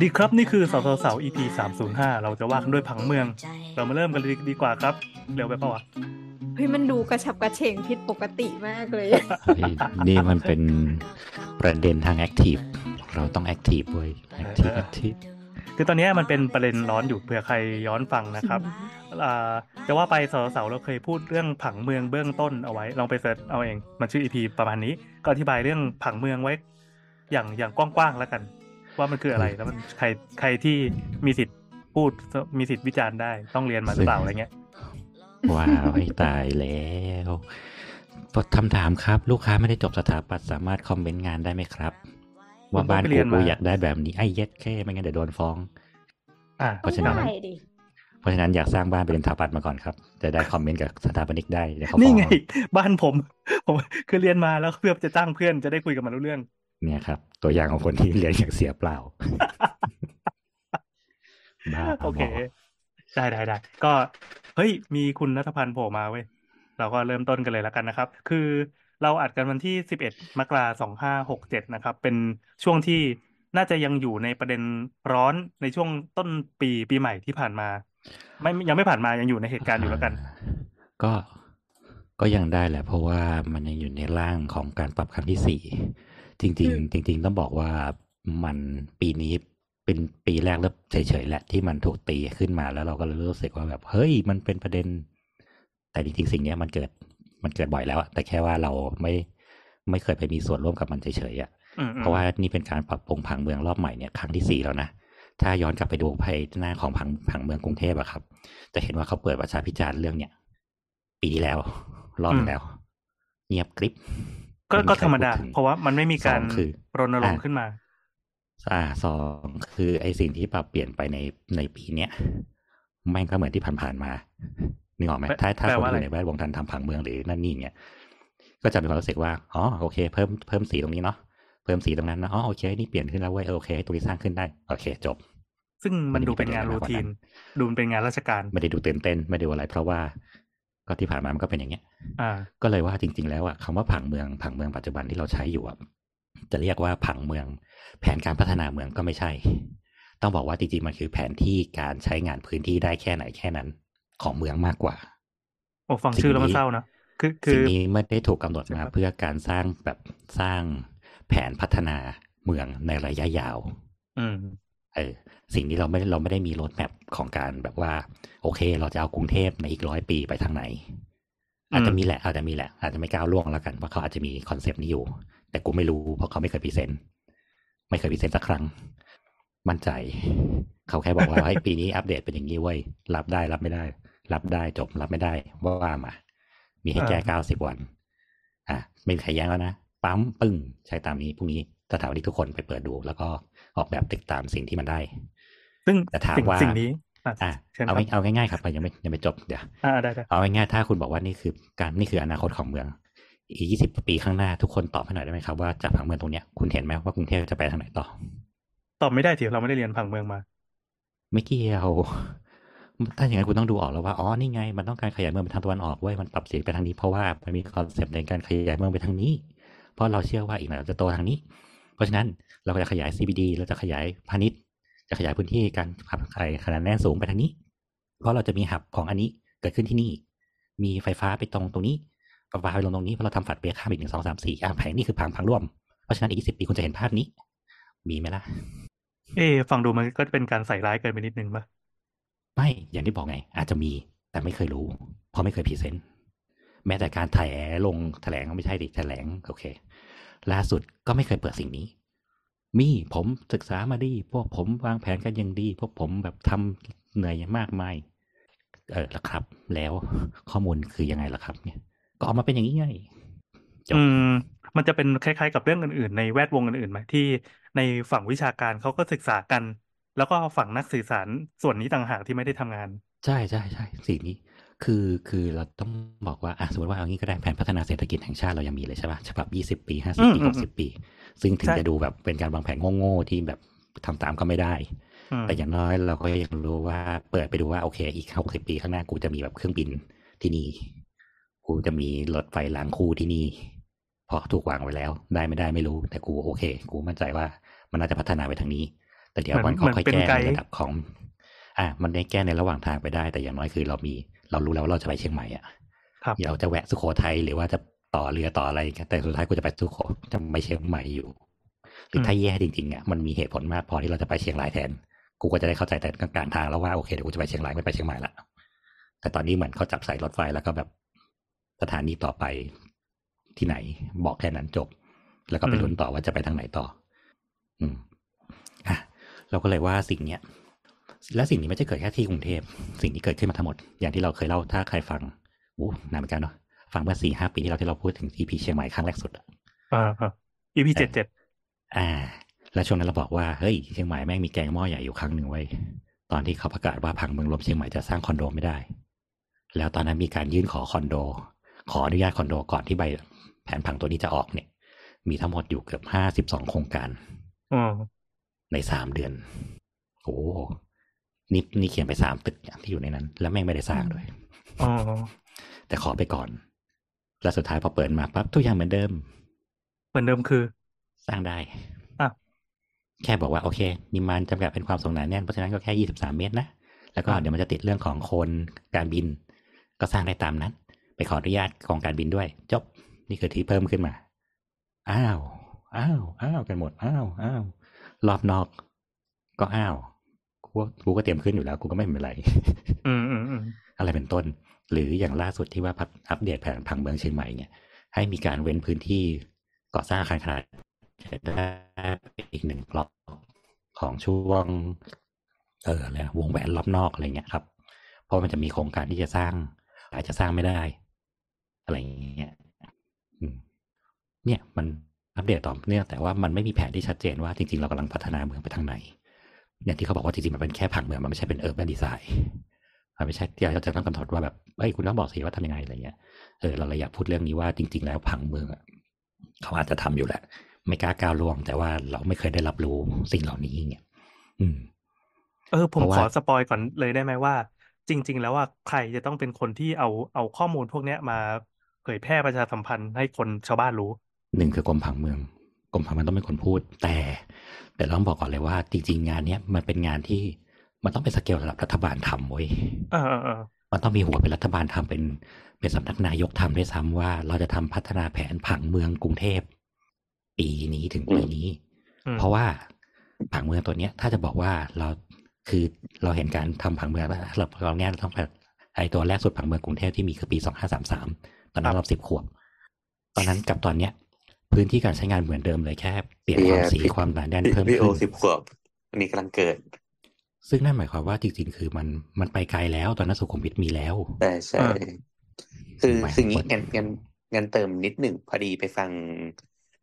ดีครับนี่คือเสาเสาเสา EP 305 เราจะว่ากันด้วยผังเมือง เรามาเริ่มกันเลยดีกว่าครับ เร็วไปปะวะเฮ้ยมันดูกระฉับกระเฉงผิดปกติมากเลยเฮ้ยนี่มันเป็นประเด็นทาง active เราต้อง active เว้ย active active คือตอนนี้มันเป็นประเด็นร้อนอยู่เผื่อใครย้อนฟังนะครับอ่าจะว่าไปเสาเสาเราเคยพูดเรื่องผังเมืองเบื้องต้นเอาไว้ ลองไป search เอาเอง มันชื่อ EP ประมาณนี้ ก็อธิบายเรื่องผังเมืองไว้ อย่างอย่างกว้างๆแล้วกัน ว่ามันคืออะไรแล้วมันใครใครที่มีสิทธิ์พูดมีสิทธิ์วิจารณ์ได้ต้องเรียนมาหรือเปล่าอะไรเงี้ยว้าวให้ตายแล้วคำถามครับ ลูกค้าไม่ได้จบสถาปัตย์สามารถคอมเมนต์งานได้ไหมครับ ว่าบ้านผมก็ไปเรีกูยนมากูอยากได้แบบนี้ไอ้เย็ดแค่ไม่งั้นเดี๋ยวโดนฟ้อง อ่าเพราะฉะนั้นได้ดิเพราะฉะนั้นอยากสร้างบ้านเป็นสถาปัตย์มาก่อนครับ จะได้คอมเมนต์กับสถาปนิกได้เดี๋ยวเขาฟ้นี่องไง บ้านผม ผมคือเรียนมาแล้วเพื่อจะจ้างเพื่อนจะได้คุยกับมันรู้เรื่อง เนี่ยครับ ตัวอย่างของคนที่เรียนอย่างเสียเปล่าบ้าโอเคบอได้ได้ได้ก็เฮ้ย มีคุณนัทพันธ์โผล่มาเว้ย เราก็เริ่มต้นกันเลยแล้วกันนะครับ คือเราอัดกันวันที่11มกราสองห้าหกเจ็ดนะครับ เป็นช่วงที่น่าจะยังอยู่ในประเด็นร้อนในช่วงต้นปีปีใหม่ที่ผ่านมา ไม่ยังไม่ผ่านมายังอยู่ในเหตุการณ์อยู่แล้วกัน ก็ก็ยังได้แหละ เพราะว่ามันยังอยู่ในร่างของการปรับครั้งที่สี่ จริง ๆ จริง ๆ ต้องบอกว่ามันปีนี้เป็นปีแรกเริ่มเฉยๆแหละที่มันถูกตีขึ้นมาแล้วเราก็เลยรู้สึกว่าแบบเฮ้ยมันเป็นประเด็น แต่จริงๆสิ่งเนี้ยมันเกิดมันเกิดบ่อยแล้วอะแต่แค่ว่าเราไม่ไม่เคยไปมีส่วนร่วมกับมันเฉยๆอะอืมอืมเพราะว่านี่เป็นการปรับปรุงผังเมืองรอบใหม่เนี่ยครั้งที่สี่แล้วนะถ้าย้อนกลับไปดูภายหน้าของผังผังเมืองกรุงเทพอะครับ จะเห็นว่าเขาเปิดประชาพิจารณ์เรื่องเนี้ยปีที่แล้วรอบหนึ่งแล้ว เงียบกริบ ก็ไก็ธรรมดาใคพูถึงเพราะว่ามันไม่มีการสองคือรณรงค์อะขึ้นมา อ่าสองคือไอสิ่งที่ปรับเปลี่ยนไปในในปีเนี้ยแม่งก็เหมือนที่ผ่านๆมานึกออกไหมแปลถ้าถ้าแปลคนว่าออะไรยู่ในแวดวงการทำผังเมืองหรือนั่นนี่เงี้ยก็จะมีความรู้สึกว่าอ๋อโอเค เพิ่มเพิ่มสีตรงนี้เนาะเพิ่มสีตรงนั้นนะอ๋อโอเคนี่เปลี่ยนขึ้นแล้วเว้ยเออโอเคตรงนี้สร้างขึ้นได้โอเค จบ ซึ่งมันดูเป็นงานไม่รูได้มีประเด็นทีนมากกว่านั้นดูเป็นงานราชการ ไม่ได้ดูตื่นเต้นไม่ได้ดูอะไร เพราะว่า ก็ที่ผ่านมามันก็เป็นอย่างเงี้ยอ่าก็เลยว่าจริง ๆ แล้วอะคำว่าผังเมืองผังเมืองปัจจุบันที่เราใช้อยู่อะจะเรียกว่าผังเมือง แผนการพัฒนาเมืองก็ไม่ใช่ ต้องบอกว่าจริงๆมันคือแผนที่การใช้งานพื้นที่ได้แค่ไหนแค่นั้น ของเมืองมากกว่าโอ้ฟังชื่อแล้วมันเศร้านะคือคือสิ่งนี้ไม่ได้ถูกกำหนดมาใช่ครับเพื่อการสร้างแบบสร้างแผนพัฒนาเมืองในระยะยาว อืมเออสิ่งนี้เราไม่เราไม่ได้มี roadmap ของการแบบว่า โอเค เราจะเอากรุงเทพในอีกร้อยปีไปทางไหน อาจจะมีแหละ อาจจะมีแหละ อาจจะไม่ก้าวล่วงแล้วกันเพราะเขาอาจจะมี concept นี้อยู่ แต่กูไม่รู้เพราะเขาไม่เคย present ไม่เคย present สักครั้ง มั่นใจ เขาแค่บอกว่าเฮ้ยปีนี้อัปเดตเป็นอย่างนี้เว้ยรับได้รับไม่ได้ รับได้จบรับไม่ได้ว่าว่ามา มีให้แก้อ่าเก้าสิบวัน อะไม่มีใครแย้งแล้วนะปั๊มปึ้งใช้ตามนี้พรุ่งนี้สถาปนิกทุกคนไปเปิดดูแล้วก็ ออกแบบติดตามสิ่งที่มันได้ ซึ่งแต่ถามสิ่งว่าสิ่งนี้อะอะเชิญคเอารับง่ายเอาง่ายๆครับยังไม่ยังไม่จบเดี๋ยวอ่าได้ได้เอาง่ายๆถ้าคุณบอกว่านี่คือการนี่คืออนาคตของเมือง อีกยี่สิบปีข้างหน้าทุกคนตอบให้หน่อยได้ไหมครับ ว่าจากผังเมืองตรงเนี้ยคุณเห็นไหมว่ากรุงเทพจะไปทางไหนต่อ ตอบไม่ได้ทีเราไม่ได้เรียนผังเมืองมา ไม่เกี่ยวถ้าอย่างนั้นคุณต้องดูออกแล้วว่า อ๋อ นี่ไง มันต้องการขยายเมืองไปทางตะวันออกเว้ย มันปรับเสียงไปทางนี้เพราะว่ามันมีคอนเซปต์ในการขยายเมืองไปทางนี้ เพราะเราเชื่อว่าอีกหน่อยเราจะโตทางนี้เพ ราะฉะนั้นเราก็จะขยาย CBD เราจะขยายพาณิชย์ จะขยายพื้นที่การขับไขขนาดแน่นสูงไปทางนี้ เพราะเราจะมีหับของอันนี้เกิดขึ้นที่นี่ มีไฟฟ้าไปตรงตรงนี้ไฟฟ้าไปลงตรงนี้เพราะเราทำฝัดเบรกข้ามอีกหนึ่งสองสามสี่อะแผงนี่คือผังผังร่วม เพราะฉะนั้นอีกสิบปีคุณจะเห็นภาพนี้ มีไหมล่ะ เอ๊ะฟังดูมันก็เป็นการใส่ร้ายเกินไปนิดนึงปะไม่ อย่างที่บอกไง อาจจะมีแต่ไม่เคยรู้ เพราะไม่เคยพรีเซนต์แม้แต่การแถลงแถลงก็ไม่ใช่ดิแถลงโอเค ล่าสุดก็ไม่เคยเปิดสิ่งนี้ มีผมศึกษามาดี พวกผมวางแผนกันอย่างดี พวกผมแบบทำเหนื่อยอย่างมากมาย เออแล้วครับ แล้วข้อมูลคือยังไงล่ะครับ เนี่ย ก็ออกมาเป็นอย่างนี้ไงจบอืมมันจะเป็นคล้ายๆ กับเรื่องอื่นๆ ในแวดวงอื่นๆไหมที่ในฝั่งวิชาการเขาก็ศึกษากัน แล้วก็ฝั่งนักสื่อสารส่วนนี้ต่างหากที่ไม่ได้ทำงาน ใช่ใช่ใช่สิ่งนี้ คือคือเราต้องบอกว่าอะสมมติว่าเอางี้ก็ได้แผนพัฒนาเศรษฐกิจแห่งชาติเรายังมีเลยใช่ปะฉบับยี่สิบปีห้าสิอืบมปีอืหมกสิบปี ซึ่งถึงใช่จะดูแบบเป็นการวางแผนโง่ๆที่แบบทำตามก็ไม่ได้อืมแต่อย่างน้อยเราก็ยังรู้ว่าเปิดไปดูว่าโอเค อีกหกสิบปีข้างหน้ากูจะมีแบบเครื่องบินที่นี่ กูจะมีรถไฟรางคู่ที่นี่ เพราะถูกวางไว้แล้ว ได้ไม่ได้ไม่รู้ แต่กูโอเค กูมั่นใจว่ามันน่าจะพัฒนาไปทางนี้ แต่เดี๋ยวเหมืวัอนนเหมือนค่อยเป็นๆแก้ไกในด์ระดับของ อะมันได้แก้ในระหว่างทางไปได้ แต่อย่างน้อยคือเรามี เรารู้แล้วว่าเราจะไปเชียงใหม่อะครับเราจะแวะสุโขทัยหรือว่าจะต่อเรือต่ออะไรกันแต่สุดท้ายกูจะไปสุโขจะไปเชียงใหม่อยู่หรือถ้าแย่จริงๆอะมันมีเหตุผลมากพอที่เราจะไปเชียงรายแทน กูก็จะได้เข้าใจแต่กลางๆทางแล้วว่าโอเคเดี๋ยวกูจะไปเชียงรายไม่ไปเชียงใหม่ละแต่ตอนนี้เหมือนเขาจับใส่รถไฟแล้วก็แบบสถานีต่อไปที่ไหนบอกแค่นั้นจบ แล้วก็ไปอืมลุ้นต่อว่าจะไปทางไหนต่อ อืมอะเราก็เลยว่าสิ่งเนี้ย และสิ่งนี้ไม่ใช่เกิดแค่ที่กรุงเทพ สิ่งนี้เกิดขึ้นมาทั้งหมด อย่างที่เราเคยเล่าถ้าใครฟังอู้นานเหมือนกันเนาะ ฟังเมื่อสี่ห้าปีที่เราที่เราพูดถึงทีพีเชียงใหม่ครั้งแรกสุดอะอ่าอ่า EP เจ็ดเจ็ดอ่า แล้วช่วงนั้นเราบอกว่า เฮ้ย เชียงใหม่แม่งมีแกงหม้อใหญ่อยู่ครั้งหนึ่งไว้ยตอนที่เขาประกาศว่าผังเมืองรวมเชียงใหม่จะสร้างคอนโดไม่ได้ แล้วตอนนั้นมีการยื่นขอคอนโด ขออนุญาตคอนโดก่อนที่ใบแผนผังตัวนี้จะออกเนี่ย มีทั้งหมดอยู่เกือบห้าสิบสองโครงการอืมในสามเดือน โอ้ นี่นี่เขียนไปสามตึกอย่างที่อยู่ในนั้น แล้วแม่งไม่ได้สร้างด้วยอ๋อแต่ขอไปก่อน แล้วสุดท้ายพอเปิดมาปั๊บทุกอย่างเหมือนเดิม เหมือนเดิมคือ สร้างได้อะแค่บอกว่าโอเคมีมันจำกัดเป็นความสูงหนาแน่นเพราะฉะนั้นก็แค่ยี่สิบสามเมตรนะ แล้วก็เดี๋ยวมันจะติดเรื่องของโคนการบิน ก็สร้างได้ตามนั้น ไปขออนุญาตกองการบินด้วย จบ นี่คือที่เพิ่มขึ้นมา อ้าว อ้าว อ้าว กันหมด อ้าว อ้าว รอบนอก ก็อ้าว กูก็กูก็เตรียมขึ้นอยู่แล้ว กูก็ไม่เป็นไรอืมอืมอืมอะไรเป็นต้น หรืออย่างล่าสุดที่ว่าพัฒอัปเดตแผนผังเมืองเชียงใหม่เนี่ย ให้มีการเว้นพื้นที่ก่อสร้างอาคารขนาดได้อีกหนึ่งบล็อกของช่วง เอออะไรนะวงแหวนรอบนอกอะไรเงี้ยครับ เพราะมันจะมีโครงการที่จะสร้าง อาจจะสร้างไม่ได้ อะไรอย่างเงี้ยอืมเนี่ยมันอัปเดตต่อเนื่องแต่ว่ามันไม่มีแผนที่ชัดเจนว่าจริงๆ เรากำลังพัฒนาเมืองไปทางไหน อย่างที่เขาบอกว่าจริงๆ มันเป็นแค่ผังเมืองมันไม่ใช่เป็น urban design มันไม่ใช่ที่เราจะต้องกำหนดว่าแบบเอ้ยคุณต้องบอกสิว่าทำยังไงอะไรเงี้ยเออเราเลยอยากพูดเรื่องนี้ว่าจริง ๆ แล้วผังเมืองอะเขาอาจจะทำอยู่แหละ ไม่กล้าก้าวล่วง แต่ว่าเราไม่เคยได้รับรู้สิ่งเหล่านี้เงี้ยอืม เออ ผมเพราะขว่าอสปอยก่อนเลยได้ไหมว่า จริง ๆ แล้วว่าใครจะต้องเป็นคนที่เอาเอาข้อมูลพวกเนี้ยมาเผยแพร่ประชาสัมพันธ์ให้คนชาวบ้านรู้หนึ่งคือกรมผังเมืองกรมผังเมืองต้องเป็นคนพูด แต่ แต่เราต้องบอกก่อนเลยว่าจริง ๆ งานเนี้ยมันเป็นงานที่มันต้องเป็นสเกลระดับรัฐบาลทำเว้ยเออเออเออมันต้องมีหัวเป็นรัฐบาลทำเป็นเป็นสำนักนายกทำด้วยซ้ำว่า เราจะทำพัฒนาแผนผังเมืองกรุงเทพปีนี้ถึงปีนี้อืมเพราะว่าผังเมืองตัวเนี้ย ถ้าจะบอกว่าเราคือเราเห็นการทำผังเมืองแล้วเราเราแง่ต้องแบบไอตัวแรกสุดผังเมืองกรุงเทพที่มีคือปีสองห้าสามสามตอนนั้นเราสิบขวบ ตอนนั้นกับตอนเนี้ย พื้นที่การใช้งานเหมือนเดิมเลยแค่เปลี่ยนความสีพี่ความหนาแน่นเพิ่มพี่โอขึ้นสิบขวบอันนี้กำลังเกิด ซึ่งนั่นหมายความว่าจริง ๆ คือมันมันไปไกลแล้วตอนนั้นสุขุมวิทมีแล้วใช่ใช่อ่าคือถูกไหมคืองี้งั้นงั้นงั้นเติมนิดหนึ่งพอดีไปฟัง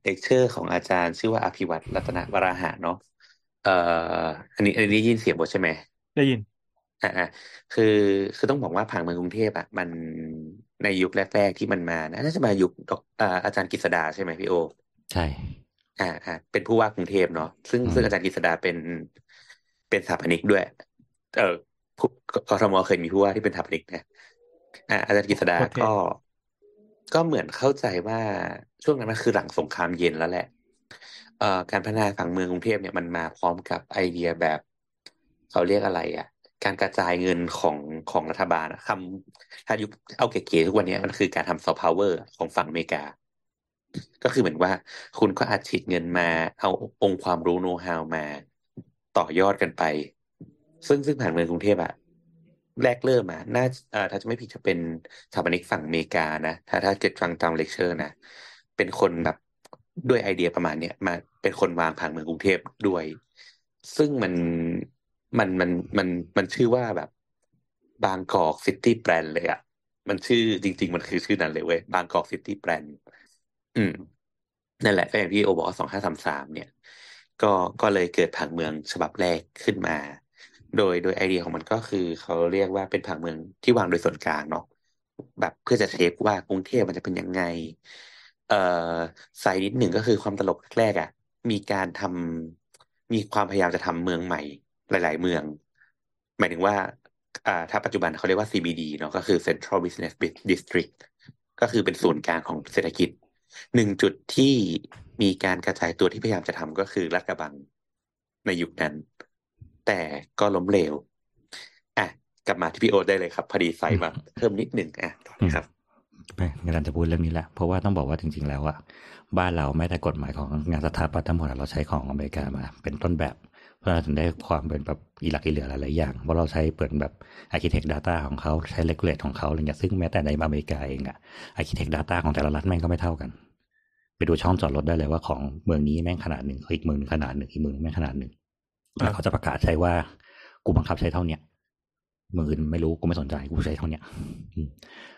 เลคเชอร์ของอาจารย์ ชื่อว่าอภิวัฒน์ รัตนวราหะเนาะเอ่ออันนี้อันนี้ได้ยินเสียงบอสใช่ไหมได้ยินอ่าอ่าคือคือต้องบอกว่าผังเมืองกรุงเทพอะมัน ในยุคแรก ๆ ที่มันมานะน่าจะมายุคดอกอ่าอาจารย์กฤษดาใช่ไหมพี่โอ ใช่ อ่าอ่าเป็นผู้ว่ากรุงเทพเนาะซึ่งอืมซึ่งอาจารย์กฤษดาเป็นเป็นสถาปนิกด้วย เออผู้กทมเคยมีผู้ว่าที่เป็นสถาปนิกนะอ่าอาจารย์กฤษดาโอเคก็ ก็เหมือนเข้าใจว่าช่วงนั้นมันคือหลังสงครามเย็นแล้วแหละเอ่อการพัฒนาผังเมืองกรุงเทพเนี่ยมันมาพร้อมกับไอเดียแบบ เขาเรียกอะไรอะ การกระจายเงินของของรัฐบาลอะคำถ้ายุคเอาเก๋ๆทุกวันนี้มันคือการทำซอฟต์พาวเวอร์ของฝั่งอเมริกา ก็คือเหมือนว่าคุณก็อัดฉีดเงินมา เอาองค์ความรู้โน้ตฮาวมา ต่อยอดกันไป ซึ่งซึ่งผังเมืองกรุงเทพอะแรกเริ่มมาน่าเออถ้าจะไม่ผิดจะเป็นสถาปนิกฝั่งอเมริกานะ ถ้าถ้าเกิดฟังตามเลคเชอร์นะ เป็นคนแบบด้วยไอเดียประมาณเนี้ยมาเป็นคนวางผังเมืองกรุงเทพด้วย ซึ่งมัน มันมันมันมันชื่อว่าแบบ บางกอกซิตี้แ a นด์เลยอะมันชื่อจริง ๆ มันคือชื่อนั้นเลยเว้ยบางกอกซิตี้แ a นด์อืมนั่นแหละก็อย่างที่โอบอกสองห้าสามสามเนี่ย ก็ก็เลยเกิดผังเมืองฉบับแรกขึ้นมา โดยโดยไอเดียของมันก็คือเขาเรียกว่าเป็นผังเมืองที่วางโดยส่วนกลางเนาะแบบเพื่อจะ take ว่ากรุงเทพมันจะเป็นยังไง เอ่อไซด์นิดหนึ่งก็คือความตลกแรกๆอะ มีการทำมีความพยายามจะทำเมืองใหม่ หลาย ๆ เมือง หมายถึงว่าอ่าถ้าปัจจุบันเขาเรียกว่า CBD เนาะก็คือ Central Business District ก็คือเป็นศูนย์กลางของเศรษฐกิจหนึ่งจุดที่มีการกระจายตัวที่พยายามจะทำก็คือลาดกระบังในยุคนั้น แต่ก็ล้มเหลวอะกลับมาที่พี่โอ๊ตได้เลยครับ พอดีใส่มาเพิ่มนิดหนึ่งอะต่อเลยครับไม่กำลังจะพูดเรื่องนี้แหละ เพราะว่าต้องบอกว่าจริง ๆ แล้วอะบ้านเราแม้แต่กฎหมายของงานสถาปัตย์ทั้งหมดอะเราใช้ของอเมริกามา เป็นต้นแบบ เพื่อถึงได้ความเป็นแบบอีหลักอีเหลือหลายๆอย่างเพราะเราใช้เปิดแบบ Architect Data ของเขาใช้ Regulate ของเขาอะไรเงี้ยซึ่งแม้แต่ในอเมริกาเองอะ Architect Data ของแต่ละรัฐแม่งก็ไม่เท่ากัน ไปดูช่องจอดรถได้เลยว่าของเมืองนี้แม่งขนาดหนึ่งอีกเมืองหนึ่งขนาดหนึ่งอีกเมืองแม่งขนาดหนึ่งแล้วเขาจะประกาศใช้ว่ากูบังคับใช้เท่าเนี้ยเมืองอื่นไม่รู้กูไม่สนใจกูใช้เท่าเนี้ย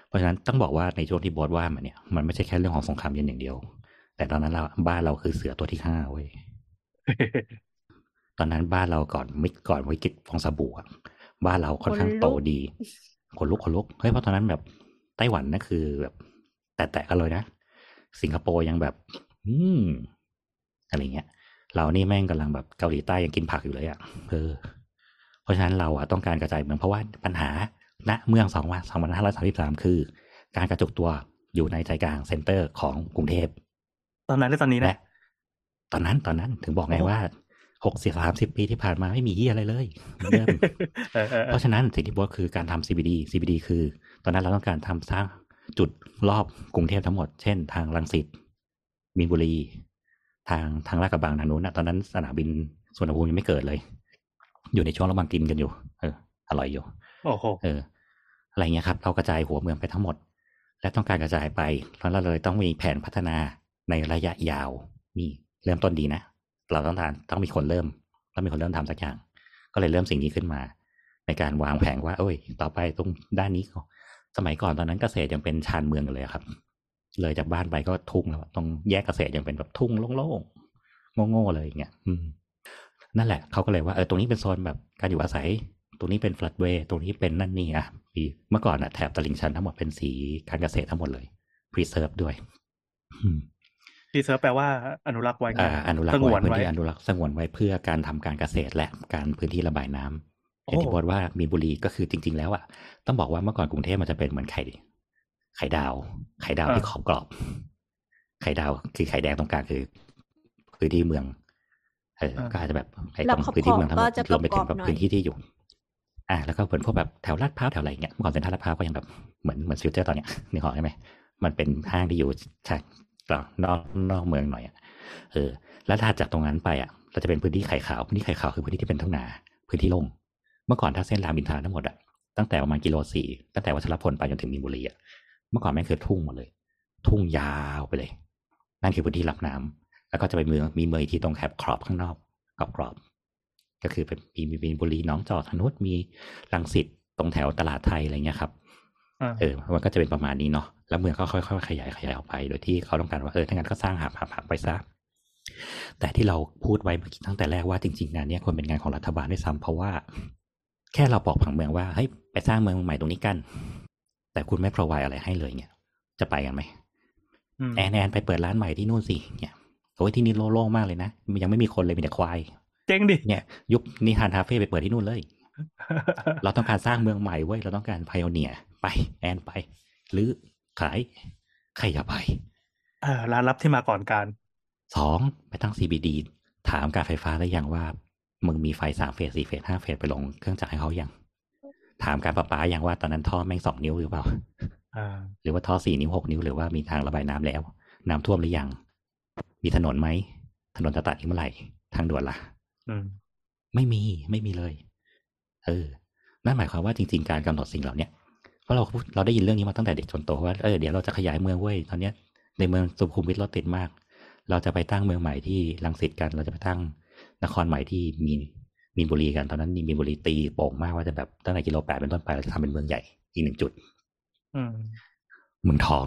เพราะฉะนั้นต้องบอกว่าในช่วงที่บอสว่ามาเนี่ยมันไม่ใช่แค่เรื่องของสงครามเย็นอย่างเดียว แต่ตอนนั้นเราบ้านเราคือเสือตัวที่ห้าเว้ย ตอนนั้นบ้านเราก่อนมิดก่อนวิกฤตฟองสบู่อะบ้านเราค่อนข้างโตดีขนลุกขนลุกเฮ้ยเพราะตอนนั้นแบบไต้หวันนั่นคือแบบ แตะๆกันเลยนะ สิงคโปร์ยังแบบ อืมอะไรเงี้ย เรานี่แม่งกำลังแบบเกาหลีใต้ยังกินผักอยู่เลยอะ่ะเออ เพราะฉะนั้นเราอะต้องการกระจายเมืองเพราะว่าปัญหาเมืองสองวันสองพันห้าร้อยสามสิบสามคือ การกระจุกตัวอยู่ในใจกลาง center ของกรุงเทพ ตอนนั้นหรือตอนนี้และนะ ตอนนั้นตอนนั้นถึงบอกไงโอ้ว่า หกสิบสามสิบปีที่ผ่านมาไม่มีเหี้ยอะไรเลยเหมือนเดิมเออเออเอเพอราะฉะนั้นสิ่งที่บอสคือการทำ CBD CBD คือ ตอนนั้นเราต้องการทำสร้างจุดรอบกรุงเทพทั้งหมด เช่น ทางรังสิตมีนบุรี ทางทางลาดกระบังทางนู้นนะตอนนั้นสนามบินสุวรรณภูมิยังไม่เกิดเลย อยู่ในช่วงระหว่างกินกันอยู่ เออ อร่อยอยู่โอ้โหเออ อะไรเงี้ยครับ เรากระจายหัวเมืองไปทั้งหมด และต้องการกระจายไปแล้วเราเลยต้องมีแผนพัฒนาในระยะยาวนี่เริ่มต้นดีนะ เราต้องการต้องมีคนเริ่มต้องมีคนเริ่มทำสักอย่าง ก็เลยเริ่มสิ่งนี้ขึ้นมา ในการวางแผนว่าเอ้ย ต่อไปตรงด้านนี้ก็สมัยก่อนตอนนั้นเกษตรยังเป็นชานเมืองเลยครับ เลยจากบ้านไปก็ทุ่งแล้วตรงแยกเกษตรยังเป็นแบบทุ่งโล่งๆโง่ๆเลยอย่างเงี้ยนั่นแหละเขาก็เลยว่าเออตรงนี้เป็นโซนแบบการอยู่อาศัย ตรงนี้เป็น floodway ตรงนี้เป็นนั่นนี่อะมีเมื่อก่อนอะแถบตลิ่งชันทั้งหมดเป็นสีการเกษตรทั้งหมดเลย preserve ด้วยอื preserve แปลว่าอนุรักษ์ไว้ไงอ่าอนุรักษ์สงวไว้พื้นที่ไว้อนุรักษ์สงวนไว้เพื่อการทำการเกษตรและการพื้นที่ระบายน้ำอย่างที่โอ้บอกว่ามีนบุรีก็คือจริง ๆ แล้วอะต้องบอกว่าเมื่อก่อนกรุงเทพมันจะเป็นเหมือนไข่ไข่ดาว ไข่ดาวที่ขอบกรอบ ไข่ดาวคือไข่แดงตรงกลางคือพื้นที่เมืองเออก็อาจจะแบบไอ้ตรงขอบแล้วพื้นที่เมืองทั้งหมดก็จะรวมไปถึงแบบกรแบอบบๆหน่อยพื้นที่ที่อยู่ อ่า แล้วก็เป็นพวกแบบแถวลาดพร้าวแถวอะไรเงี้ยเมื่อก่อนเซ็นทรัลลาดพร้าวก็ยังแบบเหมือนเหมือน Future ตอนเนี้ยนึกออกใช่ไหมมันเป็นห้างที่อยู่ใช่ต่อ นอกนอกเมืองหน่อยอะเออ แล้วถัดจากตรงนั้นไปอะเราจะเป็นพื้นที่ไข่ขาวพื้นที่ไข่ขาวคือพื้นที่ที่เป็นทุ่งนาพื้นที่ล่มเมื่อก่อนถ้าเส้นรามอินทราทั้งหมดอะตั้งแต่ประมาณกิโลสี่ตั้งแต่วัชรพลไปจนถึงมีนบุรีอะเมื่อก่อนแม่งคือทุ่งหมดเลย ทุ่งยาวไปเลย นั่นคือพื้นที่รับน้ำแล้วก็จะไปเมืองมีเมืองอีกที่ตรงแคบครอบข้างนอกกรอบกรอบๆก็คือเป็นมีมีมีนบุรีหน้องจอกทางนู้นมีรังสิตตรงแถวตลาดไทยอะไรเงี้ยครับอ่าเออมันก็จะเป็นประมาณนี้เนาะ แล้วเมืองก็ค่อยๆขยายขยายออกไป โดยที่เขาต้องการว่าเออถ้างั้นก็สร้างหาบหาบหาบไปซะแต่ที่เราพูดไว้เมื่อกี้ตั้งแต่แรกว่าจริงๆงานเนี้ยควรเป็นงานของรัฐบาลด้วยซ้ำเพราะว่า แค่เราบอกผังเมืองว่าเฮ้ยไปสร้างเมืองใหม่ตรงนี้กัน แต่คุณไม่พรอไวอะไรให้เลยเนี่ยจะไปกันไหมอืมแอนแอนไปเปิดร้านใหม่ที่นู่นสิเนี่ยโอ้ยที่นี่โล่งๆมากเลยนะยังไม่มีคนเลยมีแต่ควาย เจ๊งดิเนี่ย ยุคนิทานคาเฟ่ไปเปิดที่นู่นเลย เราต้องการสร้างเมืองใหม่เว้ยเราต้องการพ i o เนียไปแอนไปหรือ ขายใครจะไปเออร้านลับที่มาก่อนการสองไปตั้ง CBD ถามการไฟฟ้าได้ยังว่า มึงมีไฟสามเฟสสี่เฟสห้าเฟสไปลงเครื่องจักรให้เขายังถามการประปายังว่าตอนนั้นท่อแม่งสองนิ้วหรือเปล่าอ่าหรือว่าท่อสี่นิ้วหกนิ้วหรือว่ามีทางระบายน้ำแล้ว น้ำท่วมหรือยัง มีถนนไหม ถนนจะตัดอีกเมื่อไหร่ ทางด่วนล่ะอืมไม่มีไม่มีเลย เออ นั่นหมายความว่าจริง ๆ การกำหนดสิ่งเหล่าเนี้ยเพ ราะเราพูดเราได้ยินเรื่องนี้มาตั้งแต่เด็กจนโตว่าเออเดี๋ยวเราจะขยายเมืองเว้ยตอนเนี้ยในเมืองสุขุมวิทรถติดมาก เราจะไปตั้งเมืองใหม่ที่รังสิตกัน เราจะไปตั้งนครใหม่ที่มีนมีนบุรีกันตอนนั้นมีนบุรีตีโป่งมากว่าจะแบบตั้งแต่กิโลแปดเป็นต้นไปเราจะทำเป็นเมืองใหญ่อีกหนึ่งจุดอืมเมืองทอง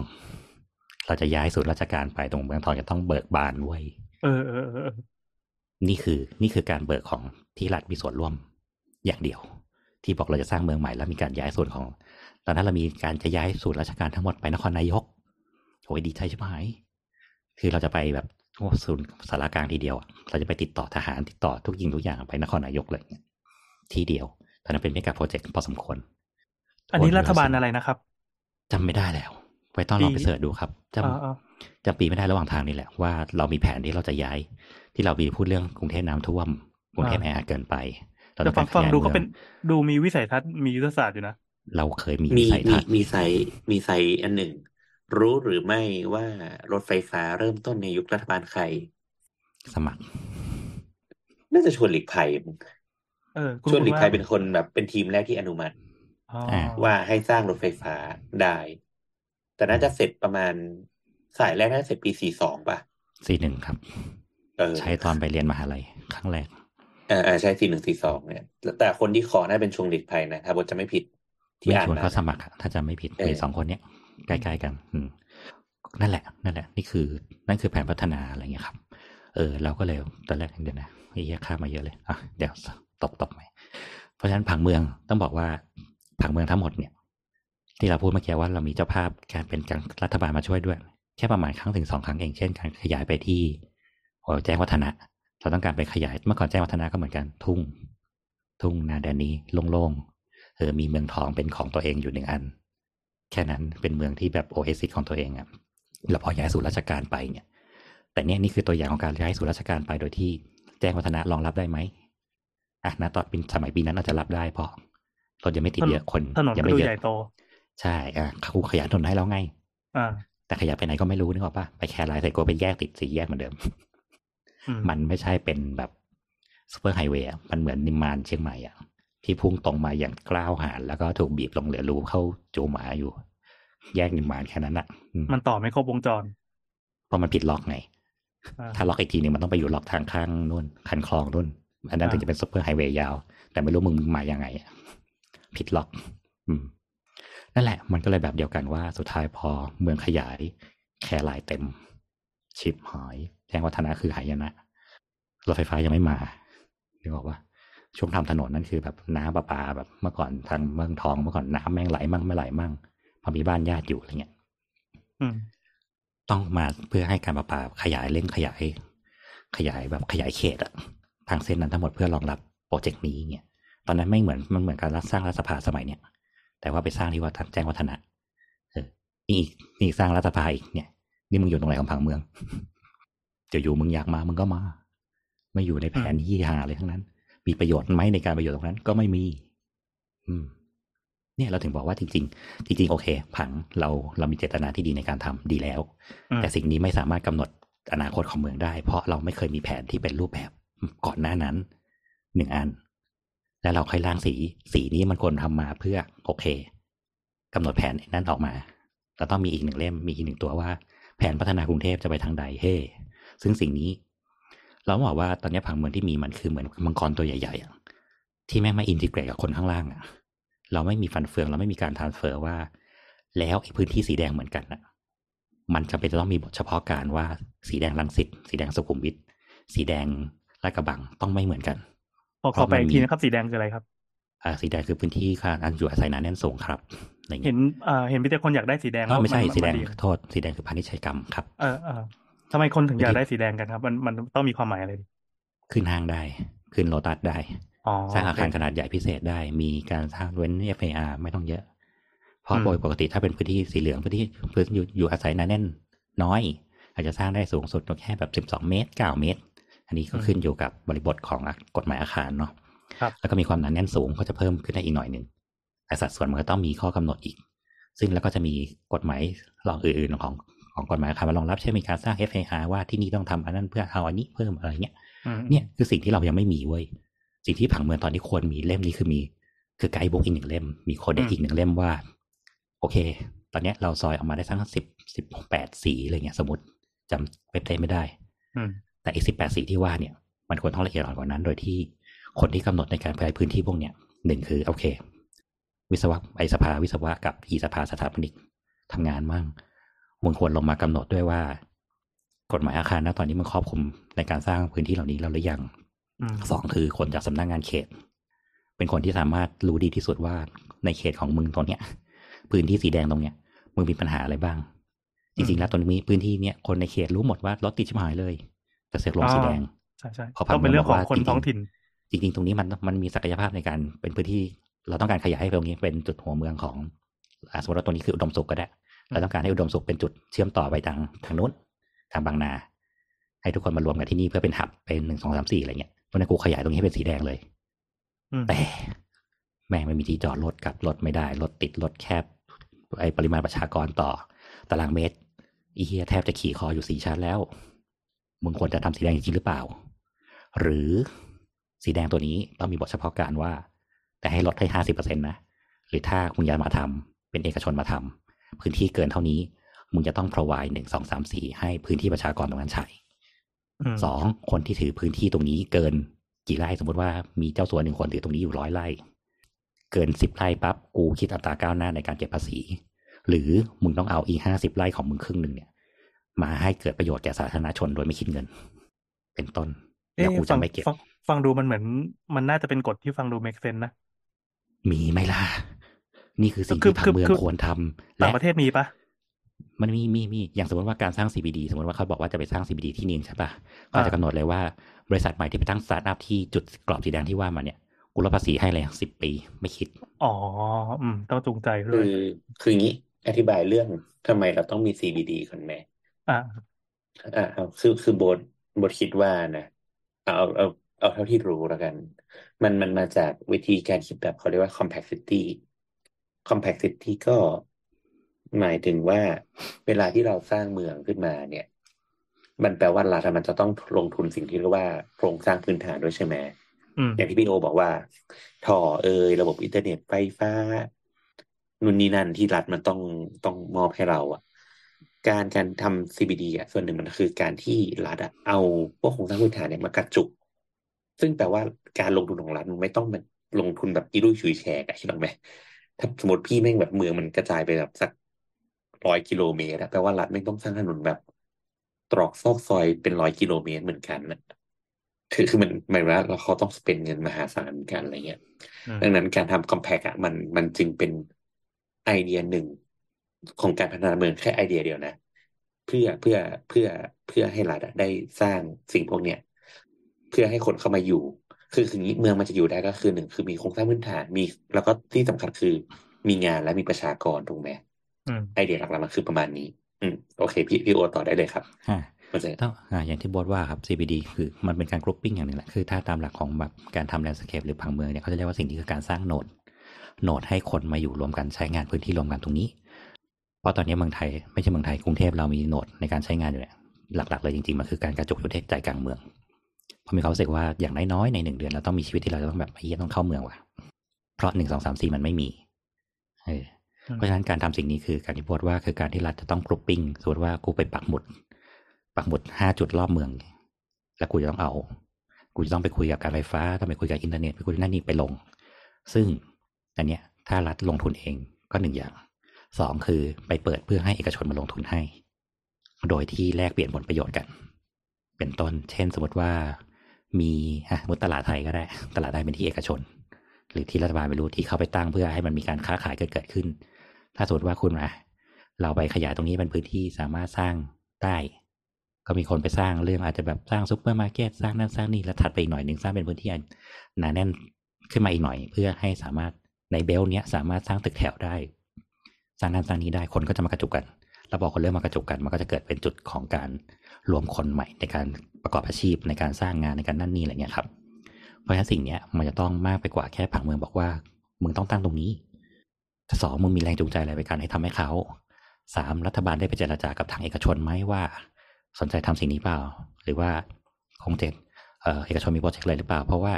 เราจะย้ายศูนย์ราชการไปตรงเมืองทองจะต้องเบิกบานเว้ยเออเออเออเออนี่คือ นี่คือการเบิกของที่รัฐมีส่วนร่วมอย่างเดียว ที่บอกเราจะสร้างเมืองใหม่แล้วมีการย้ายส่วนของ ตอนนั้นเรามีการจะย้ายศูนย์ราชการทั้งหมดไปนครนายกโอ้ยดีใจใช่ไหมคือเราจะไปแบบโอ้ศูนย์สารกลางทีเดียวอะเราจะไปติดต่อทหารติดต่อทุกยิงทุกอย่างไปนครนายกเลยเนี่ยทีเดียวตอนนั้นเป็นเมกะโปรเจกต์พอสมควร อันนี้รัฐบาลอะไรนะครับจำไม่ได้แล้ว ไว้ต้องลองไปปีเสิร์ชดูครับจอ่าอ่าำจำปีไม่ได้ระหว่างทางนี่แหละว่าเรามีแผนที่เราจะย้าย ที่เรามีพูดเรื่องกรุงเทพน้ำท่วมกรุงเทพแออัดเกินไปเราแต่ต้องฟักางรขฟังยายดูเมืก็อเป็นงดูมีวิสัยทัศน์มียุทธศาสตร์อยู่นะ เราเคยมีมีวิสัยมีทัศน์มีไซต์มีไซต์อันหนึ่ง รู้หรือไม่ว่ารถไฟฟ้าเริ่มต้นในยุครัฐบาลใคร สมัคร น่าจะชวนหลีกภัยมั้งเออคุณชวนหลีกภัยว่าเป็นคนแบบเป็นทีมแรกที่อนุมัติ อ๋อว่าให้สร้างรถไฟฟ้าได้ แต่น่าจะเสร็จประมาณสายแรกน่าจะเสร็จปีสี่สองป่ะ สี่หนึ่งครับ เออ ใช้ตอนไปเรียนมหาลัยครั้งแรกเออเออใช่สี่หนึ่งสี่สองเนี่ยแต่คนที่ขอน่าเป็นชวงหลีกภัยนะถ้าบทจะไม่ผิด ที่ไม่อ่านชวนมาเขาสมัครอะถ้าจำไม่ผิดเออมีสองคนเนี้ยใกล้ๆกัน อืมนั่นแหละ นั่นแหละ นี่คือ นั่นคือแผนพัฒนาอะไรเงี้ยครับ เออ เราก็เลยตอนแรกเดี๋ยวนะไอ้เหี้ยข้ามมาเยอะเลยอะเดี๋ยวตบตบไหมเพราะฉะนั้นผังเมืองต้องบอกว่าผังเมืองทั้งหมดเนี่ย ที่เราพูดเมื่อกี้ว่าเรามีเจ้าภาพการเป็นการรัฐบาลมาช่วยด้วย แค่ประมาณครั้งถึงสองครั้งเองเช่นการขยายไปที่หัวแจ้งวัฒนะเราต้องการไปขยายเมื่อก่อนแจ้งวัฒนะก็เหมือนกันทุ่ง ทุ่งนาแดนนี้โล่งๆ เออมีเมืองทองเป็นของตัวเองอยู่หนึ่งอัน แค่นั้นเป็นเมืองที่แบบโอเอซิสของตัวเองอะแล้วพอย้ายสู่ราชการไปเนี่ย แต่เนี่ยนี่คือตัวอย่างของการย้ายสู่ราชการไปโดยที่แจ้งวัฒนะรองรับได้ไหมอะนะตอนปีสมัยปีนั้นอาจจะรับได้เพราะรถยังไม่ติดเยอะคนถนนยังก็ไม่ดูเยใหญ่อะโตใช่อะครูขยายถนนให้แล้วไงอ่าแต่ขยับไปไหนก็ไม่รู้นึกออกปะไปแคร์ไลน์ใส่โกไปแยกติดสี่แยกเหมือนเดิมอืมมันไม่ใช่เป็นแบบซูเปอร์ไฮเวย์อะมันเหมือนนิมมานเชียงใหม่อะ ที่พุ่งตรงมาอย่างกล้าวหาญแล้วก็ถูกบีบลงเหลือรูเข้าจูหมาอยู่ แยกนิมมานแค่นั้นอะอืมมันต่อไม่ครบวงจร เพราะมันผิดล็อกไงอ่าถ้าล็อกอีกทีหนึ่งมันต้องไปอยู่ล็อกทางข้างนู่นคันคลองนู่น อันนั้นอ่าถึงจะเป็น superhighway ยาว แต่ไม่รู้มึงมายังไงอะผิดล็อก อืมนั่นแหละ มันก็เลยแบบเดียวกันว่าสุดท้ายพอเมืองขยาย แคร์ไลน์เต็ม ชิปหายแจ้งวัฒนะคือหายนะรถไฟฟ้ายังไม่มานึกออกปะ ช่วงทำถนนนั่นคือแบบน้ำประปาแบบเมื่อก่อนทางเมืองทองเมื่อก่อนน้ำแม่งไหลมั่งไม่ไหลมั่งพอมีบ้านญาติอยู่อะไรเงี้ยอืมต้องมาเพื่อให้การประปาขยายเร่งขยาย ขยายแบบขยายเขตอะทางเส้นนั้นทั้งหมดเพื่อรองรับโปรเจกต์นี้เนี่ยตอนนั้นไม่เหมือนมันเหมือนการรัฐสร้างรัฐสภาสมัยเนี้ยแต่ว่าไปสร้างที่วัดแจ้งวัฒนะเออนี่อีกนี่สร้างรัฐสภาอีกเนี่ย นี่มึงอยู่ตรงไหนของผังเมืองจะอยู่มึงอยากมามึงก็มา ไม่อยู่ในแผนยี่หาเลยทั้งนั้น มีประโยชน์ไหมในการประโยชน์ตรงนั้นก็ไม่มี อืม เนี่ยเราถึงบอกว่าจริง ๆ จริง ๆ โอเค ผังเราเรามีเจตนาที่ดีในการทำดีแล้วอืมแต่สิ่งนี้ไม่สามารถกำหนดอนาคตของเมืองได้ เพราะเราไม่เคยมีแผนที่เป็นรูปแบบก่อนหน้านั้นหนึ่งอัน แล้วเราค่อยร่างสี สีนี้มันควรทำมาเพื่อโอเคกำหนดแผนนั้นออกมาเราต้องมีอีกหนึ่งเล่มมีอีกหนึ่งตัวว่า แผนพัฒนากรุงเทพจะไปทางใดเฮ้ซึ่งสิ่งนี้ เราบอกว่าตอนนี้ผังเมืองที่มีมันคือเหมือนมังกรตัวใหญ่ๆอะที่แม่งไม่ integrate กับคนข้างล่างอะเราไม่มีฟันเฟืองเราไม่มีการ transfer ว่า แล้วไอ้พื้นที่สีแดงเหมือนกันอะมันจำเป็นจะต้องมีบทเฉพาะกาลว่าสีแดงรังสิตสีแดงสุขุมวิทสีแดงลาดกระบังต้องไม่เหมือนกันพอขอไปอีกทีนะครับ สีแดงคืออะไรครับอ่าสีแดงคือพื้นที่ค่ะอันอยู่อาศัยหนาแน่นสูงครับอะไรเห็เงี้นยอ่าเห็นมีแต่คนอยากได้สีแดงอ๋อไม่ใช่ว่าสีแดงนโทษ สีแดงคือพาณิชยกรรมครับ เออเออ ทำไมคนถึงอยากได้สีแดงกันครับ มันมันต้องมีความหมายอะไรขึ้นห้างได้ ขึ้นโลตัสได้อ๋อสร้างอาคารโเคขนาดใหญ่พิเศษได้ มีการสร้างเว้น FAR ไม่ต้องเยอะ เพราะอืมโดยปกติถ้าเป็นพื้นที่สีเหลืองพื้นที่พื้นอยู่อยู่อาศัยหนาแน่นน้อย อาจจะสร้างได้สูงสุดแค่แบบ 12 เมตร 9 เมตร อันนี้ก็ขึ้นอยู่กับบริบทของกฎหมายอาคารเนาะครับแล้วก็มีความหนาแน่นสูงก็จะเพิ่มขึ้นได้อีกหน่อยหนึ่งแต่สัดส่วนมันก็ต้องมีข้อกำหนดอีก ซึ่งแล้วก็จะมีกฎหมายรองอื่นๆของ ของกฎหมายอาคารมารองรับเช่นมีการสร้าง FAR ว่าที่นี่ต้องทำอันนั้นเพื่อเอาอันนี้เพิ่มอะไรเงี้ยอืมเนี่ยคือสิ่งที่เรายังไม่มีเว้ยสิ่งที่ผังเมืองตอนนี้ควรมีเล่มนี้คือมี คือไกด์บุ๊กอีกหนึ่งเล่ม มีโคเด็กอีกหนึ่งเล่มว่า โอเค ตอนเนี้ยเราซอยออกมาได้สักสิบสิบแปดสีอะไรเงี้ยสมมติจำเว็บไซต์ไม่ได้อืมแต่อีกสิบแปดสีที่ว่าเนี่ย มันควรต้องละเอียดอ่อนกว่านั้น โดยที่คนที่กำหนดในการใช้พื้นที่พวกเนี้ยหนึ่งคือโอเค วิศวะไอสภาวิศวะกับอีสภาสถาปนิกทำงานมั่ง มึงควรลงมากำหนดด้วยว่า กฎหมายอาคารนะตอนนี้มันครอบคลุมในการสร้างพื้นที่เหล่านี้แล้วหรือยังอืมสองคือคนจากสำนักงานเขต เป็นคนที่สามารถรู้ดีที่สุดว่าในเขตของมึงตรงเนี้ย พื้นที่สีแดงตรงเนี้ยมึงมีปัญหาอะไรบ้าง จริงๆแล้วตรงนี้พื้นที่เนี้ยคนในเขตรู้หมดว่ารถติดชิบหายเลยแต่เสือกลงสีแดงใช่ใช่ขอพักต้องเป็นเรื่องของบอกว่าคนจริงๆท้องถิ่น จริง ๆ ตรงนี้มันมันมีศักยภาพในการเป็นพื้นที่เราต้องการขยายให้ตรงนี้เป็นจุดหัวเมืองของอะสมมติว่าตรงนี้คืออุดมสุขก็ได้ เราต้องการให้อุดมสุขเป็นจุดเชื่อมต่อไปทางทางนู้นทางบางนา ให้ทุกคนมารวมกันที่นี่เพื่อเป็นหับเป็นหนึ่งสองสามสี่อะไรเงี้ยเพราะฉะนั้นกูขยายตรงนี้ให้เป็นสีแดงเลยอืมแต่แม่งไม่มีที่จอดรถกลับรถไม่ได้รถติดรถแคบ ไอปริมาณประชากรต่อ ตารางเมตรอีเฮียแทบจะขี่คออยู่สี่ชั้นแล้วมึงควรจะทำสีแดงจริงๆหรือเปล่า หรือสีแดงตัวนี้ต้องมีบทเฉพาะการว่า แต่ให้ลดให้ห้าสิบเปอร์เซ็นต์นะ หรือถ้ามึงอยากมาทำเป็นเอกชนมาทำ พื้นที่เกินเท่านี้ มึงจะต้อง provide หนึ่งสองสามสี่ให้พื้นที่ประชากรตรงนั้นใช้อืมสองคนที่ถือพื้นที่ตรงนี้เกินกี่ไร่สมมติว่ามีเจ้าสัวหนึ่งคนถือตรงนี้อยู่ร้อยไร่ เกินสิบไร่ปั๊บกูคิดอัตราก้าวหน้าในการเก็บภาษี หรือมึงต้องเอาอีห้าสิบไร่ของมึงครึ่งหนึ่งเนี่ย มาให้เกิดประโยชน์แก่สาธารณชนโดยไม่คิดเงิน เป็นต้นแล้วเอ๊ะกูฟัจะงไม่เก็บฟังฟังดูมันเหมือน มันน่าจะเป็นกฎที่ฟังดู make sense นะมีไหมล่ะ นี่คือสิ่งคือที่ผัคืงอเมืองคือควรทำต่างและประเทศมีปะมันมีมีมีอย่างสมมติว่าการสร้าง CBD สมมติว่าเขาบอกว่าจะไปสร้าง CBD ที่นี่ใช่ปะก็จะกำหนดเลยว่าบริษัทใหม่ที่ไปตั้งสตาร์ทอัพที่จุดกรอบสีแดงที่ว่ามาเนี่ยกูลดภาษีให้เลยสิบปีไม่คิด อ๋อ อืม ต้องจูงใจด้คืวยอคืออย่างนี้ อธิบายเรื่องทำไมเราต้องมี CBD ก่อนแม่อ่าอ่าเอาคือคือโบทโบทคิดว่านะเอาเอาเอาเอาเท่าที่รู้แล้วกัน มันมันมาจากวิธีการคิดแบบเขาเรียกว่า complexity complexity ก็หมายถึงว่าเวลาที่เราสร้างเมืองขึ้นมาเนี่ย มันแปลว่ารัฐอะมันจะต้องลงทุนสิ่งที่เรียกว่าโครงสร้างพื้นฐานด้วยใช่ไหมอืมอย่างที่พี่โอบอกว่าท่อเอยระบบอินเทอร์เน็ตไฟฟ้านู่นนี่นั่นที่รัฐมันต้องต้องมอบให้เราอะ การการทำ CBD อะส่วนหนึ่งมันคือการที่รัฐอะเอาพวกโครงสร้างพื้นฐานเนี่ยมากระจุก ซึ่งแปลว่าการลงทุนของรัฐมันไม่ต้องมันลงทุนแบบอีรุ่ยฉุยแฉกอะคิดออกไหม ถ้าสมมติพี่แม่งแบบเมืองมันกระจายไปแบบสักร้อยกิโลเมตรอะแปลว่ารัฐไม่งต้องสร้างถนนแบบตรอกซอกซอยเป็นร้อยกิโลเมตรเหมือนกันนะคือคือมันหมายว่าเราเขาต้องสเปนเงินมหาศาลเหมือนกันอะไรเงี้ยอืมดังนั้นการทำคอมแพกอะมันมันจึงเป็นไอเดียหนึ่งของการพัฒนาเมืองแค่ไอเดียเดียวนะ เพื่อเพื่อเพื่อเพื่อให้รัฐอะได้สร้างสิ่งพวกเนี้ย เพื่อให้คนเข้ามาอยู่ คือคืออย่างนี้เมืองมันจะอยู่ได้ก็คือหนึ่งคือมีโครงสร้างพื้นฐานมี แล้วก็ที่สำคัญคือมีงานและมีประชากรถูกไหมอืมไอเดียหลักๆมันคือประมาณนี้ อืมโอเค พี่พี่โอต่อได้เลยครับอ่าเข้าใจต้องอ่าอย่างที่บอสว่าครับ CBD คือมันเป็นการ grouping อย่างหนึ่งแหละคือถ้าตามหลักของแบบการทำ landscape หรือผังเมืองเนี่ยเขาจะเรียกว่าสิ่งที่คือการสร้าง node node ให้คนมาอยู่รวมกันใช้งานพื้นที่รวมกันตรงนี้ เพราะตอนนี้เมืองไทยไม่ใช่เมืองไทยกรุงเทพเรามี node ในการใช้งานอยู่เนี่ยหลักๆเลยจริงๆมันคือการกระจุกอยู่ที่ใจกลางเมือง เพราะมีความรู้สึกว่าอย่างน้อยๆในหนึ่งเดือนเราต้องมีชีวิตที่เราจะต้องแบบไอ้เหี้ยต้องเข้าเมืองว่ะ เพราะหนึ่งสองสามสี่มันไม่มีเอออืมเพราะฉะนั้นการทำสิ่งนี้คือการที่พูดว่าคือการที่รัฐจะต้อง grouping สมมติว่ากูไปปักหมุด ปักหมุดห้าจุดรอบเมือง แล้วกูจะต้องเอา กูจะต้องไปคุยกับการไฟฟ้าต้องไปคุยกับอินเทอร์เน็ตไปคุยนั่นนี่ไปลง ซึ่งอันเนี้ยถ้ารัฐลงทุนเองก็หนึ่งอย่างสองคือไปเปิดเพื่อให้เอกชนมาลงทุนให้ โดยที่แลกเปลี่ยนผลประโยชน์กัน เป็นต้น เช่นสมมติว่า มีอะสมมติตลาดไทก็ได้ ตลาดไทเป็นที่เอกชน หรือที่รัฐบาลไม่รู้ที่เขาไปตั้งเพื่อให้มันมีการค้าขายเกิดเกิดขึ้น ถ้าสมมติว่าคุณอะเราไปขยายตรงนี้เป็นพื้นที่สามารถสร้างได้ก็มีคนไปสร้างเรื่องอาจจะแบบสร้างซุปเปอร์มาร์เก็ตสร้างนั่นสร้างนี่แล้วถัดไปอีกหน่อยหนึ่งสร้างเป็นพื้นที่หนาแน่นขึ้นมาอีกหน่อย เพื่อให้สามารถใน level เนี้ยสามารถสร้างตึกแถวได้ สร้างนั่นสร้างนี้ได้คนก็จะมากระจุกกัน แล้วพอคนเริ่มมากระจุกกัน มันก็จะเกิดเป็นจุดของการรวมคนใหม่ในการ ประกอบอาชีพในการสร้างงานในการนั่นนี่อะไรเงี้ยครับ เพราะฉะนั้นสิ่งเนี้ยมันจะต้องมากไปกว่าแค่ผังเมืองบอกว่า มึงต้องตั้งตรงนี้สองมึงมีแรงจูงใจอะไรไปการให้ทำให้เขาสามรัฐบาลได้ไปเจรจากับทางเอกชนไหมว่า สนใจทำสิ่งนี้เปล่า หรือว่าคงจะเอ่อเอกชนมีโปรเจกต์อะไรหรือเปล่า เพราะว่า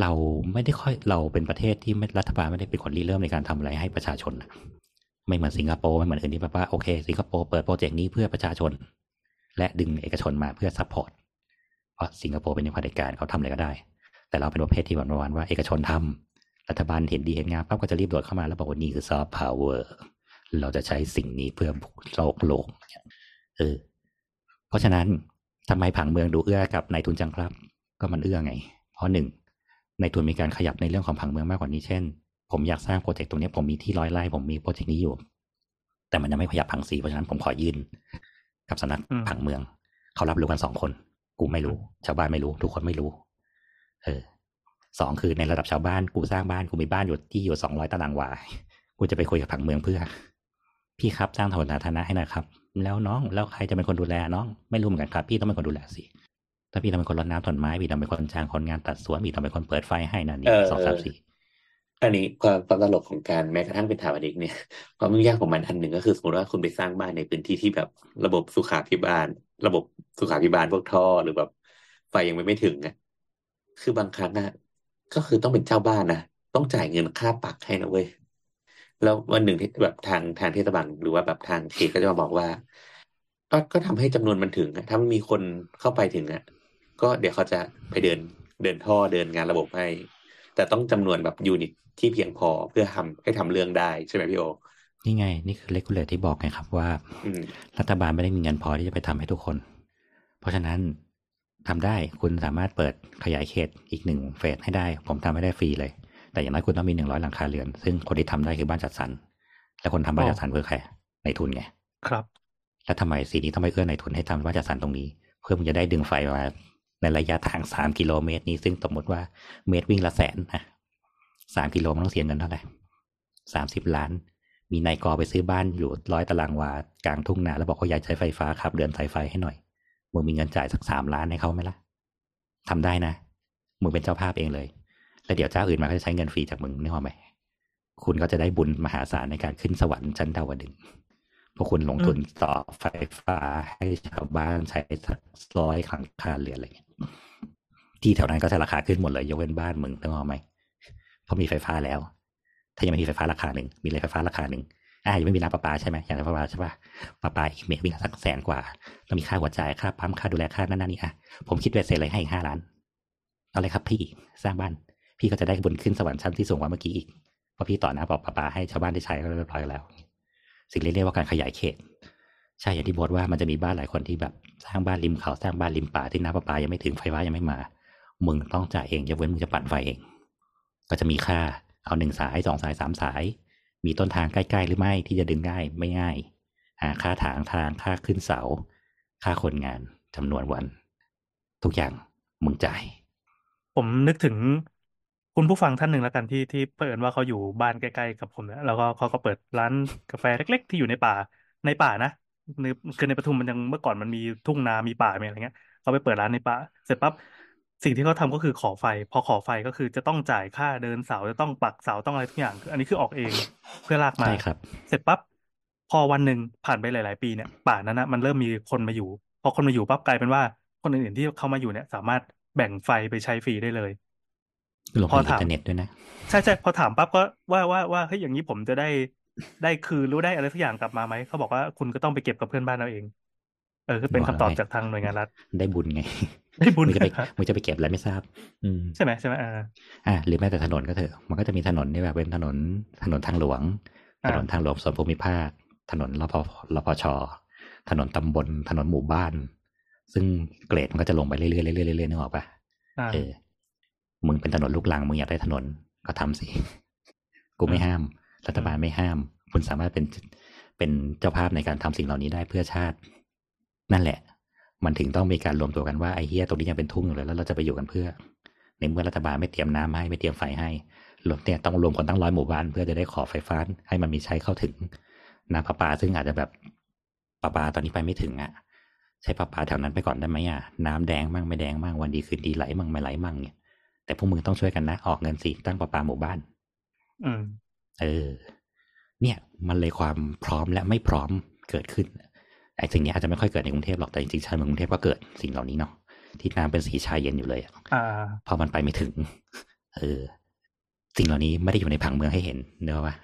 เราไม่ได้ค่อยเราเป็นประเทศที่รัฐบาลไม่ได้เป็นคนริเริ่มในการทำอะไรให้ประชาชนไม่เหมือนสิงคโปร์ไม่เหมือนอื่นที่แบบว่าโอเคสิงคโปร์เปิดโปรเจกต์นี้เพื่อประชาชน และดึงเอกชนมาเพื่อ support เพราะสิงคโปร์เป็นเผด็จการเขาทำอะไรก็ได้ แต่เราเป็นประเภทที่แบบประมาณว่าเอกชนทำรัฐบาลเห็นดีเห็นงามปั๊บก็จะรีบโดดเข้ามาแล้วบอกว่านี่คือซอฟต์พาวเวอร์ เราจะใช้สิ่งนี้เพื่อโลกโลกเนี่ยเออ เพราะฉะนั้นทำไมผังเมืองดูเอื้อกับนายทุนจังครับ ก็มันเอื้อไง เพราะหนึ่งนายทุนมีการขยับในเรื่องของผังเมืองมากกว่านี้เช่น ผมอยากสร้างโปรเจกต์ตรงนี้ผมมีที่ร้อยไร่ผมมีโปรเจกต์นี้อยู่ แต่มันยังไม่ขยับผังสีเพราะฉะนั้นผมขอยื่น กับสำนักอืมผังเมือง เขารับรู้กันสองคน กูไม่รู้ ชาวบ้านไม่รู้ ทุกคนไม่รู้ เออสองคือในระดับชาวบ้านกูสร้างบ้านกูมีบ้านอยู่ที่อยู่สองร้อยตารางวากูจะไปคุยกับผังเมืองเพื่อ พี่ครับสร้างถนนสาธารณะให้หนะครับ แล้วน้องแล้วใครจะเป็นคนดูแลน้องไม่รู้เหมือนกันครับ พี่ต้องเป็นคนดูแลสิถ้าพี่ต้องเป็นคนรดน้ำต้นไม้พี่ต้องเป็นคนจ้างคนงานตัดสวนพี่ต้องเป็นคนเปิดไฟให้นั่นนี่เออสองสามสี่ อันนี้ความความตลกของการแม้กระทั่งเป็นถาปนิกเนี่ยความยุ่งยากของมันอันหนึ่งก็คือสมมติว่าคุณไปสร้างบ้านในพื้นที่ที่แบบระบบสุขาภิบาล ระบบสุขาภิบาลพวกท่อหรือแบบไฟยังไม่ไม่ถึงอะคือบางครั้งอะก็คือต้องเป็นเจ้าบ้านนะต้องจ่ายเงินค่าปักให้นะเว้ยแล้ววันหนึ่งที่แบบทางทางเทศบาลหรือว่าแบบทางเขตก็จะมาบอกว่า ก็ก็ทำให้จำนวนมันถึงถ้ามันมีคนเข้าไปถึงอะ ก็เดี๋ยวเขาจะไปเดินเดินท่อเดินงานระบบให้ แต่ต้องจำนวนแบบยูนิต ที่เพียงพอเพื่อทำให้ทำเรื่องได้ใช่ไหมพี่โอนี่ไง นี่คือเลกูเลตที่บอกไงครับว่าอืมรัฐบาลไม่ได้มีเงินพอที่จะไปทำให้ทุกคน เพราะฉะนั้นทำได้คุณสามารถเปิดขยายเขตอีกหนึ่งเฟสให้ได้ ผมทำไม่ได้ฟรีเลย แต่อย่างน้อยคุณต้องมีหนึ่งร้อยหลังคาเรือน ซึ่งคนที่ทำได้คือบ้านจัดสรรและคนทำบ้านจัดสรรเพื่อใครในทุนไง ครับ แล้วทำไมสีนี้ต้องไปเอื้อในทุนให้ทำบ้านจัดสรรตรงนี้ เพื่อมึงจะได้ดึงไฟมาในระยะทางสามกิโลเมตรนี้ซึ่งสมมติว่าเมตรวิ่งละแสนนะ สามกิโลมันต้องเสียเงินเท่าไหร่สามสิบล้าน มีนายกอไปซื้อบ้านอยู่ร้อยตารางวากลางทุ่งนาแล้วบอกว่าอยากใช้ไฟฟ้าครับเดือนสายไฟให้หน่อยมึงมีเงินจ่ายสักสามล้านให้เขาไหมล่ะทำได้นะมึงเป็นเจ้าภาพเองเลย แล้วเดี๋ยวเจ้าอื่นมาก็จะใช้เงินฟรีจากมึงนึกออไหมคุณก็จะได้บุญมหาศาลในการขึ้นสวรรค์ชั้นดาวดึงเพราะคุณลงทุนต่อไฟฟ้าให้ชาวบ้านใช้สักร้อยครั้งคาเรือนอะไรเงี้ยที่แถวนั้นก็จะราคาขึ้นหมดเลยยกเว้นบ้านมึงนึกออกไหม เพราะมีไฟฟ้าแล้ว ถ้ายังไม่มีไฟฟ้าราคาหนึ่งมีเลยไฟฟ้าราคาหนึ่งอ่ายังไม่มีน้ำประปาใช่ไหมอย่างน้ำประปาใช่ปะประปาอีกเมตรวิ่งสักแสนกว่าต้องมีค่าหัวใจค่าปั๊มค่าดูแลค่านั่นนั่นนี่อะผมคิดเวทเสร็จเลยให้ห้าล้านเอาเลยครับพี่สร้างบ้าน พี่ก็จะได้บุญขึ้นสวรรค์ชั้นที่สูงกว่าเมื่อกี้อีกเพราะพี่ต่อน้ำประปาให้ชาวบ้านได้ใช้ก็เรียบร้อยแล้ว สิ่งเรียกว่าการขยายเขตใช่อย่างที่โบทว่ามันจะมีบ้านหลายคนที่แบบสร้างบ้านริมเขาสร้างบ้านริมป่าที่น้ำประปายังไม่ถึงไฟฟ้ายังไม่มา มึงต้องจ่ายเองยกเว้นมึงจะปั่นไฟเอง ก็จะมีค่าเอาหนึ่งสายสองสายสามสาย มีต้นทางใกล้ ๆ หรือไม่ที่จะดึงง่ายไม่ง่ายค่าถางทางค่าขึ้นเสา ค่าคนงานจำนวนวัน ทุกอย่างมึงจ่ายผมนึกถึงคุณผู้ฟังท่านหนึ่งแล้วกันที่ที่เปิดว่าเขาอยู่บ้านใกล้ๆกับผมเนี่ยแล้วก็เขาก็เปิดร้านกาแฟเล็ก ๆ ที่อยู่ในป่าในป่านะคือในปทุมมันยังเมื่อก่อนมันมีทุ่งนา มีป่ามีอะไรเงี้ยเขาไปเปิดร้านในป่า เสร็จปั๊บ สิ่งที่เขาทำก็คือขอไฟ พอขอไฟก็คือจะต้องจ่ายค่าเดินเสาจะต้องปักเสาต้องอะไรทุกอย่างคืออันนี้คือออกเองเพื่อลากมาใช่ครับ เสร็จปั๊บพอวันหนึ่งผ่านไปหลาย ๆ ปีเนี่ย ป่านั้นนะมันเริ่มมีคนมาอยู่ พอคนมาอยู่ปั๊บกลายเป็นว่าคนอื่นๆที่เข้ามาอยู่เนี่ย สามารถแบ่งไฟไปใช้ฟรีได้เลยรวมพอถึงอิถามนเทอร์เน็ตด้วยนะใช่ใช่พอถามปั๊บก็ว่าว่าว่าเฮ้ยอย่างนี้ผมจะได้ได้คืนรู้ได้อะไรสักอย่างกลับมาไหมเขาบอกว่าคุณก็ต้องไปเก็บกับเพื่อนบ้านเราเอง เออคือเป็นบอกคำตอบแล้วไงจากทางหน่วยงานรัฐ ได้บุญไง ได้บุญมึงจะไปมึงจะไปเก็บอะไรไม่ทราบ อืมใช่ไหมใช่ไหมอ่าอ่าหรือแม้แต่ถนนก็เถอะ มันก็จะมีถนนที่แบบเป็นถนนถนนทางหลวงอ่าถนนทางหลวงส่วนภูมิภาค ถนนรพรพชถนนตำบลถนนหมู่บ้าน ซึ่งเกรดมันก็จะลงไปเรื่อยๆเรื่อยๆเรื่อยๆนึกออกปะอ่าเออ มึงเป็นถนนลูกลังมึงอยากได้ถนนก็ทำสิ กูไม่ห้าม รัฐบาลไม่ห้าม คุณสามารถเป็นเป็นเจ้าภาพในการทำสิ่งเหล่านี้ได้เพื่อชาติ นั่นแหละ มันถึงต้องมีการรวมตัวกันว่าไอ้เฮียตรงนี้ยังเป็นทุ่งอยู่เลยแล้วเราจะไปอยู่กันเพื่อ ในเมื่อรัฐบาลไม่เตรียมน้ำให้ไม่เตรียมไฟให้รวมเนี่ยต้องรวมคนตั้งร้อยหมู่บ้านเพื่อจะได้ขอไฟฟ้าให้มันมีใช้เข้าถึงน้ำประปาซึ่งอาจจะแบบประปาตอนนี้ไปไม่ถึงอะ ใช้ประปาแถวนั้นไปก่อนได้ไหมอะน้ำแดงมั่งไม่แดงมั่งวันดีคืนดีไหลมั่งไม่ไหลมั่งเนี่ยแต่พวกมึงต้องช่วยกันนะออกเงินสิตั้งประปาหมู่บ้าน อืมเออ เนี่ย มันเลยความพร้อมและไม่พร้อมเกิดขึ้น ไอ้สิ่งนี้อาจจะไม่ค่อยเกิดในกรุงเทพหรอกแต่จริงๆชายเมืองกรุงเทพก็เกิดสิ่งเหล่านี้เนาะที่น้ำเป็นสีชาเย็นอยู่เลยอะอ่าเพราะมันไปไม่ถึงเออสิ่งเหล่านี้ไม่ได้อยู่ในผังเมืองให้เห็นเนอะวะ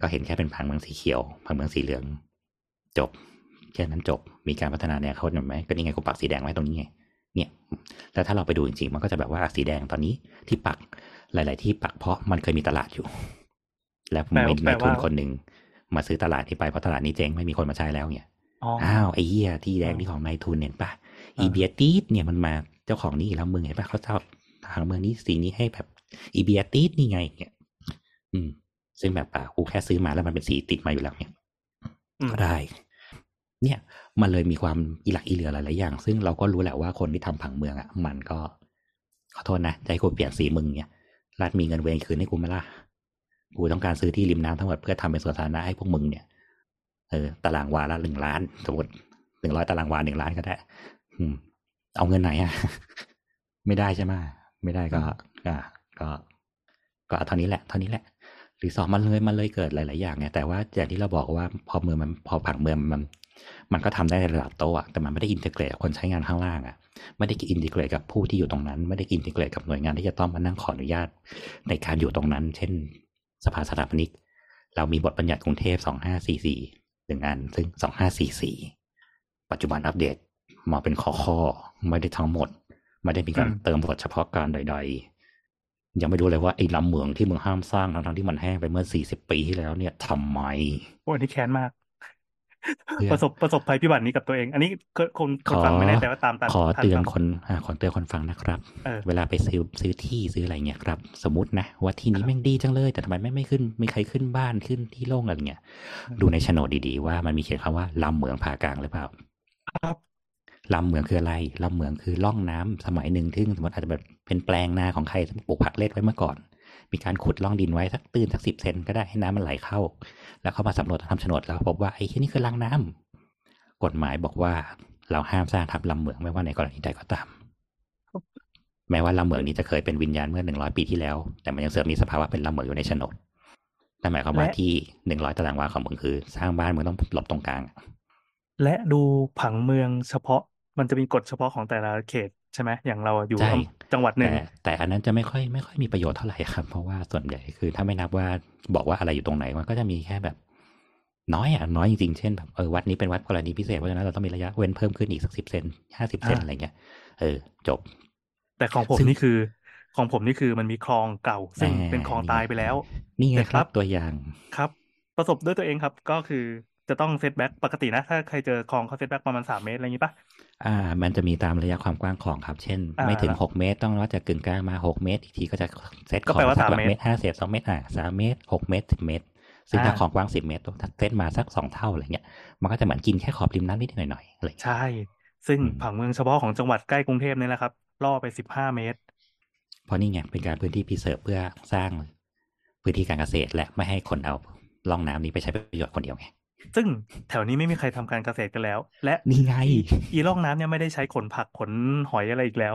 ก็เห็นแค่เป็นผังเมืองสีเขียวผังเมืองสีเหลือง จบแค่นั้นจบมีการพัฒนาแนวเขาหน่อยไหมก็นี่ไงกูปักสีแดงไว้ตรงนี้ไงเนี่ยแล้วถ้าเราไปดูจริงๆ มันก็จะแบบว่าสีแดงตอนนี้ที่ปักหลาย ๆ ที่ปักเพราะมันเคยมีตลาดอยู่ แล้วแปลมีแปลนายทุนว่าคนหนึ่งมาซื้อตลาดนี้ไปเพราะตลาดนี้เจ๊งไม่มีคนมาใช้แล้วเนี่ย อ๋ออ้าวไอ้เหี้ยที่แดงที่ของนายทุนเห็นปะอีเบียตีดเนี่ยมันมาเจ้าของนี่อีกแล้วมึงเห็นปะเขาเจ้าทางเมืองนี้สีนี้ให้แบบอีเบียตีดนี่ไงเนี่ยอืม ซึ่งแบบป่ากูแค่ซื้อมาแล้วมันเป็นสีติดมาอยู่แล้วเนี่ยอืมก็ได้ เนี่ย มันเลยมีความอีหลักอีเหลือหลายๆอย่าง ซึ่งเราก็รู้แหละว่าคนที่ทำผังเมืองอะ มันก็ขอโทษนะจะให้กูเปลี่ยนสีมึงเนี่ยรัฐมีเงินเวรคืนให้กูไหมล่ะกูต้องการซื้อที่ริมน้ำทั้งหมดเพื่อทำเป็นสวนสาธารณะให้พวกมึงเนี่ย เออตารางวาละหนึ่งล้าน สมมติหนึ่งร้อยตารางวาหนึ่งล้านก็ได้ อืม เอาเงินไหนอะไม่ได้ใช่ไหมไม่ได้ก็ก็ก็ก็เอาเท่านี้แหละเท่านี้แหละ หรือสองมันเลยมันเลยเกิดหลาย ๆ อย่างไงแต่ว่าอย่างที่เราบอกว่าพอเมืองมันพอผังเมืองมัน มันก็ทำได้ในระดับโตะอะแต่มันไม่ได้อินทิเกรตกับคนใช้งานข้างล่างอะไม่ได้อินทิเกรตกับผู้ที่อยู่ตรงนั้น ไม่ได้อินทิเกรตกับหน่วยงานที่จะต้องมานั่งขออนุญาต ในการอยู่ตรงนั้น เช่น สภาสถาปนิกเรามีบทบัญญัติกรุงเทพ 2544 หนึ่งอันซึ่ง2544ปัจจุบันอัปเดตมาเป็นข้อข้อๆไม่ได้ทั้งหมด ไม่ได้มีการอืมเติมบทเฉพาะการใด ๆ ยังไม่รู้เลยว่าไอ้ลำเหมืองที่มึงห้ามสร้างทั้งๆที่มันแห้งไปเมื่อ40ปีที่แล้วเนี่ยทำไมโอ้อันนี้แค้นมากเพื่อ ประสบประสบภัยพิบัตินี้กับตัวเอง อันนี้ก็คนคนฟังไม่แน่ใจว่าตามตามขอทันเตือนปะคนอ่าขอเตือนคนฟังนะครับเออเวลาไปซื้อซื้อที่ซื้ออะไรเงี้ยครับ สมมตินะว่าที่นี้แม่งดีจังเลย แต่ทำไมไม่ไม่ขึ้นมีใครขึ้นบ้านขึ้นที่โล่งอะไรเงี้ยดูในโฉนดดีๆว่ามันมีเขียนคำว่าลำเหมืองผ่ากลางหรือเปล่า ครับลำเหมืองคืออะไรลำเหมืองคือร่องน้ำสมัยหนึ่งที่สมมติอาจจะแบบเป็นแปลงนาของใครปลูกผักเล็ดไว้เมื่อก่อน มีการขุดร่องดินไว้สักตื้นสักสิบเซนก็ได้ให้น้ำมันไหลเข้า แล้วเขามาสำรวจทำโฉนดแล้วพบว่าไอ้ที่นี่คือรางน้ำกฎหมายบอกว่าเราห้ามสร้างทับลำเหมืองไม่ว่าในกรณีใดก็ตาม แม้ว่าลำเหมืองนี้จะเคยเป็นวิญญาณเมื่อหนึ่งร้อยปีที่แล้ว แต่มันยังเสือกมีสภาวะเป็นลำเหมืองอยู่ในโฉนดนั่นหมายความว่าและที่หนึ่งร้อยตารางวาของมึงคือ สร้างบ้านมึงต้องหลบตรงกลาง และดูผังเมืองเฉพาะมันจะมีกฎเฉพาะของแต่ละเขต ใช่ไหมอย่างเราอยู่ใช่อำจังหวัดหนึ่งแต่แต่อันนั้นจะไม่ค่อยไม่ค่อยมีประโยชน์เท่าไหร่ครับ เพราะว่าส่วนใหญ่คือถ้าไม่นับว่าบอกว่าอะไรอยู่ตรงไหนมันก็จะมีแค่แบบ น้อยอะน้อยจริงๆเช่นแบบเออวัดนี้เป็นวัดกรณีพิเศษเพราะฉะนั้นเราต้องมีระยะเว้นเพิ่มขึ้นอีกสักสิบเซนห้าสิบเซนอ่าอะไรเงี้ยเออ จบ แต่ของผมซึ่งนี่คือ ของผมนี่คือมันมีคลองเก่า ซึ่งอ่าเป็นคลองตายไปแล้ว นี่ไงเสร็จครัปั๊บครับตัวอย่างครับ ประสบด้วยตัวเองครับ ก็คือจะต้อง setback ปกตินะ ถ้าใครเจอคลองเขา setback ประมาณสามเมตรอะไรอย่างนี้ปะ อ่า มันจะมีตามระยะความกว้างของครับ เช่นอ่าไม่ถึงแล้วหกเมตร ต้องวัดจากกึ่งกลางมาหกเมตร อีกทีก็จะเซตก็ขอแปลงว่าสักสามแบบเมตรเมตรห้าเศษสองเมตรอ่าสามเมตรหกเมตรสิบเมตร ซึ่งถ้าอ่าของกว้างสิบเมตรเซตมาสักสองเท่าอะไรเงี้ย มันก็จะเหมือนกินแค่ขอบริมน้ำนิดหน่อยๆอะไรเงี้ยใช่ ซึ่งอืมผังเมืองเฉพาะของจังหวัดใกล้กรุงเทพนี่แหละครับ ล่อไปสิบห้าเมตร เพราะนี่ไงเป็นการพื้นที่พิเศษเพื่อสร้างพื้นที่การเกษตรและไม่ให้คนเอาล่องน้ำนี้ไปใช้ประโยชน์คนเดียวไง ซึ่งแถวนี้ไม่มีใครทำการเกษตรกันแล้ว และนี่ไง อีอีร่องน้ำเนี่ยไม่ได้ใช้ขนผักขนหอยอะไรอีกแล้ว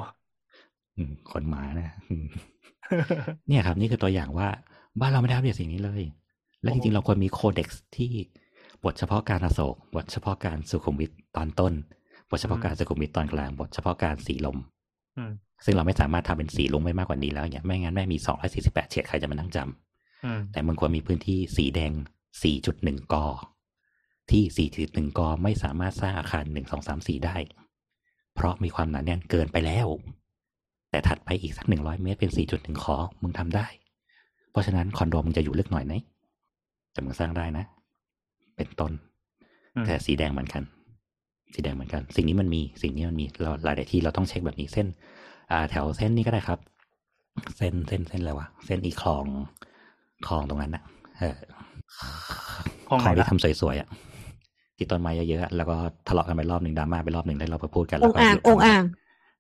อืมคนหมานะอืมเนี่ยครับ นี่คือตัวอย่างว่า บ้านเราไม่ได้ทำอย่างสิ่งนี้เลย และจริงๆเราควรมีโคเด็กซ์ที่บทเฉพาะการอโศกบทเฉพาะการสุขุมวิทตอนต้น บทเฉพาะการสุขุมวิทตอนกลาง บทเฉพาะการสีลมอืมซึ่งเราไม่สามารถทำเป็นสีลุงไม่มากกว่านี้แล้วเนี่ยไม่งั้นแม่งมี248เฉดใครจะมานั่งจำอืมแต่มันควรมีพื้นที่สีแดง4.1กอ ที่4.1กอไม่สามารถสร้างอาคาร 1 2 3 4 ได้ เพราะมีความหนาแน่นเกินไปแล้ว แต่ถัดไปอีกสัก 100 เมตรเป็น 4.1คอมึงทำได้ เพราะฉะนั้นคอนโดมึงจะอยู่ลึกหน่อยไหมแต่มึงสร้างได้นะ เป็นต้นอืมแต่สีแดงเหมือนกัน สีแดงเหมือนกัน สิ่งนี้มันมีสิ่งนี้มันมีเราหลายๆที่เราต้องเช็คแบบนี้เส้นอ่าแถวเส้นนี้ก็ได้ครับ เส้นเส้นเส้นอะไรวะเส้นอีคลองคลองตรงนั้นนะเออคลองไหนที่ล่ะทำสวยๆอะ ที่ต้นไม้เยอะๆอะแล้วก็ทะเลาะกันไปรอบหนึ่งดราม่าไปรอบหนึ่งแล้วเราไปพูดกันอแล้วงก็อ่างหยุดองอ่าง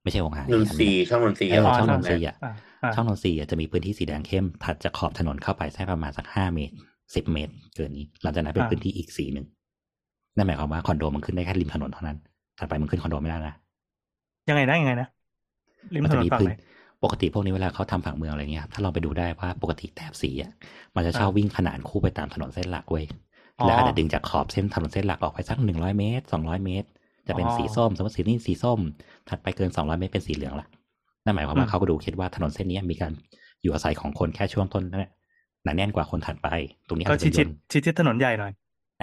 ไม่ใช่องค์อ่างนนทรีย์ช่องนนทรีย์เอออะช่องนช่นทรีย์อะอ่าอ่าช่องนนทรีย์อะจะมีพื้นที่สีแดงเข้มถัดจากขอบถนนเข้าไปสักประมาณสักห้าเมตรสิบเมตร เกินนี้ หลังจากนั้นเป็นอ่าพื้นที่อีกสีหนึ่งนั่นหมายความว่าคอนโดมันขึ้นได้แค่ริมถนนเท่านั้นถัดไปมันขึ้นคอนโดไม่ได้นะยังไงนะยังไงนะริมมันถจะนนมีฝั่งพื้นไหนปกติพวกนี้เวลาเขาทำผังเมืองอะไรเงี้ยถ้าเราไปดูได้ว่าปกติแถบสีอะมันจะชอบอ่าวิ่งขนานคู่ไปตามถนนเส้นหลักเว้ยอ๋อ แล้วอาจจะดึงจากขอบเส้นถนนเส้นหลักออกไปสักหนึ่งร้อยเมตรสองร้อยเมตร จะเป็นอ๋อสีส้ม สมมติสีนี้สีส้ม ถัดไปเกินสองร้อยเมตรเป็นสีเหลืองละนั่นหมายความว่าอืมเขาก็ดูคิดว่าถนนเส้นนี้มีการอยู่อาศัยของคนแค่ช่วงต้นนั่นแหละหนาแน่นกว่าคนถัดไป ตรงนี้ก็อาจจะชิเป็ดนชิดชิดชิดถนนใหญ่หน่อย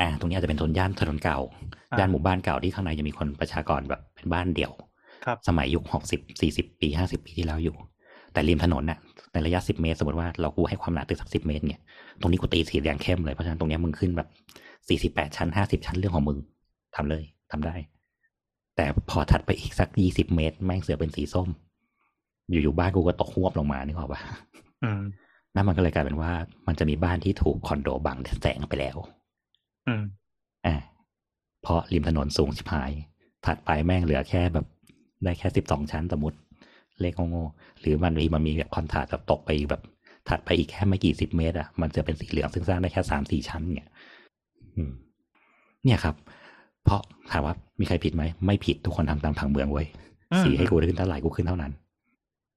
อ่าตรงนี้อาจจะเป็นถนนย่านถนนเก่าอ่าย่านหมู่บ้านเก่าที่ข้างในจะมีคนประชากรแบบเป็นบ้านเดี่ยวครับสมัยยุคหกสิบสี่สิบปีห้าสิบปีที่แล้วอยู่ แต่ริมถนนน่ะในระยะสิบเมตร สมมติว่าเรากูให้ความหนาตึกสักสิบเมตรเนี่ย ตรงนี้กูตีสีแดงเข้มเลยเพราะฉะนั้นตรงเนี้ยมึงขึ้นแบบสี่สิบแปดชั้นห้าสิบชั้นเรื่องของมึงทำเลยทำได้ แต่พอถัดไปอีกสักยี่สิบเมตร แม่งเสือเป็นสีส้ม อยู่ๆบ้านกูก็ตกหวบลงมานึกออกปะอืมนั่นมันก็เลยกลายเป็นว่า มันจะมีบ้านที่ถูกคอนโดบังแสงไปแล้ว อืมอ่าเพราะริมถนนสูงชิบหาย ถัดไปแม่งเหลือแค่แบบได้แค่สิบสองชั้นสมมติเลขโง่ๆหรือมันมีมันมีคอนถาดแบบตกไปแบบ ถัดไปอีกแค่ไม่กี่สิบเมตรอะมันจะเป็นสีเหลืองซึ่งสร้างได้แค่สามสี่ชั้นเนี่ยอืมเนี่ยครับ เพราะถามว่ามีใครผิดไหม ไม่ผิดทุกคนทำตามผังเมืองเว้ยอืมสีให้กูขึ้นเท่าไหร่กูขึ้นเท่านั้น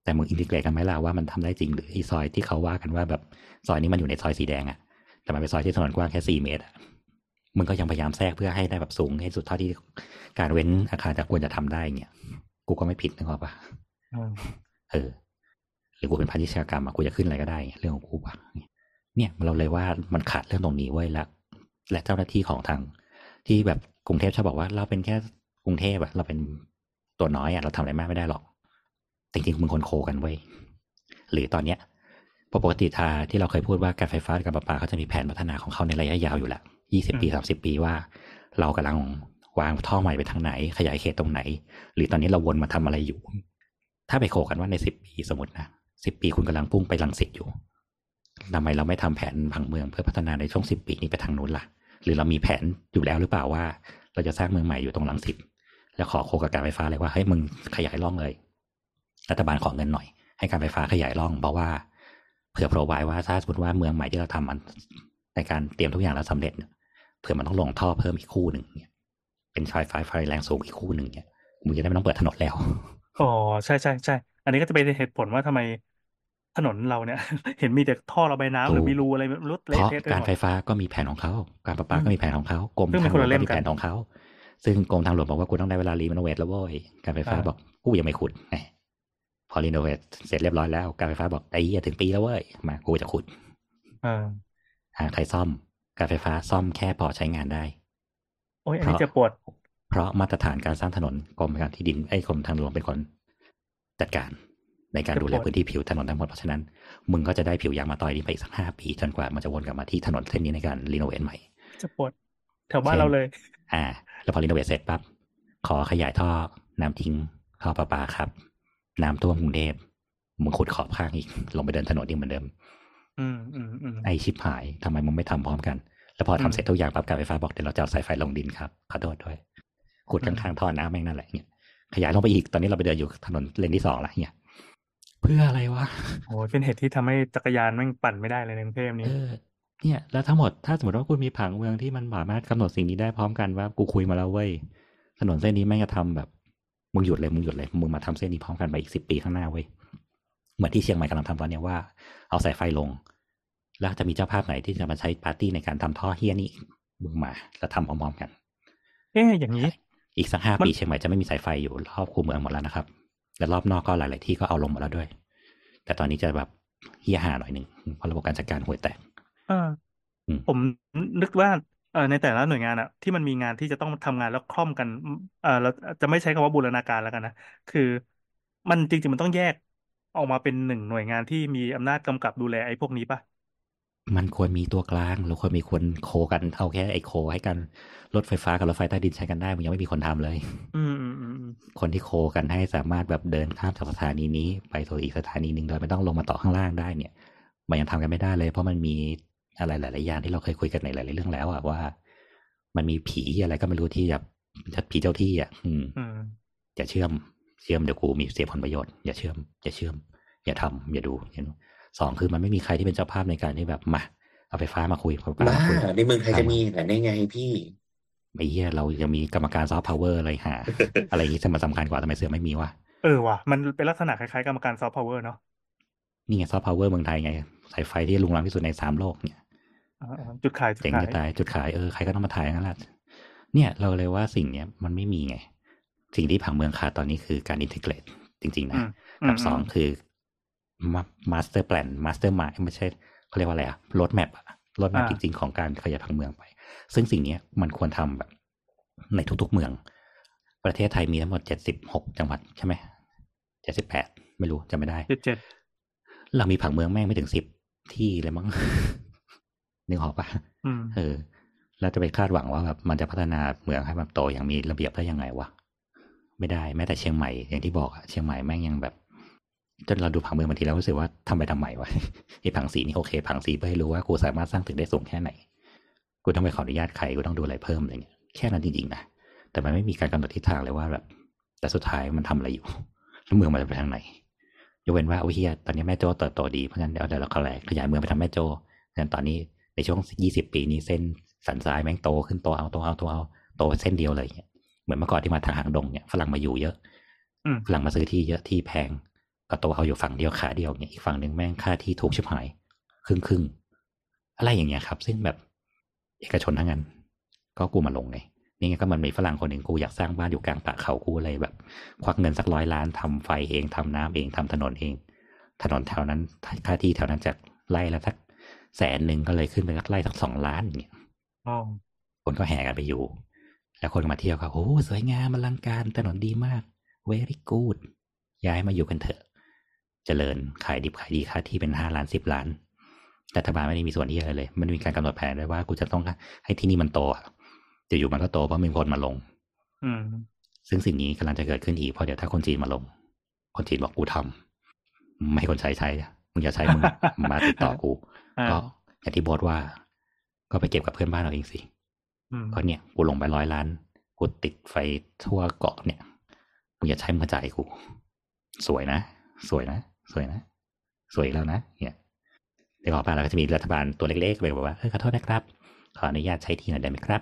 แต่มึงอินทิเกรตกันไหมล่ะว่ามันทำได้จริงหรือไอีซอยที่เขาว่ากันว่าแบบซอยนี้มันอยู่ในซอยสีแดงอะแต่มันเป็นซอยที่ถนนกว้างแค่สี่เมตรอะมึงก็ยังพยายามแทรกเพื่อให้ได้แบบสูงให้สุดเท่าที่การเว้นอาคารจะควรจะทำได้เนี่ยกูก็ไม่ผิดนึกออกปะอืมเออห รือกูเป็นพาณิชยกรรมอะกูจะขึ้นอะไรก็ได้ เรื่องของกูปะเนี่ยเราเลยว่ามันขาดเรื่องตรงนี้ไว้และและเจ้าหน้าที่ของทาง ที่แบบกรุงเทพชอบบอกว่า เราเป็นแค่กรุงเทพอะเราเป็นตัวน้อยอะเราทำอะไรมากไม่ได้หรอกจริงๆมึงคนโคกันเว้หรือตอนเนี้ยปกติทาที่เราเคยพูดว่าการไฟฟ้ากับประปาเขาจะมีแผนพัฒนาของเขาในระยะยาวอยู่แล้วยี่สิบปีสามสิบปีว่า เรากำลังวางท่อใหม่ไปทางไหน ขยายเขตตรงไหน หรือตอนนี้เราวนมาทำอะไรอยู่ ถ้าไปโคกันว่าในสิบปีสมมตินะ สิบปีคุณกำลังพุ่งไปลังสิตอยู่ทำไมเราไม่ทำแผนผังเมืองเพื่อพัฒนาในช่วงสิบปีนี้ไปทางนู้นล่ะ หรือเรามีแผนอยู่แล้วหรือเปล่าว่า เราจะสร้างเมืองใหม่อยู่ตรงลังสิตแล้วขอโคกับการไฟฟ้าเลยว่าเฮ้ยมึงขยายร่องเลย รัฐบาลขอเงินหน่อย ให้การไฟฟ้าขยายร่องเพราะว่าเผื่อโปรไว้ว่าถ้าสมมติว่าเมืองใหม่ที่เราทำมันในการเตรียมทุกอย่างแล้วสำเร็จเผื่อมันต้องลงท่อเพิ่มอีกคู่หนึ่งเนี่ยเป็นไฟฟ้าไฟแรงสูงอีกคู่หนึ่งเนี่ยมึงจะได้ไม่ต้องเปิดถนนแล้วอ๋อใช่ใช่ใช่อันนี้ก็จะเป็นเหตุผลว่าทำไม ถนนเราเนี่ย เห็นมีแต่ท่อระบายน้ำหรือมีรูอะไรไม่รู้เพเละราะเทะไปการหมดไฟฟ้าก็มีแผนของเขา การประปาอืมก็มีแผนของเขากรมซึ่งเป็ทานงคนหลวละงเล่ก็มมีกัน แผนของเขา ซึ่งกรมทางหลวงบอกว่ากูต้องได้เวลารีโนเวทแล้วเว้ยการไฟฟ้าอ่าบอกกูยังไม่ขุดไงพอรีโนเวทเสร็จเรียบร้อยแล้วการไฟฟ้าบอกไอ้เหี้ยถึงปีแล้วเว้ยมากูจะขุดอ่าหาใครซ่อม การไฟฟ้าซ่อมแค่พอใช้งานได้ โอ้ยอันเพนี้ราะเจะปวด เพราะมาตรฐานการสร้างถนนกรมการที่ดินไอ้กรมทางหลวงเป็นคนจัดการ ในการดูแลพื้นที่ผิวถนนทั้งหมดเพราะฉะนั้น มึงก็จะได้ผิวยางมาต่อยนี้ไปอีกสักห้าปีจนกว่ามันจะวนกลับมาที่ถนนเส้นนี้ในการ renovate ใหม่ เจ็บปวดแถวบ้านเราเลย อ่า แล้วพอ renovate เสร็จปั๊บขอขยายท่อน้ำทิ้งท่อประปาครับ น้ำท่วมกรุงเทพมึงขุดขอบข้างอีก ลงไปเดินถนนอีกเหมือนเดิม อืมอืมอืมไอชิบหายทำไมมึงไม่ทำพร้อมกัน แล้วพอทำอืมเสร็จทุกอย่างปั๊บการไฟฟ้าบอกเดี๋ยวเราจะเอาสายไฟลงดินครับขอโทษด้วยขุดอืข้างมๆท่อน้ำแม่งนั่นแหละเนี่ยขยายลงไปอีกตอนนี้เราไปเดินอยู่ถนนเลนที่สองละเนี่ย เพื่ออะไรวะโอ้ยเป็นเหตุที่ทำให้จักรยานแม่งปั่นไม่ได้เลยในกรุงเทพนี้เออเนี่ย แล้วทั้งหมดถ้าสมมติว่าคุณมีผังเมืองที่มันสามารถกำหนดสิ่งนี้ได้พร้อมกันว่ากูคุยมาแล้วเว้ยถนนเส้นนี้แม่งจะทำแบบมึงหยุดเลยมึงหยุดเลยมึงมาทำเส้นนี้พร้อมกันไปอีกสิบปีข้างหน้าเว้ยเหมือนที่เชียงใหม่กำลังทำตอนเนี้ยว่าเอาสายไฟลง แล้วจะมีเจ้าภาพไหนที่จะมาใช้ปาร์ตี้ในการทำท่อเฮี้ยนี่มึงมาแล้วทำพร้อมๆกัน เอ๊ะอย่างนี้ อีกสักห้ามันปีเชียงใหม่จะไม่มีสายไฟอยู่รอบคูเมืองหมดแล้วนะครับ และรอบนอกก็หลาย ๆ ที่ก็เอาลงหมดแล้วด้วย แต่ตอนนี้จะแบบเฮี้ยหาหน่อยหนึ่งเพราะระบบการจัดการห่วยแตกเอออืมผมนึกว่าเออในแต่ละหน่วยงานอะที่มันมีงานที่จะต้องทำงานแล้วคล่อมกันเออเราจะไม่ใช้คำว่าบูรณาการแล้วกันนะคือมันจริงๆมันต้องแยกออกมาเป็นหนึ่งหน่วยงานที่มีอำนาจกำกับดูแลไอ้พวกนี้ป่ะ มันควรมีตัวกลางเราควรมีคนโคกันเอาแค่ไอโคให้กันรถไฟฟ้ากับรถไฟใต้ดินใช้กันได้ มันยังไม่มีคนทำเลย อืมอืมอืมอืมคนที่โคกันให้สามารถแบบเดินข้ามจากสถานีนี้ ไปสู่อีกสถานีหนึ่งโดยไม่ต้องลงมาต่อข้างล่างได้เนี่ย มันยังทำกันไม่ได้เลย เพราะมันมีอะไรหลายๆอย่างที่เราเคยคุยกันในหลายๆเรื่องแล้วอะว่า มันมีผีอะไรก็ไม่รู้ที่แบบผีเจ้าที่อะอืมอืมอย่าเชื่อม เชื่อมเดี๋ยวกูมีเสียผลประโยชน์อย่าเชื่อมอย่าเชื่อม อย่าทำอย่าดูอย่าดู สองคือมันไม่มีใครที่เป็นเจ้าภาพในการที่แบบมาเอาไฟฟ้ามาคุยไฟฟ้าบ้ามาคุยในเมืองไทยจะมีแต่ได้ไงพี่ไอ้เหี้ยเรายังมีกรรมการซอฟต์พาวเวอร์อะไรหา อะไรอย่างนี้จะมาสำคัญกว่าทำไมเสือไม่มีวะเออว่ะมันเป็นลักษณะคล้ายๆกรรมการซอฟต์พาวเวอร์เนาะนี่ไงซอฟต์พาวเวอร์เมืองไทยไงสายไฟที่ลุงลังที่สุดในสามโลกเนี่ยอ่าๆจุดขายจุดเจ๋งขายจะตายจุดขายเออใครก็ต้องมาถ่ายนั่นแหละเนี่ยเราเลยว่าสิ่งเนี้ยมันไม่มีไง สิ่งที่ผังเมืองขาดตอนนี้คือการ integrate จริงๆอืนะมกับสองมคือ มาสเตอร์แ a นมาสเตอร์มายไม่ใช่เขาเรียกว่าอะไรอะ roadmap อะ roadmap อ่าจริง ๆ ของการขยายผังเมืองไป ซึ่งสิ่งเนี้ยมันควรทำแบบ ในทุกๆเมือง ประเทศไทยมีทั้งหมดเจ็ดสิบหกจังหวัดใช่ไหมเจ็ดสิบแปดไม่รู้จำไม่ได้เจ็ดเจ็ดเรามีผังเมืองแม่งไม่ถึงสิบที่เลยมั้งนึกออกปะอืมเออเราจะไปคาดหวังว่าแบบมันจะพัฒนาเมืองให้มันโตอย่างมีระเบียบได้ยังไงวะไม่ได้แม้แต่เชียงใหม่อย่างที่บอกอะเชียงใหม่แม่งยังแบบ จนเราดูผังเมืองบางทีเรารู้สึกว่าทำไปทำไมวะไอ้ผังสีนี่โอเค ผังสีเพื่อให้รู้ว่ากูสามารถสร้างตึกได้สูงแค่ไหน กูต้องไปขออนุญาตใครกูต้องดูอะไรเพิ่มอะไรเงี้ยแค่นั้นจริงๆนะแต่มันไม่มีการกำหนดทิศทางเลยว่าแบบแต่สุดท้ายมันทำอะไรอยู่แล้วเมืองมันจะไปทางไหนยกเว้นว่าโอ้เฮียตอนนี้แม่โจ้เติบโตดีเพราะฉะนั้นเดี๋ยวเดี๋ยวเราขยายขยายเมืองไปทำแม่โจ้เพราะฉะนั้นตอนนี้ในช่วงยี่สิบปีนี้เส้นสันทรายแม่งโตขึ้นโตเอาโตเอาโตเอาโตเส้นเดียวเลยเนี่ยเหมือนเมื่อก่อนที่มาทางหางดงเนี่ยฝรั่งมาอยู่เยอะอืมฝรั่งมาซื้อที่เยอะที่แพง ก็โตเอาอยู่ฝั่งเดียวขาเดียวเนี่ยอีกฝั่งหนึ่งแม่งค่าที่ถูกชิบหายครึ่งครึ่งๆอะไรอย่างเงี้ยครับ ซึ่งแบบเอกชนทั้งนั้น ก็กูมาลงไงนี่ไงก็มันมีฝรั่งคนหนึ่งกูอยากสร้างบ้านอยู่กลางป่าเขากูเลยแบบ ควักเงินสักร้อยล้านทำไฟเองทำน้ำเองทำถนนเอง ถนนแถวนั้นค่าที่แถวนั้นจากไร่ละสักแสนหนึ่งก็เลยขึ้นไปสักไร่สักสองล้านอย่างเงี้ยอ๋อคนก็แห่กันไปอยู่ แล้วคนก็มาเที่ยวก็โอ้สวยงามอลังการถนนดีมาก very good ย้ายมาอยู่กันเถอะ เจริญขายดิบขายดีค่าที่เป็นห้าล้านสิบล้านรัฐบาลไม่ได้มีส่วนที่อะไรเลย มันมีการกำหนดแผนด้วยว่ากูจะต้องให้ที่นี่มันโตอะอยู่ๆมันก็โตเพราะมีคนมาลง อืมซึ่งสิ่งนี้กำลังจะเกิดขึ้นอีกเพราะเดี๋ยวถ้าคนจีนมาลง คนจีนบอกกูทำไม่ให้คนใช้ใช้มึงอย่าใช้มึงมาติดต่อกูอ่าก็อย่างที่โบทว่า ก็ไปเก็บกับเพื่อนบ้านเราเองสิอืมเพราะเนี่ยกูลงไปร้อยล้านกูติดไฟทั่วเกาะเนี่ยมึงอย่าใช้มึงกระจ่ายกู สวยนะ สวยนะ สวยนะ สวยแล้วนะเนี่ยเดี๋ยวออกมาเราก็จะมีรัฐบาลตัวเล็กๆไปบอกว่าเออขอโทษนะครับ ขออนุญาตใช้ที่หน่อยได้ไหมครับ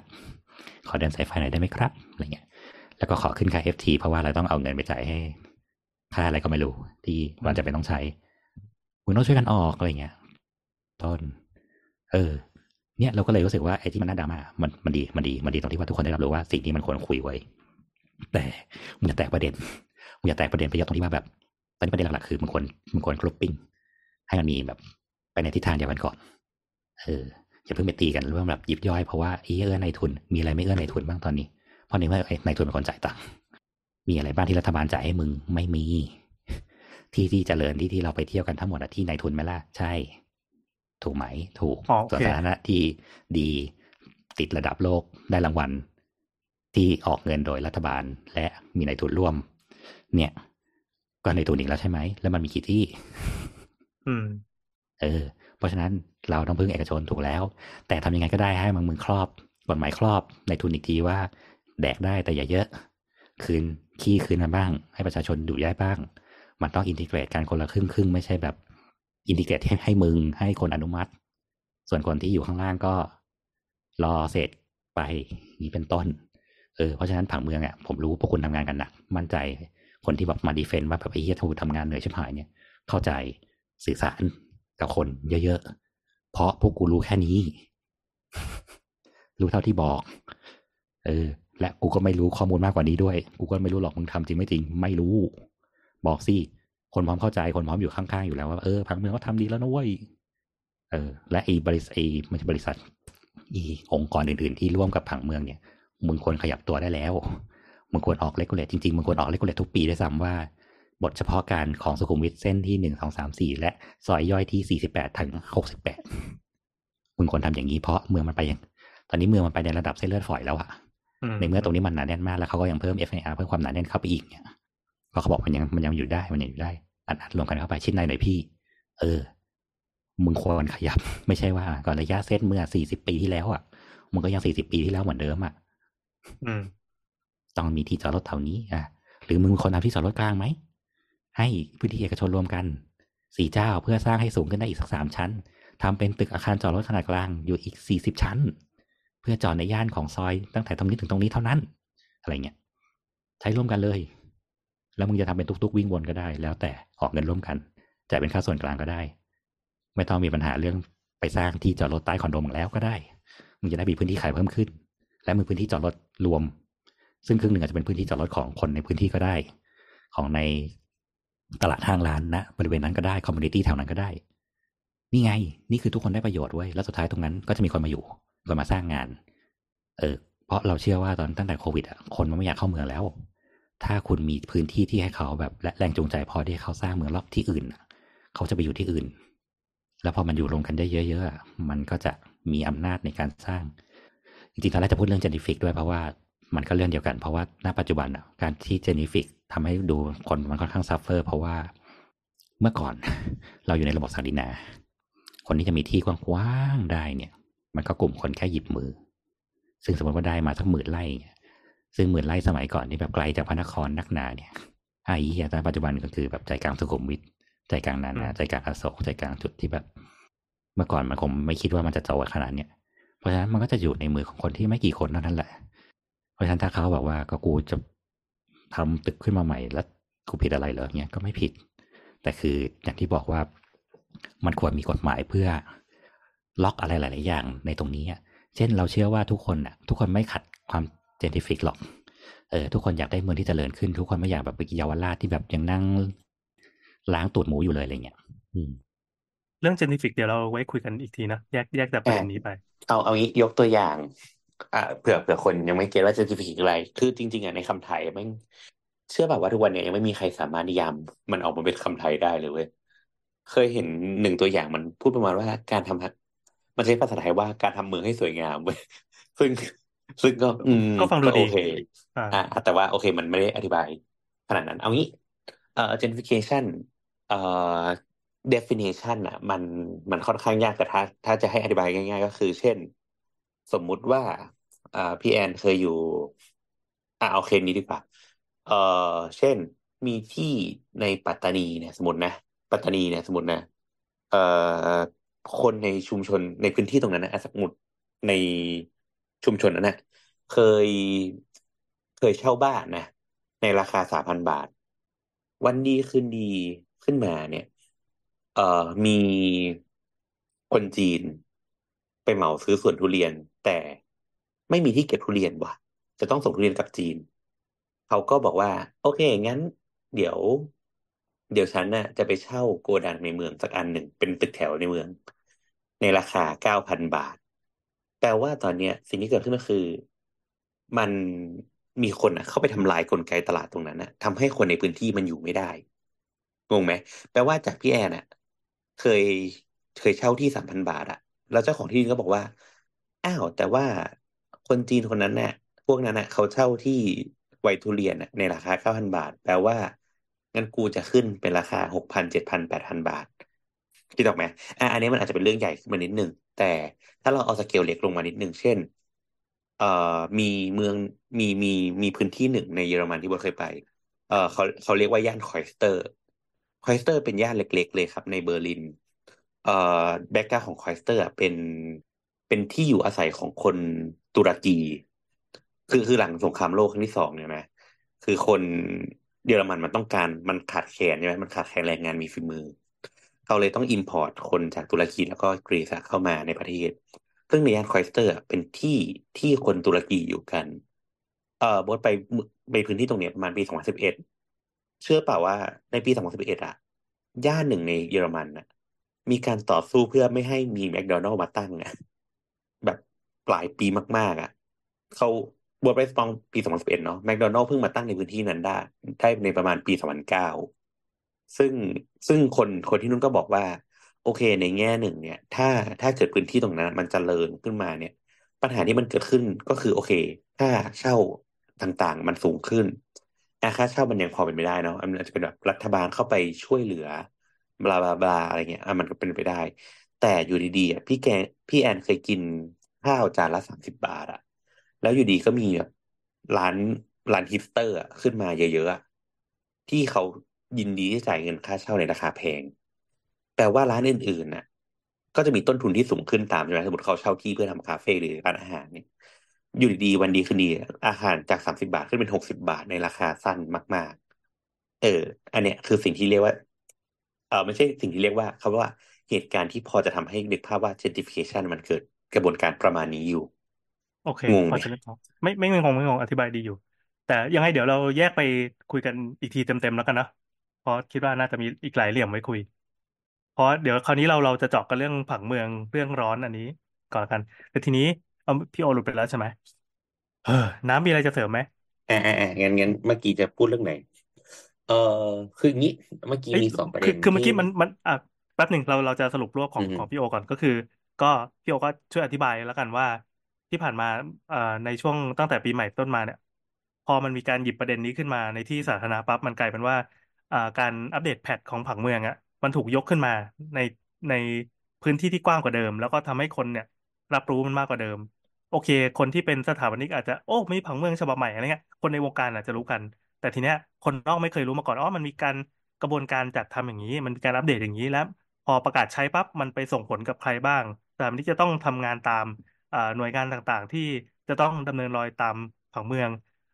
ขอเดินสายไฟหน่อยได้ไหมครับอะไรเงี้ยแล้วก็ขอขึ้นค่า FT เพราะว่าเราต้องเอาเงินไปจ่ายให้ค่าอะไรก็ไม่รู้ ที่วันจะเป็นต้องใช้มึงต้องช่วยกันออกอะไรเงี้ยต้น เออ เนี่ยเราก็เลยรู้สึกว่าไอ้ที่มันน่าดราม่ามันมันดีมันดีมันดีตรงที่ว่าทุกคนได้รับรู้ว่าสิ่งนี้มันควรคุยไว้ แต่มึงอย่าแตกประเด็นมึงอย่าแตกประเด็นไปเยอะตรงที่ว่าแบบ ตอนนี้ประเด็นหลักๆคือมึงควรมึงควรกรุ๊ปปิ้งให้มันมีแบบไปในทิศทางเดียวกันก่อน เอออย่าเพิ่งไปตีกันเรื่องแบบยิบย่อยเพราะว่าเอื้อในทุนมีอะไรไม่เอื้อในทุนบ้างตอนนี้ เพราะในเมื่อไอ้ในทุนเป็นคนจ่ายตังค์มีอะไรบ้างที่รัฐบาลจ่ายให้มึงไม่มี ที่ที่เจริญที่ที่เราไปเที่ยวกันทั้งหมดอะที่ในทุนไหมล่ะใช่ ถูกไหมถูกอ๋อโอส่วนเคสาธารณะที่ดีติดระดับโลกได้รางวัลที่ออกเงินโดยรัฐบาลและมีในทุนร่วม เนี่ย ก็ในทุนอีกแล้วใช่ไหม แล้วมันมีกี่ที่ อืม เออ เพราะฉะนั้นเราต้องพึ่งเอกชนถูกแล้ว แต่ทำยังไงก็ได้ให้มันมึงครอบกฎหมายครอบในทุนอีกทีว่า แดกได้แต่อย่าเยอะ คืนขี้คืนมาบ้าง ให้ประชาชนดูได้บ้าง มันต้องอินทิเกรตกันคนละครึ่งครึ่งๆไม่ใช่แบบอินทิเกรตให้ให้มึงให้คนอนุมัติ ส่วนคนที่อยู่ข้างล่างก็ รอเสร็จไปอย่างนี้เป็นต้น เออเพราะฉะนั้นผังเมืองอะผมรู้พวกคุณทำงานกันหนักมั่นใจ คนที่แบบมาดีเฟนต์ว่าแบบไอ้เฮียทูทำงานเหนื่อยชิบหายเนี่ย เข้าใจสื่อสารกับคนเยอะๆ เพราะพวกกูรู้แค่นี้ รู้เท่าที่บอก เออ และกูก็ไม่รู้ข้อมูลมากกว่านี้ด้วย กูก็ไม่รู้หรอกมึงทำจริงไม่จริง ไม่รู้ บอกสิ คนพร้อมเข้าใจ คนพร้อมอยู่ข้างๆอยู่แล้วว่า เออผังเมืองเขาทำดีแล้วนะเว้ย เออ และไอ้บริษัทไอ้ไม่ใช่บริษัทอีองค์กรอื่นๆ ที่ร่วมกับผังเมืองเนี่ย มึงควรขยับตัวได้แล้ว มึงควรออกเลกูเลตจริงๆมึงควรออกเลกูเลตทุกปีด้วยซ้ำว่า บทเฉพาะการของสุขุมวิทเส้นที่หนึ่งสองสามสี่และซอยย่อยที่สี่สิบแปดถึงหกสิบแปดมึงควรทำอย่างนี้เพราะเมืองมันไปอย่าง ตอนนี้เมืองมันไปในระดับเส้นเลือดฝอยแล้วอะอืมในเมื่อตรงนี้มันหนาแน่นมากแล้วเขาก็ยังเพิ่ม FIR เพิ่มความหนาแน่นเข้าไปอีกเนี่ยเพราะเขาบอกมันยังมันยังอยู่ได้มันยังอยู่ได้อัดอัดรวมกันเข้าไปชิ้นในหน่อยพี่ เออ มึงควรขยับ ไม่ใช่ว่าก่อนระยะเส้นเมื่อสี่สิบปีที่แล้วอะ มึงก็ยังสี่สิบปีที่แล้วเหมือนเดิมอะอืม ต้องมีที่จอดรถแถวนี้อะหรือมึงคนทำที่จอดรถกลางไหม ให้พื้นที่เอกชนรวมกันสี่เจ้าเพื่อสร้างให้สูงขึ้นได้อีกสักสามชั้นทำเป็นตึกอาคารจอดรถขนาดกลางอยู่อีกสี่สิบชั้น เพื่อจอดในย่านของซอยตั้งแต่ตรงนี้ถึงตรงนี้เท่านั้น อะไรเงี้ยใช้ร่วมกันเลย แล้วมึงจะทำเป็นตุกๆวิ่งวนก็ได้ แล้วแต่ออกเงินร่วมกันจ่ายเป็นค่าส่วนกลางก็ได้ ไม่ต้องมีปัญหาเรื่องไปสร้างที่จอดรถใต้คอนโดมึงแล้วก็ได้ มึงจะได้มีพื้นที่ขายเพิ่มขึ้น และมีพื้นที่จอดรถรวม ซึ่งครึ่งหนึ่งอาจจะเป็นพื้นที่จอดรถของคนในพื้นที่ก็ได้ ของในตลาดห้างร้านนะบริเวณนั้นก็ได้ community แถวนั้นก็ได้ นี่ไง นี่คือทุกคนได้ประโยชน์เว้ยแล้วสุดท้ายตรงนั้นก็จะมีคนมาอยู่คนมาสร้างงาน เออ เพราะเราเชื่อว่าตอนตั้งแต่โควิดอะคนมันไม่อยากเข้าเมืองแล้ว ถ้าคุณมีพื้นที่ที่ให้เขาแบบและแรงจูงใจพอที่เขาสร้างเมืองรอบที่อื่นเขาจะไปอยู่ที่อื่น แล้วพอมันอยู่รวมกันได้เยอะๆมันก็จะมีอำนาจในการสร้าง จริงๆตอนแรกจะพูดเรื่องเจนิฟิกด้วยเพราะว่า มันก็เรื่องเดียวกัน เพราะว่าณปัจจุบันอะการที่เจนิฟิกทำให้ดูคนมันค่อนข้าง suffer เพราะว่าเมื่อก่อนเราอยู่ในระบบศักดินา คนที่จะมีที่กว้างๆได้เนี่ย มันก็กลุ่มคนแค่หยิบมือ ซึ่งสมมติว่าได้มาสักหมื่นไร่เนี่ยซึ่งหมื่นไร่สมัยก่อนนี่แบบไกลจากพระนครนักหนาเนี่ยไอ้เหี้ยแต่ปัจจุบันก็คือแบบใจกลางสุขุมวิทใจกลางนานาอืมใจกลางอโศกใจกลางจุดที่แบบ เมื่อก่อนมันคงไม่คิดว่ามันจะโตขนาดเนี้ยเพราะฉะนั้นมันก็จะอยู่ในมือของคนที่ไม่กี่คนเท่านั้นแหละเพ ราะฉะนั้นถ้าเขาบอกว่าก็กูจะทำตึกขึ้นมาใหม่แล้วกูผิดอะไรเหรอเนี่ยก็ไม่ผิด แต่คืออย่างที่บอกว่ามันควรมีกฎหมายเพื่อล็อกอะไรหลาย ๆ อย่างในตรงนี้อะเช่นเราเชื่อว่าทุกคนน่ะทุกคนไม่ขัดความเจนติฟิกหรอก เออทุกคนอยากได้เมืองที่เจริญขึ้น ทุกคนไม่อยากแบบไปเยาวราชที่แบบยังนั่งล้างตูดหมูอยู่เลยอะไรเงี้ยอืมเรื่องเจนิฟิกเดี๋ยวเราไว้คุยกันอีกทีนะ แยกแยกแต่ประเด็นนี้ไป เอาเอางี้ยกตัวอย่าง อ่าเผื่อเผื่อคนยังไม่เก็ตว่า certificate คืออะไร คือจริง ๆอะในคำไทยแม่งเชื่อแบบว่าทุกวันเนี้ยยังไม่มีใครสามารถนิยามมันออกมาเป็นคำไทยได้เลยเว้ย เคยเห็นหนึ่งตัวอย่างมันพูดประมาณว่าการทำมันใช้ภาษาไทยว่าการทำเมืองให้สวยงามเว้ย ซึ่งซึ่งก็ อืมก็ฟังดูดีโอเค อ่า อ่าแต่ว่าโอเคมันไม่ได้อธิบายขนาดนั้น เอางี้ เอ่อ gentrification เอ่อ definition อะ มันมันค่อนข้างยากแต่ถ้า ถ้าจะให้อธิบายง่าย ๆ ก็คือ เช่น สมมุติว่าอ่าพี่แอนเคยอยู่ อ่าเอาเคสนี้ดีกว่า เอ่อเช่นมีที่ในปัตตานีเนี่ย สมมตินะปัตตานีเนี่ยสมมตินะเอ่อคนในชุมชนในพื้นที่ตรงนั้นนะอะสมมติในชุมชนนั้นนะเคยเคยเช่าบ้านนะในราคาสามพันบาท วันดีคืนดีขึ้นมาเนี่ย เอ่อมีคนจีน ไปเหมาซื้อสวนทุเรียน แต่ไม่มีที่เก็บทุเรียนว่ะ จะต้องส่งทุเรียนกลับจีน เขาก็บอกว่า โอเค งั้น เดี๋ยว เดี๋ยวฉันน่ะ จะไปเช่าโกดังในเมืองสักอันหนึ่ง เป็นตึกแถวในเมือง ในราคาเก้าพันบาท แปลว่าตอนเนี้ย สิ่งที่เกิดขึ้นก็คือ มันมีคนอะ เข้าไปทำลายกลไกตลาดตรงนั้นอะทำให้คนในพื้นที่มันอยู่ไม่ได้ งงไหม แปลว่าจากพี่แอนอะ เคยเคยเช่าที่สามพันบาทอะ แล้วเจ้าของที่ดินก็บอกว่า อ้าว แต่ว่าคนจีนคนนั้นน่ะ พวกนั้นน่ะ เขาเช่าที่ไวทุเรียนน่ะในราคาเก้าพันบาท แปลว่างั้นกูจะขึ้นเป็นราคาหกพันเจ็ดพันแปดพันบาทคิดออกไหมอะอันนี้มันอาจจะเป็นเรื่องใหญ่ขึ้นมานิดนึงแต่ถ้าเราเอาสเกลเล็กลงมานิดนึงเช่น เอ่อมีเมืองมีมีมีพื้นที่หนึ่งในเยอรมันที่โบทเคยไป เอ่อเขาเขาเรียกว่าย่านคอยสเตอร์คอยสเตอร์เป็นย่านเล็ก ๆ เลยครับ ในเบอร์ลิน เอ่อ background ของคอยสเตอร์เป็น เป็นที่อยู่อาศัยของคนตุรกี คือคือหลังสงครามโลกครั้งที่สองเนี่ยนะคือคนเยอรมันมันต้องการมันขาดแคลนใช่ไหมมันขาดแคลนแรงงานมีฝีมือ เขาเลยต้อง import คนจากตุรกีแล้วก็กรีซเข้ามาในประเทศ ซึ่งในย่านคอยสเตอร์เป็นที่ที่คนตุรกีอยู่กัน เอ่อโบทไปไปพื้นที่ตรงเนี้ยประมาณปีสองพันสิบเอ็ดเชื่อเปล่าว่าในปีสองพันสิบเอ็ดอะย่านหนึ่งในเยอรมันอะมีการต่อสู้เพื่อไม่ให้มีแมคโดนัลด์มาตั้งอะ แบบปลายปีมาก ๆอะเขาบวชไปตอนปีสองพันสิบเอ็ดเนาะแมคโดนัลด์เพิ่งมาตั้งในพื้นที่นั้นได้ได้ในประมาณปีสองพันเก้าซึ่งซึ่งคนคนที่นู้นก็บอกว่า โอเคในแง่หนึ่งเนี่ย ถ้าถ้าเกิดพื้นที่ตรงนั้น มันเจริญขึ้นมาเนี่ย ปัญหาที่มันเกิดขึ้นก็คือโอเคค่าเช่าต่างๆ มันสูงขึ้นอะค่าเช่ามันยังพอเป็นไปได้เนาะมันอาจจะเป็นแบบรัฐบาลเข้าไปช่วยเหลือบลาบลาบลาอะไรเงี้ยอะมันก็เป็นไปได้ แต่อยู่ดีๆพี่แกพี่แอนเคยกิน ข้าวจานละสามสิบบาทอะแล้วอยู่ดีก็มีแบบร้านร้านฮิปสเตอร์อะขึ้นมาเยอะๆอะที่เขายินดีที่จ่ายเงินค่าเช่าในราคาแพง แปลว่าร้านอื่นๆน่ะ ก็จะมีต้นทุนที่สูงขึ้นตามใช่ไหมสมมติเขาเช่าที่เพื่อทำคาเฟ่หรือร้านอาหารเนี่ยอยู่ดีๆวันดีคืนดีอาหารจากสามสิบาทขึ้นเป็นหกสิบาทในราคาสั้นมาก ๆ เออ อันเนี้ยคือสิ่งที่เรียกว่า เออไม่ใช่สิ่งที่เรียกว่าคำว่าเหตุการณ์ที่พอจะทำให้นึกภาพว่า gentrification มันเกิด กระบวนการประมาณนี้อยู่ โอเคงงพไหมอจะนึกออกไม่ไม่ไม่งงไม่งงอธิบายดีอยู่ แต่ยังไงเดี๋ยวเราแยกไปคุยกันอีกทีเต็มๆแล้วกันเนอะเพราะคิดว่าน่าจะมีอีกหลายเหลี่ยมไว้คุย เพราะเดี๋ยวคราวนี้เราเราจะเจาะกันเรื่องผังเมืองเรื่องร้อนอันนี้ ก่อนละกันแต่ทีนี้เอาพี่โอหลุดไปแล้วใช่ไหมเออน้ำมีอะไรจะเสริมไหมอ่าอ่าอ่างั้นงั้นเมื่อกี้จะพูดเรื่องไหน เออคืออย่างนี้เมื่อกี้เอ้ยมีสองประคืเด็อนคือเมื่อที่กี้มันมันอะแป๊บหนึ่งเราเราจะสรุปรวบของอือฮึของพี่โอก่อนก็คือ ก็พี่โอก็ช่วยอธิบายแล้วกันว่าที่ผ่านมาเอ่อในช่วงตั้งแต่ปีใหม่ต้นมาเนี่ย พอมันมีการหยิบประเด็นนี้ขึ้นมาในที่สาธารณะปั๊บมันกลายเป็นว่าอ่าการอัปเดตแพทของผังเมืองอะมันถูกยกขึ้นมาในในพื้นที่ที่กว้างกว่าเดิม แล้วก็ทำให้คนเนี่ย รับรู้มันมากกว่าเดิม โอเค คนที่เป็นสถาปนิกอาจจะโอ้มีผังเมืองฉบับใหม่อะไรเงี้ยคนในวงการอาจจะรู้กัน แต่ทีเนี้ยคนนอกไม่เคยรู้มาก่อนอ๋อมันมีการกระบวนการจัดทำอย่างนี้ มันมีการอัปเดตอย่างนี้แล้ว พอประกาศใช้ปั๊บมันไปส่งผลกับใครบ้างสถาปนิกจะต้องทำงานตามอ่าหน่วยงานต่างๆ ที่จะต้องดำเนินรอยตามผังเมือง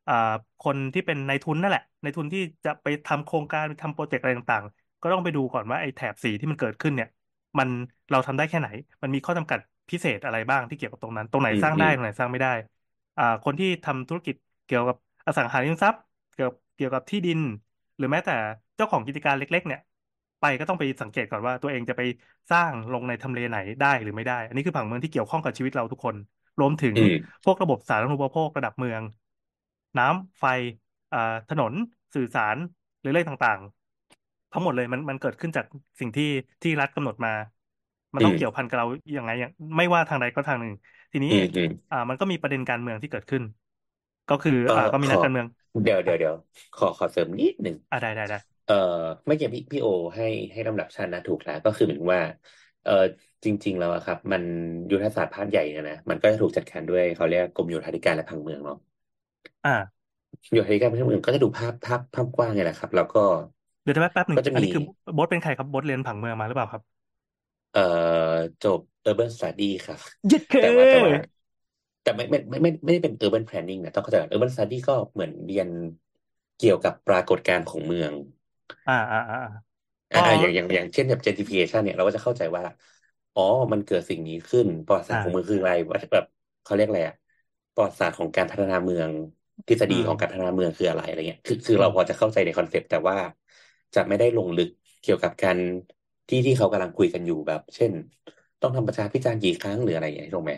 อ่าคนที่เป็นนายทุนนั่นแหละนายทุนที่จะไปทำโครงการไปทำโปรเจกต์อะไรต่างๆ ก็ต้องไปดูก่อนว่าไอ้แถบสีที่มันเกิดขึ้นเนี่ย มันเราทำได้แค่ไหน มันมีข้อจำกัดพิเศษอะไรบ้างที่เกี่ยวกับตรงนั้น ตรงไหนอืมสร้างอืมได้ตรงไหนสร้างไม่ได้อ่าคนที่ทำธุรกิจเกี่ยวกับอสังหาริมทรัพย์ เกี่ยวกับเกี่ยวกับที่ดิน หรือแม้แต่เจ้าของกิจการเล็ก ๆ เนี่ย ไปก็ต้องไปสังเกตก่อนว่าตัวเองจะไปสร้างลงในทำเลไหนได้หรือไม่ได้ อันนี้คือผังเมืองที่เกี่ยวข้องกับชีวิตเราทุกคน รวมถึงอืมพวกระบบสาธารณูปโภคระดับเมือง น้ำไฟอ่าถนนสื่อสารหรือเรื่องต่างๆ ทั้งหมดเลยมันมันเกิดขึ้นจากสิ่งที่ที่รัฐกำหนดมา มันอืต้องมเกี่ยวพันกับเราอย่างไงอย่างไม่ว่าทางใดก็ทางหนึ่ง ทีนี้อืมอืมอ่า มันก็มีประเด็นการเมืองที่เกิดขึ้น ก็คือเอออ่าก็มีขนักอการเมือง เดี๋ยวเดี๋ยวเดี๋ยวขอขอเสริมนิดหนึ่งอ่าได้ได้ได้ เอ่อเมื่อกี้พี่พี่โอ ให้ให้ลำดับชั้นนะถูกแล้วก็คือเหมือนว่า เออจริง ๆ แล้วอะครับ มันยุทธศาสตร์ภาคใหญ่เนี่ยนะมันก็จะถูกจัดการด้วยเขาเรียกกรมโยธาธิการและผังเมืองเนาะอ่าโยธาธิการและผังเมืองก็จะดูภาพภาพภาพกว้างไงแหละครับ แล้วก็เดี๋ยวแป๊บแป๊บหนึ่งก็จะอันมีนี้คือโบทเป็นใครครับโบทเรียนผังเมืองมาหรือเปล่าครับเอ่อจบ urban study ครับยึดเคแต่ว่าแต่ว่า แต่ไม่ไม่ไม่ไม่ไม่ได้เป็น urban planning นะต้องเข้าใจก่อน urban study ก็เหมือนเรียนเกี่ยวกับปรากฏการณ์ของเมือง อ่าอ่าอ่าอ่าอ่าก็อย่างอย่างอย่างเช่นแบบ gentrification เนี่ยเราก็จะเข้าใจว่า อ๋อมันเกิดสิ่งนี้ขึ้นประวัติศาสตอ่าร์ของเมืองคืออะไรว่าแบบเขาเรียกอะไรอะประวัติศาสตร์ของการพัฒนาเมืองทฤษฎีอืมของการพัฒนาเมืองคืออะไรอะไรเงี้ยคือคืออืเรามพอจะเข้าใจในคอนเซปต์แต่ว่าจะไม่ได้ลงลึกเกี่ยวกับการที่ที่เขากำลังคุยกันอยู่แบบ เช่น ต้องทำประชาพิจารณ์กี่ครั้งหรืออะไรอย่างเงี้ยถูกไหม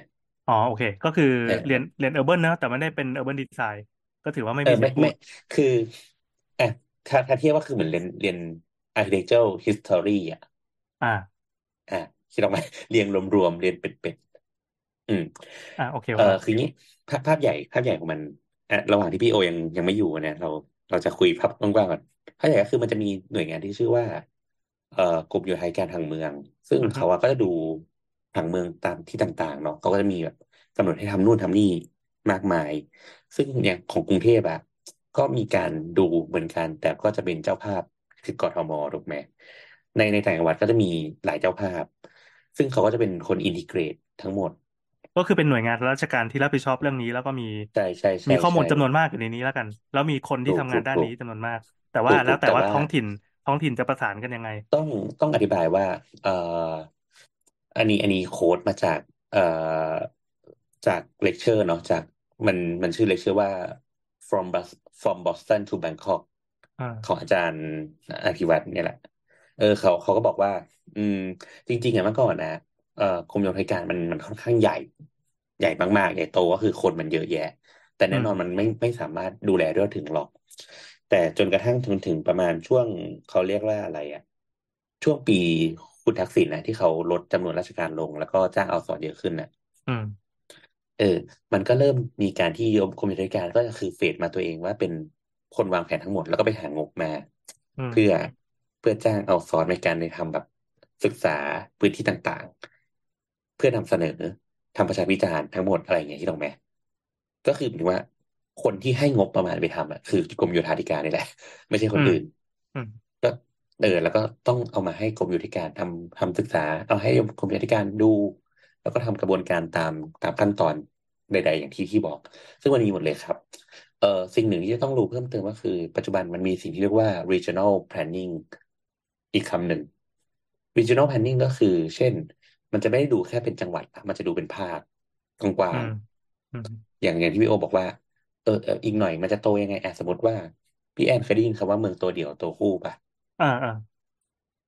อ๋อโอเค ก็คือเออเรียนเรียนเออร์เบิร์นนะแต่ไม่ได้เป็นเออร์เบิร์นดีไซน์ก็ถือว่าไม่เอมีอสิทไม่ธิ์พูไม่ดคืออะ ถ้าถ้าเทียบว่าคือเหมือนเรียนเรียน architectural history อะ อ่า อะคิดออกไหมเรียงรวมๆเรียนเป็ดๆอืม อ่าโอเคเอว่าอมาคืองี้ภาพภาพใหญ่ภาพใหญ่ของมันอะระหว่างที่พี่โอยังยังไม่อยู่เนี่ยเราเราจะคุยภาพกว้างๆก่อนภาพใหญ่ก็คือมันจะมีหน่วยงานที่ชื่อว่า เอ่อกรมโยธาธิการทางเมือง ซึ่งอือฮึเขาอะก็จะดูผังเมืองตามที่ต่าง ๆ เนาะเขาก็จะมีแบบกำหนดให้ทำนู่นทำนี่มากมาย ซึ่งอย่างของกรุงเทพอะ ก็มีการดูเหมือนกัน แต่ก็จะเป็นเจ้าภาพคือกทมถูกไหมในในต่างจังหวัดก็จะมีหลายเจ้าภาพ ซึ่งเขาก็จะเป็นคน integrate ทั้งหมด ก็คือเป็นหน่วยงานราชการที่รับผิดชอบเรื่องนี้ แล้วก็มีใช่ใช่ใช่มีข้อมูลใช่จำนวนมากอยู่ในนี้แล้วกัน แล้วมีคนที่ถูกทำงาถูนกด้านถูกนี้จำนวนมาก แต่ว่าถูกแล้วถูกแต่แต่ว่าว่าท้องถิ่นท้องถิ่นจะประสานกันยังไง ต้องต้องอธิบายว่าเอ่ออันนี้อันนี้ quote มาจากเอ่อจากเลคเชอร์เนาะจากมันมันชื่อเลคเชอร์ว่า from Bos from Boston to Bangkok อ่าของอาจารย์อภิวัตเนี่ยแหละ เออเขาเขาก็บอกว่า อืม จริง ๆอะเมื่อก่อนนะเอ่อกรมโยธาธิการมันมันค่อนข้างใหญ่ ใหญ่มากๆ ใหญ่โตก็คือคนมันเยอะแยะ แต่อืแน่มนอนมันไม่ไม่สามารถดูแลได้ถึงหรอก แต่จนกระทั่งถึงถึงประมาณช่วงเขาเรียกว่าอะไรอะช่วงปีคุณทักษิณนะที่เขาลดจำนวนราชการลง แล้วก็จ้างเอาท์ซอร์สเยอะขึ้นน่ะอืม เออ มันก็เริ่มมีการที่โยมกรมโยธาธิการก็คือเฟดมาตัวเองว่าเป็นคนวางแผนทั้งหมดแล้วก็ไปหางบมาอืมเพื่อเพื่อจ้างเอาท์ซอร์สในการในทำแบบศึกษาพื้นที่ต่างๆ เพื่อนำเสนอทำประชาพิจารณ์ทั้งหมดอะไรอย่างเงี้ยที่ตรงไหมก็คือหมายถึงว่า คนที่ให้งบประมาณไปทำอะคือกรมโยธาธิการนี่แหละ ไม่ใช่คอืนมอื่นอืมก็เออแล้วก็ต้องเอามาให้กรมโยธาธิการทำทำศึกษา เอาให้กรมโยธาธิการดู แล้วก็ทำกระบวนการตามตามขั้นตอนใด ๆ อย่างที่ที่บอก ซึ่งมันมีหมดเลยครับเอ่อสิ่งหนึ่งที่จะต้องรู้เพิ่มเติมก็คือ ปัจจุบันมันมีสิ่งที่เรียกว่า regional planning อีกคำหนึ่ง regional planning ก็คือ เช่น มันจะไม่ได้ดูแค่เป็นจังหวัดนะมันจะดูเป็นภาคกว้าอืงมอืมๆอย่างอย่างที่พี่โอบอกว่าเออเอออีกหน่อยมันจะโตยังไงอะสมมติว่าพี่แอนเคยได้ยินคำว่าเมืองตัวเดี่ยวตัวคู่ป่ะ อ่าอ่า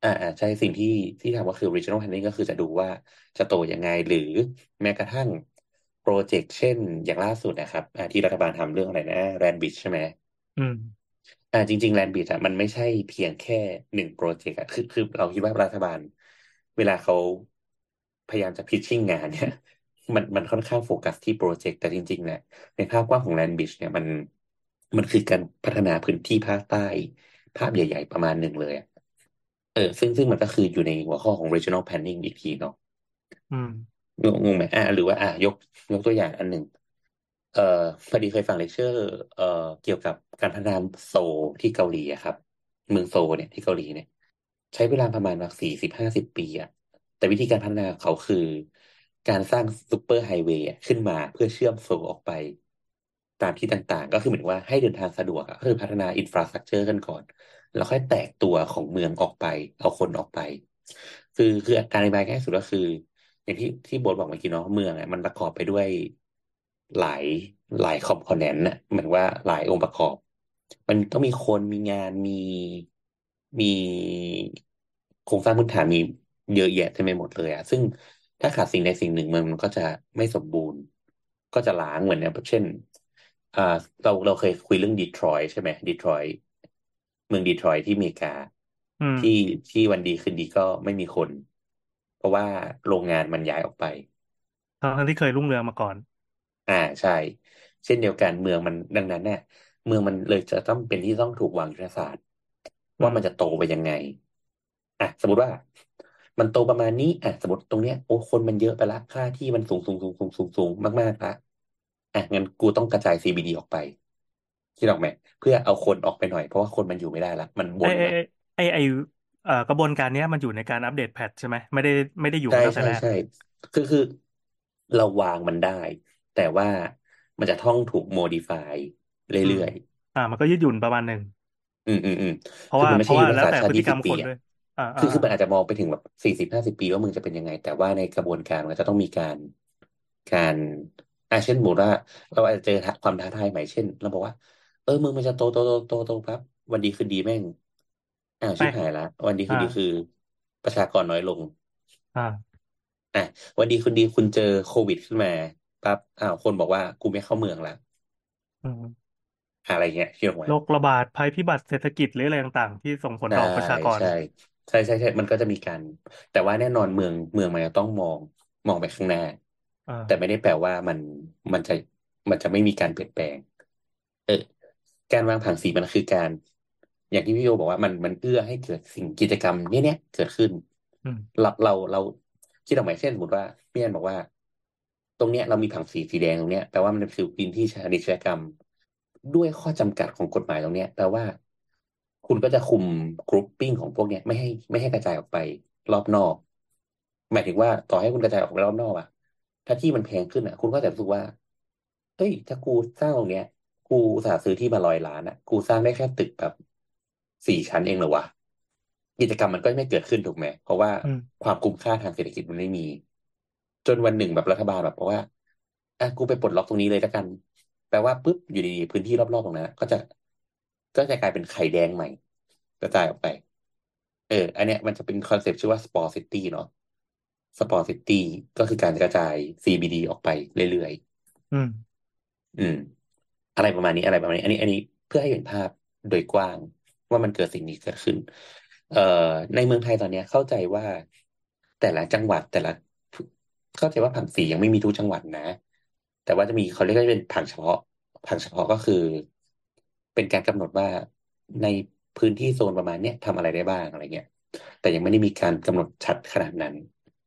อ่าอ่าใช่สิ่งที่ที่ทำก็คือ regional planning ก็คือจะดูว่าจะโตยังไงหรือแม้กระทั่ง project เช่นอย่างล่าสุดนะครับอ่าที่รัฐบาลทำเรื่องอะไรนะ land bridge ใช่ไหมอืม อ่าจริงๆ land bridge อะมันไม่ใช่เพียงแค่หนึ่ง project อะคือคือเราคิดว่ารัฐบาล เวลาเขาพยายามจะ pitching งานเนี่ย มันมันค่อนข้างโฟกัสที่ project แต่จริงๆเนี่ยในภาพกว้างของ land bridge เนี่ยมันมันคือการพัฒนาพื้นที่ภาคใต้ ภาพใหญ่ ๆ ประมาณหนึ่งเลยอะ เออซึ่งซึ่งมันก็คืออยู่ในหัวข้อของ regional planning อีกทีเนาะอืมงงงงไหมอ่าหรือว่าอ่ายกยกตัวอย่างอันหนึ่งเอ่อพอดีเคยฟังเลคเชอร์ เอ่อเกี่ยวกับการพัฒนาโซลที่เกาหลีอะครับ เมืองโซลเนี่ยที่เกาหลีเนี่ย ใช้เวลาประมาณแบบสี่สิบห้าสิบปีอะแต่วิธีการพัฒนาของเขาคือ การสร้าง superhighway อะขึ้นมาเพื่อเชื่อมโซลออกไป ตามที่ต่างๆ ก็คือเหมือนว่าให้เดินทางสะดวกอะก็คือพัฒนา infrastructure กันก่อน แล้วค่อยแตกตัวของเมืองออกไป เอาคนออกไป คือคือการอธิบายง่ายสุดก็คือ อย่างที่ที่โบทบอกเมื่อกี้เนาะเมืองอะมันประกอบไปด้วยหลายหลาย component น่ะเหมือนว่าหลายองค์ประกอบ มันต้องมีคนมีงานมีมีโครงสร้างพื้นฐานมีเยอะแยะเต็มไปหมดเลยอะซึ่งถ้าขาดสิ่งใดสิ่งหนึ่งมันมันก็จะไม่สมบูรณ์ ก็จะล้างเหมือนเนี่ยเช่นอ่าเราเราเคยคุยเรื่องดีทรอยต์ใช่ไหมดีทรอยต์ เมืองดีทรอยต์ที่อเมริกาอืมที่ที่วันดีคืนดีก็ไม่มีคน เพราะว่าโรงงานมันย้ายออกไปทั้งที่เคยรุ่งเรืองมาก่อน อ่าใช่ เช่นเดียวกันเมืองมันดังนั้นเนี่ยเมืองมันเลยจะต้องเป็นที่ต้องถูกวางยุทธศาสตร์อืว่ามมันจะโตไปยังไง อะ สมมติว่า มันโตประมาณนี้ อะ สมมติตรงเนี้ยโอ้คนมันเยอะไปละค่าที่มันสูงสูงสูงสูงสูงสูงมากๆละอะงั้นกูต้องกระจาย CBD ออกไป คิดออกไหมเพื่อเอาคนออกไปหน่อย เพราะว่าคนมันอยู่ไม่ได้ละมันบไอ้นไอ้ละไอ้ไอ้ไอ้เอ่อกระบวนการเนี้ยมันอยู่ในการอัปเดตแพทใช่ไหมไม่ได้ไม่ได้อยู่ใช่มาตั้งแต่ใช่แรก ใช่คือคือเราวางมันได้ แต่ว่ามันจะต้องถูก modify อืม เรื่อยอ่า มันก็ยืดหยุ่นประมาณหนึ่งๆอืมอืมอืมเพราะคือว่ามันไม่เพใช่ราะว่ายุทธแล้วศาสตแต่ร์ชาพฤติติยี่กรสิรบมปีคนอะด้วย อ่าคืออ่าคือมันอาจจะมองไปถึงแบบสี่สิบห้าสิบปีว่ามึงจะเป็นยังไง แต่ว่าในกระบวนการมันจะต้องมีการการอ่าเช่นสมมติว่าเราอาจจะเจอความท้าทายใหม่เช่นเราบอกว่า เออมึงมันจะโตโตโตโตโตปั๊บวันดีคืนดีแม่งอ้าวไปชิบหายละวันดีคือ่า นดีคือ ประชากรน้อยลงอ่า อะวันดีคืนดีคุณเจอโควิดขึ้นมาปั๊บอ้าวคนบอกว่ากูไม่เข้าเมืองละอืมอะไรเงี้ยคิดออกไหม โรคระบาดภัยพิบัติเศรษฐกิจหรืออะไรต่างๆ ที่ส่งผลใช่ต่อประชากร ใช่ใช่ใช่ใช่มันก็จะมีการ แต่ว่าแน่นอนเมืองเมืองมันจะต้องมองมองไปข้างหน้า อ่า แต่ไม่ได้แปลว่ามันมันจะมันจะไม่มีการเปลี่ยนแปลง เออ การวางผังสีมันคือการ อย่างที่พี่โยบอกว่ามันมันเอื้อให้เกิดสิ่งกิจกรรมเนี้ยเนี้ยเกิดขึ้นอืมเราเราเราคิดออกไหมเช่นสมมติว่าพี่แอนบอกว่า ตรงเนี้ยเรามีผังสีสีแดงตรงเนี้ยแปลว่ามันคือพื้นที่ชานิชยกรรม ด้วยข้อจำกัดของกฎหมายตรงเนี้ยแปลว่า คุณก็จะคุมกรุ๊ปปิ้งของพวกเนี้ยไม่ให้ไม่ให้กระจายออกไปรอบนอก หมายถึงว่าต่อให้คุณกระจายออกไปรอบนอกอะถ้าที่มันแพงขึ้นอะคุณก็จะรู้สึกว่าเอ้ยถ้ากูสร้างตรงเนี้ย กูอุตส่าห์ซื้อที่มาร้อยล้านอะกูสร้างได้แค่ตึกแบบสี่ชั้นเองเหรอวะกิจกรรมมันก็ไม่เกิดขึ้นถูกไหมเพราะว่าอืมความคุ้มค่าทางเศรษฐกิจมันไม่มี จนวันหนึ่งแบบรัฐบาลแบบเพราะว่าอะกูไปปลดล็อกตรงนี้เลยแล้วกัน แปลว่าปุ๊บอยู่ดีๆพื้นที่รอบๆตรงนั้นอะก็จะก็จะกลายเป็นไข่แดงใหม่กระจายออกไป เออ อันเนี้ยมันจะเป็น concept ชื่อว่า Sport City เนาะ Sport City ก็คือการกระจาย CBD ออกไปเรื่อยๆอืม อืม อะไรประมาณนี้อะไรประมาณนี้ อันนี้ อันนี้เพื่อให้เห็นภาพโดยกว้างว่ามันเกิดสิ่งนี้เกิดขึ้น เอ่อในเมืองไทยตอนเนี้ยเข้าใจว่าแต่ละจังหวัดแต่ละ เข้าใจว่าผังสียังไม่มีทุกจังหวัดนะ แต่ว่าจะมีเขาเรียกว่าเป็นผังเฉพาะ ผังเฉพาะก็คือ เป็นการกำหนดว่าในพื้นที่โซนประมาณเนี้ยทำอะไรได้บ้างอะไรเงี้ยแต่ยังไม่ได้มีการกำหนดชัดขนาดนั้น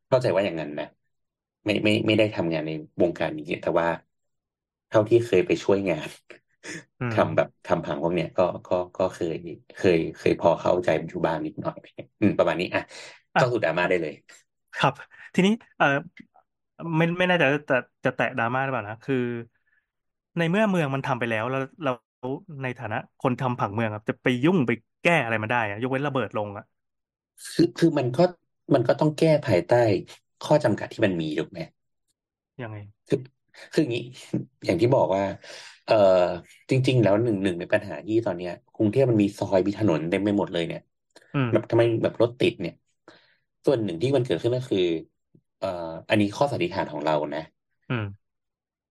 เข้าใจว่าอย่างนั้นนะไม่ไม่ไม่ได้ทำงานในวงการนี้แต่ว่า ท่าที่เคยไปช่วยงานอืมทำแบบทำผังพวกเนี้ยก็ก็ก็เคยเคยเคยพอเข้าใจมันอยู่บ้างนิดหน่อยอืมประมาณนี้อะอะเข้าสู่ดราม่าได้เลย ครับ ทีนี้เออไม่ไม่แน่ใจว่าจะจะแตะดราม่าหรือเปล่านะคือ ในเมื่อเมืองมันทำไปแล้วแล้วเราในฐานะคนทำผังเมืองอะจะไปยุ่งไปแก้อะไรมาได้อะยกเว้นระเบิดลงอะคือคือมันก็มันก็ต้องแก้ภายใต้ข้อจำกัดที่มันมีถูกไหมยังไงคือ คืออย่างนี้ อย่างที่บอกว่า เอ่อจริง ๆ แล้วหนึ่งหนึ่งในปัญหาที่ตอนเนี้ยกรุงเทพมันมีซอยมีถนนเต็มไปหมดเลยเนี่ยอืมแบบทำไมแบบรถติดเนี่ย ส่วนหนึ่งที่มันเกิดขึ้นก็คือ เอ่อ อันนี้ข้อสันนิษฐานของเรานะอืม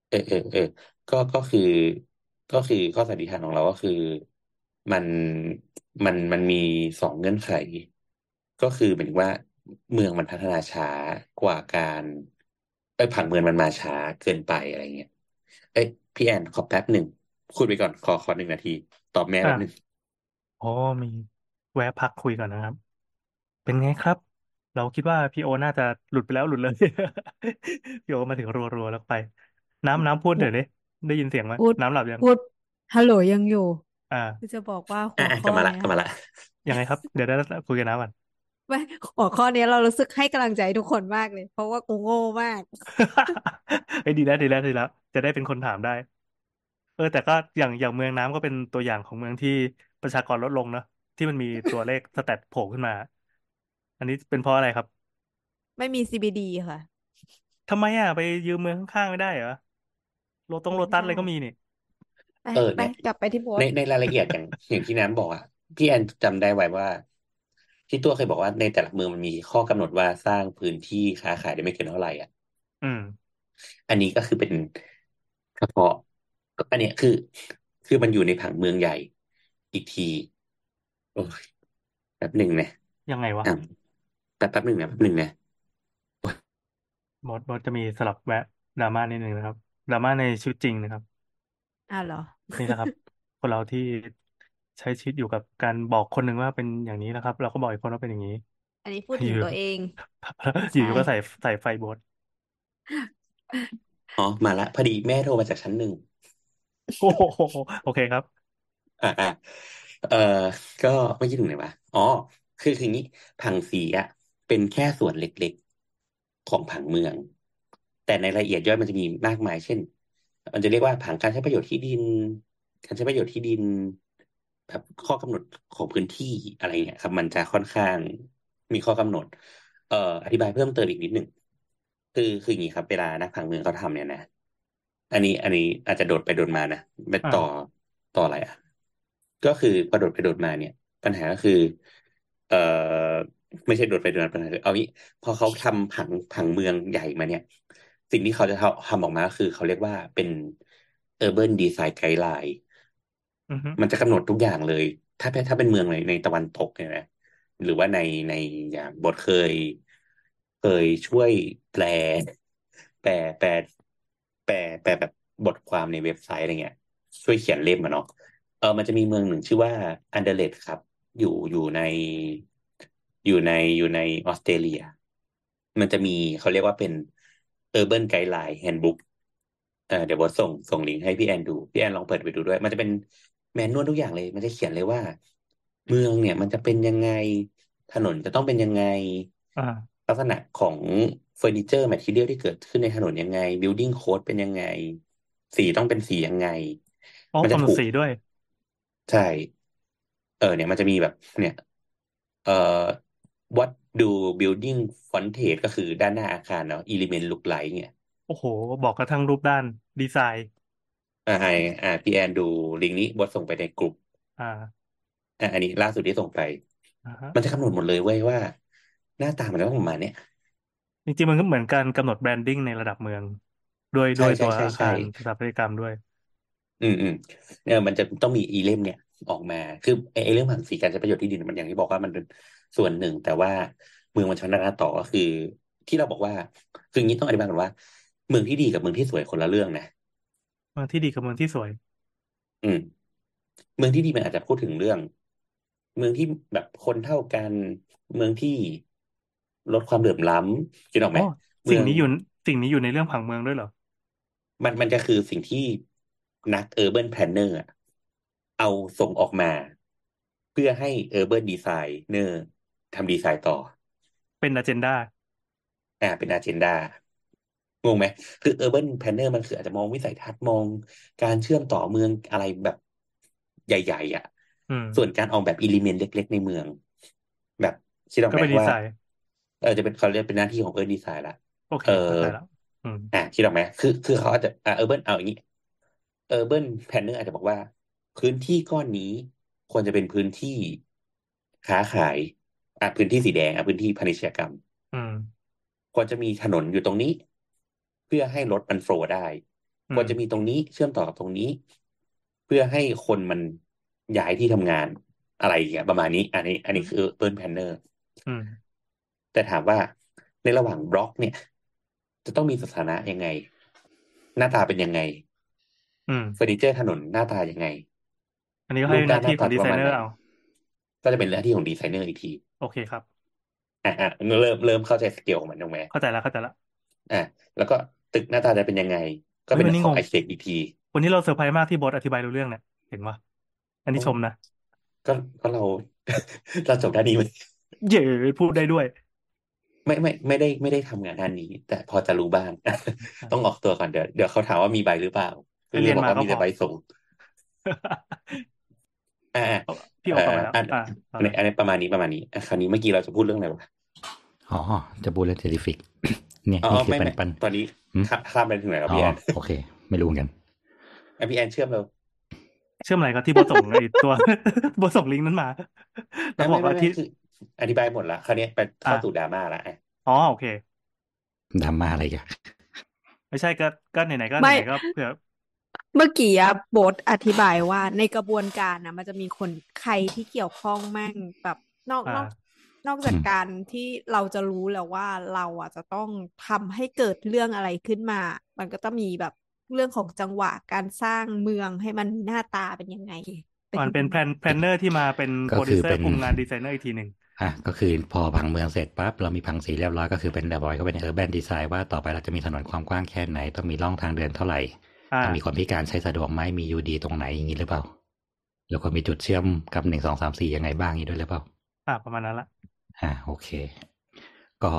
เออเออเออก็ก็คือก็คือข้อสันนิษฐานของเราก็คือมันมันมันมีสองเงื่อนไข ก็คือหมายถึงว่าเมืองมันพัฒนาช้ากว่าการ เอ้ยผังเมืองมันมาช้าเกินไปอะไรเงี้ยเอ้ยพี่แอนขอแป๊บหนึ่งคุยไปก่อนขอขอหนึ่งนาที ตอบแม่อะแป๊บหนึ่งอ๋อมีแวะพักคุยก่อนนะครับ เป็นไงครับ เราคิดว่าพี่โอน่าจะหลุดไปแล้วหลุดเลย พี่โอมาถึงรัวๆแล้วไป น้ำน้ำพูดหน่อยดิได้ยินเสียงไหมพูดน้ำหลับยังพูดฮัลโหลยังอยู่ อ่า คือจะบอกว่าหัอะวอะข้กลัอบมาละเนี้กลับยมาละยังไงครับ เดี๋ยวได้คุยกันน้ำก่อน ไม่หัวข้อเนี้ยเรารู้สึกให้กำลังใจทุกคนมากเลย เพราะว่ากูโง่มากเอ้ยดีแล้วดีแล้วดีแล้ว จะได้เป็นคนถามได้ เออ แต่ก็อย่างอย่างเมืองน้ำก็เป็นตัวอย่างของเมืองที่ประชากรลดลงเนอะที่มันมีตัวเลขสแตทโผล่ขึ้นมา อันนี้เป็นเพราะอะไรครับ ไม่มี CBD ค่ะทำไมอะไปยืมเมืองข้างๆไม่ได้เหรอโลตงโลตัสอะไรก็มีนี่ไปเออไปเนี่ยกลับไปที่โพสในต์ในรายละเอียดอย่างอย่างที่น้ำบอกอะพี่แอนจำได้ไว้ว่า พี่ตัวเคยบอกว่าในแต่ละเมืองมันมีข้อกำหนดว่าสร้างพื้นที่ค้าขายได้ไม่เกินเท่าไหร่อะ อืม อันนี้ก็คือเป็นเฉพาะอันเนี้ยคือ คือมันอยู่ในผังเมืองใหญ่ อีกทีโอ้ยแป๊บหนึ่งนะยังไงวะอะแป๊บแป๊บหนึ่งนะแป๊บหนึ่งนะบอสบอสจะมีสลับแวะดราม่านิดนึงนะครับดราม่าในชีวิตจริงนะครับอ้าวเหรอ นี่นะครับ คนเราที่ ใช้ชีวิตอยู่กับการบอกคนหนึ่งว่าเป็นอย่างนี้นะครับ เราก็บอกอีกคนว่าเป็นอย่างนี้ อันนี้พูดถึงอยู่ ตัวเองอยู่ใช่ๆก็ใส่ใส่ไฟบอสอ๋อมาละพอดีแม่โทรมาจากชั้นหนึ่ง โอ้โหโอเคครับ อ่าอ่าเออก็ไม่คิดถึงไหนวะอ๋อ คือคืออย่างนี้ ผังสีอะ เป็นแค่ส่วนเล็กๆ ของผังเมือง แต่ในรายละเอียดย่อยมันจะมีมากมาย เช่น มันจะเรียกว่าผังการใช้ประโยชน์ที่ดิน การใช้ประโยชน์ที่ดินแบบ ข้อกำหนดของพื้นที่อะไรเงี้ยครับ มันจะค่อนข้างมีข้อกำหนด เอ่ออธิบายเพิ่มเติมอีกนิดหนึ่งคือคืออย่างนี้ครับเวลานักผังเมืองเขาทำเนี่ยนะอันนี้อันนี้อาจจะโดดไปโดดมานะไปอ่าต่อต่ออะไรอะก็คือพอโดดไปโดดมาเนี่ย ปัญหาก็คือ เอ่อไม่ใช่โดดไปโดดมาปัญหาคือเอางี้พอเขาทำผังผังเมืองใหญ่มาเนี่ย สิ่งที่เขาจะทำทำออกมาก็คือเขาเรียกว่าเป็น urban design guideline อือฮึมันจะกำหนดทุกอย่างเลย ถ้าเป็นถ้าเป็นเมืองในในตะวันตกเนี่ยนะหรือว่าในในอย่างบทเคย เคยช่วยแปล แปลแปลแปลแปลแบบบทความในเว็บไซต์อะไรเงี้ย ช่วยเขียนเล่มอะเนาะเออมันจะมีเมืองหนึ่งชื่อว่าอันเดเลดครับ อยู่อยู่ในอยู่ในอยู่ในออสเตรเลีย มันจะมีเขาเรียกว่าเป็น Urban Guideline Handbook เออเดี๋ยวบอสส่งส่งลิงก์ให้พี่แอนดู พี่แอนลองเปิดไปดูด้วย มันจะเป็น แมนนวลทุกอย่างเลย มันจะเขียนเลยว่า เมืองเนี่ยมันจะเป็นยังไง ถนนจะต้องเป็นยังไง อ่า ลักษณะของเฟอร์นิเจอร์แมททีเรียลที่เกิดขึ้นในถนนยังไง building code เป็นยังไง สีต้องเป็นสียังไง อ๋อมันจะกำหนดถูก สีด้วย ใช่ เออ เนี่ย มันจะมีแบบ เนี่ย เอ่อ what do building frontage ก็คือด้านหน้าอาคารเนาะ element look like เนี่ย โอ้โห บอกกระทั่งรูปด้านดีไซน์ อ่าไออ่าพี่แอนดูลิงก์นี้บอสส่งไปในกลุ่มอ่าอ่าอันนี้ล่าสุดที่ส่งไป อ่าฮะมันจะกำหนดหมดเลยเว้ยว่า หน้าตามันจะต้องประมาณเนี้ยจริงๆมันก็เหมือนการกำหนด branding ในระดับเมืองด้วยใช่ด้วยใช่ตัวใช่อาใช่คารสถาปัตยกรรมด้วย อืมอืมเนี่ยมันจะต้องมี element เนี่ย ออกมาคือไอ้ไอ้เรื่องผังสีการใช้ประโยชน์ที่ดินมันอย่างที่บอกว่ามันเป็นส่วนหนึ่ง แต่ว่าเมืองมันชนะต่อก็คือ ที่เราบอกว่าคืออย่างนี้ต้องอธิบายก่อนว่า เมืองที่ดีกับเมืองที่สวยคนละเรื่องนะ เมืองที่ดีกับเมืองที่สวย อืม เมืองที่ดีมันอาจจะพูดถึงเรื่อง เมืองที่แบบคนเท่ากัน เมืองที่ลดความเหลื่อมล้ำคิดออกไหมอ๋อเมืสิ่งอง นี้อยู่สิ่งนี้อยู่ในเรื่องผังเมืองด้วยเหรอมันมันจะคือสิ่งที่นัก urban planner อะเอาส่งออกมา เพื่อให้ urban designer ทำดีไซน์ต่อ เป็นอ g e n d a อ่าเป็น agenda งงไหมคือ urban planner มันคืออาจจะมองวิสัยทัศน์มองการเชื่อมต่อเมืองอะไรแบบใหญ่ ๆอะอืมส่วนการออกแบบอิเลเมนต์เล็ก ๆ ในเมือง แบบคิดออกก็ไหมเป็นดีว่าไซน์เออจะเป็นเขาเรียกเป็นหน้าที่ของ urban design ละโอเคเออเข้าใจแล้วอืมอะคิดออกไหมคือ คือเขาอาจจะอ่า urban เอาอย่างนี้ urban planner อาจจะบอกว่า พื้นที่ก้อนนี้ควรจะเป็นพื้นที่ค้าขายอะพื้นที่สีแดงอะพื้นที่พาณิชยกรรม อืมควรจะมีถนนอยู่ตรงนี้เพื่อให้รถมันโฟลว์ได้อืควรมจะมีตรงนี้เชื่อมต่อกับตรงนี้ เพื่อให้คนมันย้ายที่ทำงานอะไรอย่างเงี้ยประมาณนี้ อันนี้ อันนี้คือ urban planner อืมแต่ถามว่าในระหว่างบล็อก เนี่ย จะต้องมีสถานะยังไง หน้าตาเป็นยังไงอืมเฟอร์นิเจอร์ถนนหน้าตายังไง อันนี้ก็ให้รูปหร่าน้างที่หขอน้างตาดีประไซมาณเนอไหนร์เอาก็จะเป็นหน้าที่ของดีไซเนอร์อีกที โอเคครับอะอะเริ่มเริ่มเข้าใจสเกลของมันตรงไหมเข้าใจแล้วเข้าใจแล้วอะแล้วก็ ตึกหน้าตาจะเป็นยังไง ก็เป็นเฮ้ยวันนี้ของงงไอเซกอีกที วันนี้เราเซอร์ไพรส์มากที่บอสอธิบายรู้เรื่องเนี่ยเห็นปะอันนี้ชมนะก็ก็เราเราจบด้านนี้ไหมเย้พูดได้ด้วย ไม่ไม่ไม่ได้ไม่ได้ทำงานด้านนี้ แต่พอจะรู้บ้าง ต้องออกตัวก่อนเดี๋ยวเดี๋ยวเขาถามว่ามีใบหรือเปล่าให้เรียนบอกมาว่าก็มีแต่พอใบส่งอ่าพี่โอเอ่กลับอมาแล้วอันอ่าอันนี้อันนี้ประมาณนี้ประมาณนี้อะคราวนี้เมื่อกี้เราจะพูดเรื่องอะไรวะอ๋อจะบูลเลนเทลิฟิก เนี่ยอ๋อนี่คือไม่ปันไม่ปันตอนนี้หืมข้าข้ามไปถึงไหนแล้วอ๋อพี่แอนโอเค ไม่รู้เหมือนกันอะพี่แอนเชื่อมเราเชื่อมอะไรครับที่บอสส่งไอ้ตัวบอสส่งลิงก์นั้นมาแล้วไม่บอกไม่ว่าไม่ที่คืออธิบายหมดละคราวนี้ไปเข้าอะสู่ดราม่าละอะอ๋อโอเคดราม่าอะไรกันไม่ใช่ก็ก็ไหนๆก็ไม่ไหนๆก็เผื่อเมื่อกี้อะโบทอธิบายว่าในกระบวนการนะมันจะมีคนใครที่เกี่ยวข้องมั่งแบบนอกนอ่าอก นอกจากการที่เราจะรู้แล้วว่าเราอะจะต้องทำให้เกิดเรื่องอะไรขึ้นมา มันก็ต้องมีแบบเรื่องของจังหวะการสร้างเมืองให้มันมีหน้าตาเป็นยังไงมันเป็น plan planner ที่มาเป็นก็โปรดิคือเป็นคุมงานดีไซเนอร์อีกทีหนึ่งอะก็คือพอผังเมืองเสร็จปั๊บเรามีผังสีเรียบร้อยก็คือเป็นเดบอยก็เป็น urban design ว่าต่อไปเราจะมีถนนความกว้างแค่ไหน ต้องมีร่องทางเดินเท่าไหร่อ่าต้องมีคนพิการใช้สะดวกไหมมี UD ตรงไหนอย่างนี้หรือเปล่า แล้วก็มีจุดเชื่อมกับหนึ่งสองสามสี่ยังไงบ้างอย่างนี้ด้วยหรือเปล่าอ่าประมาณนั้นละ อ่าโอเค ก็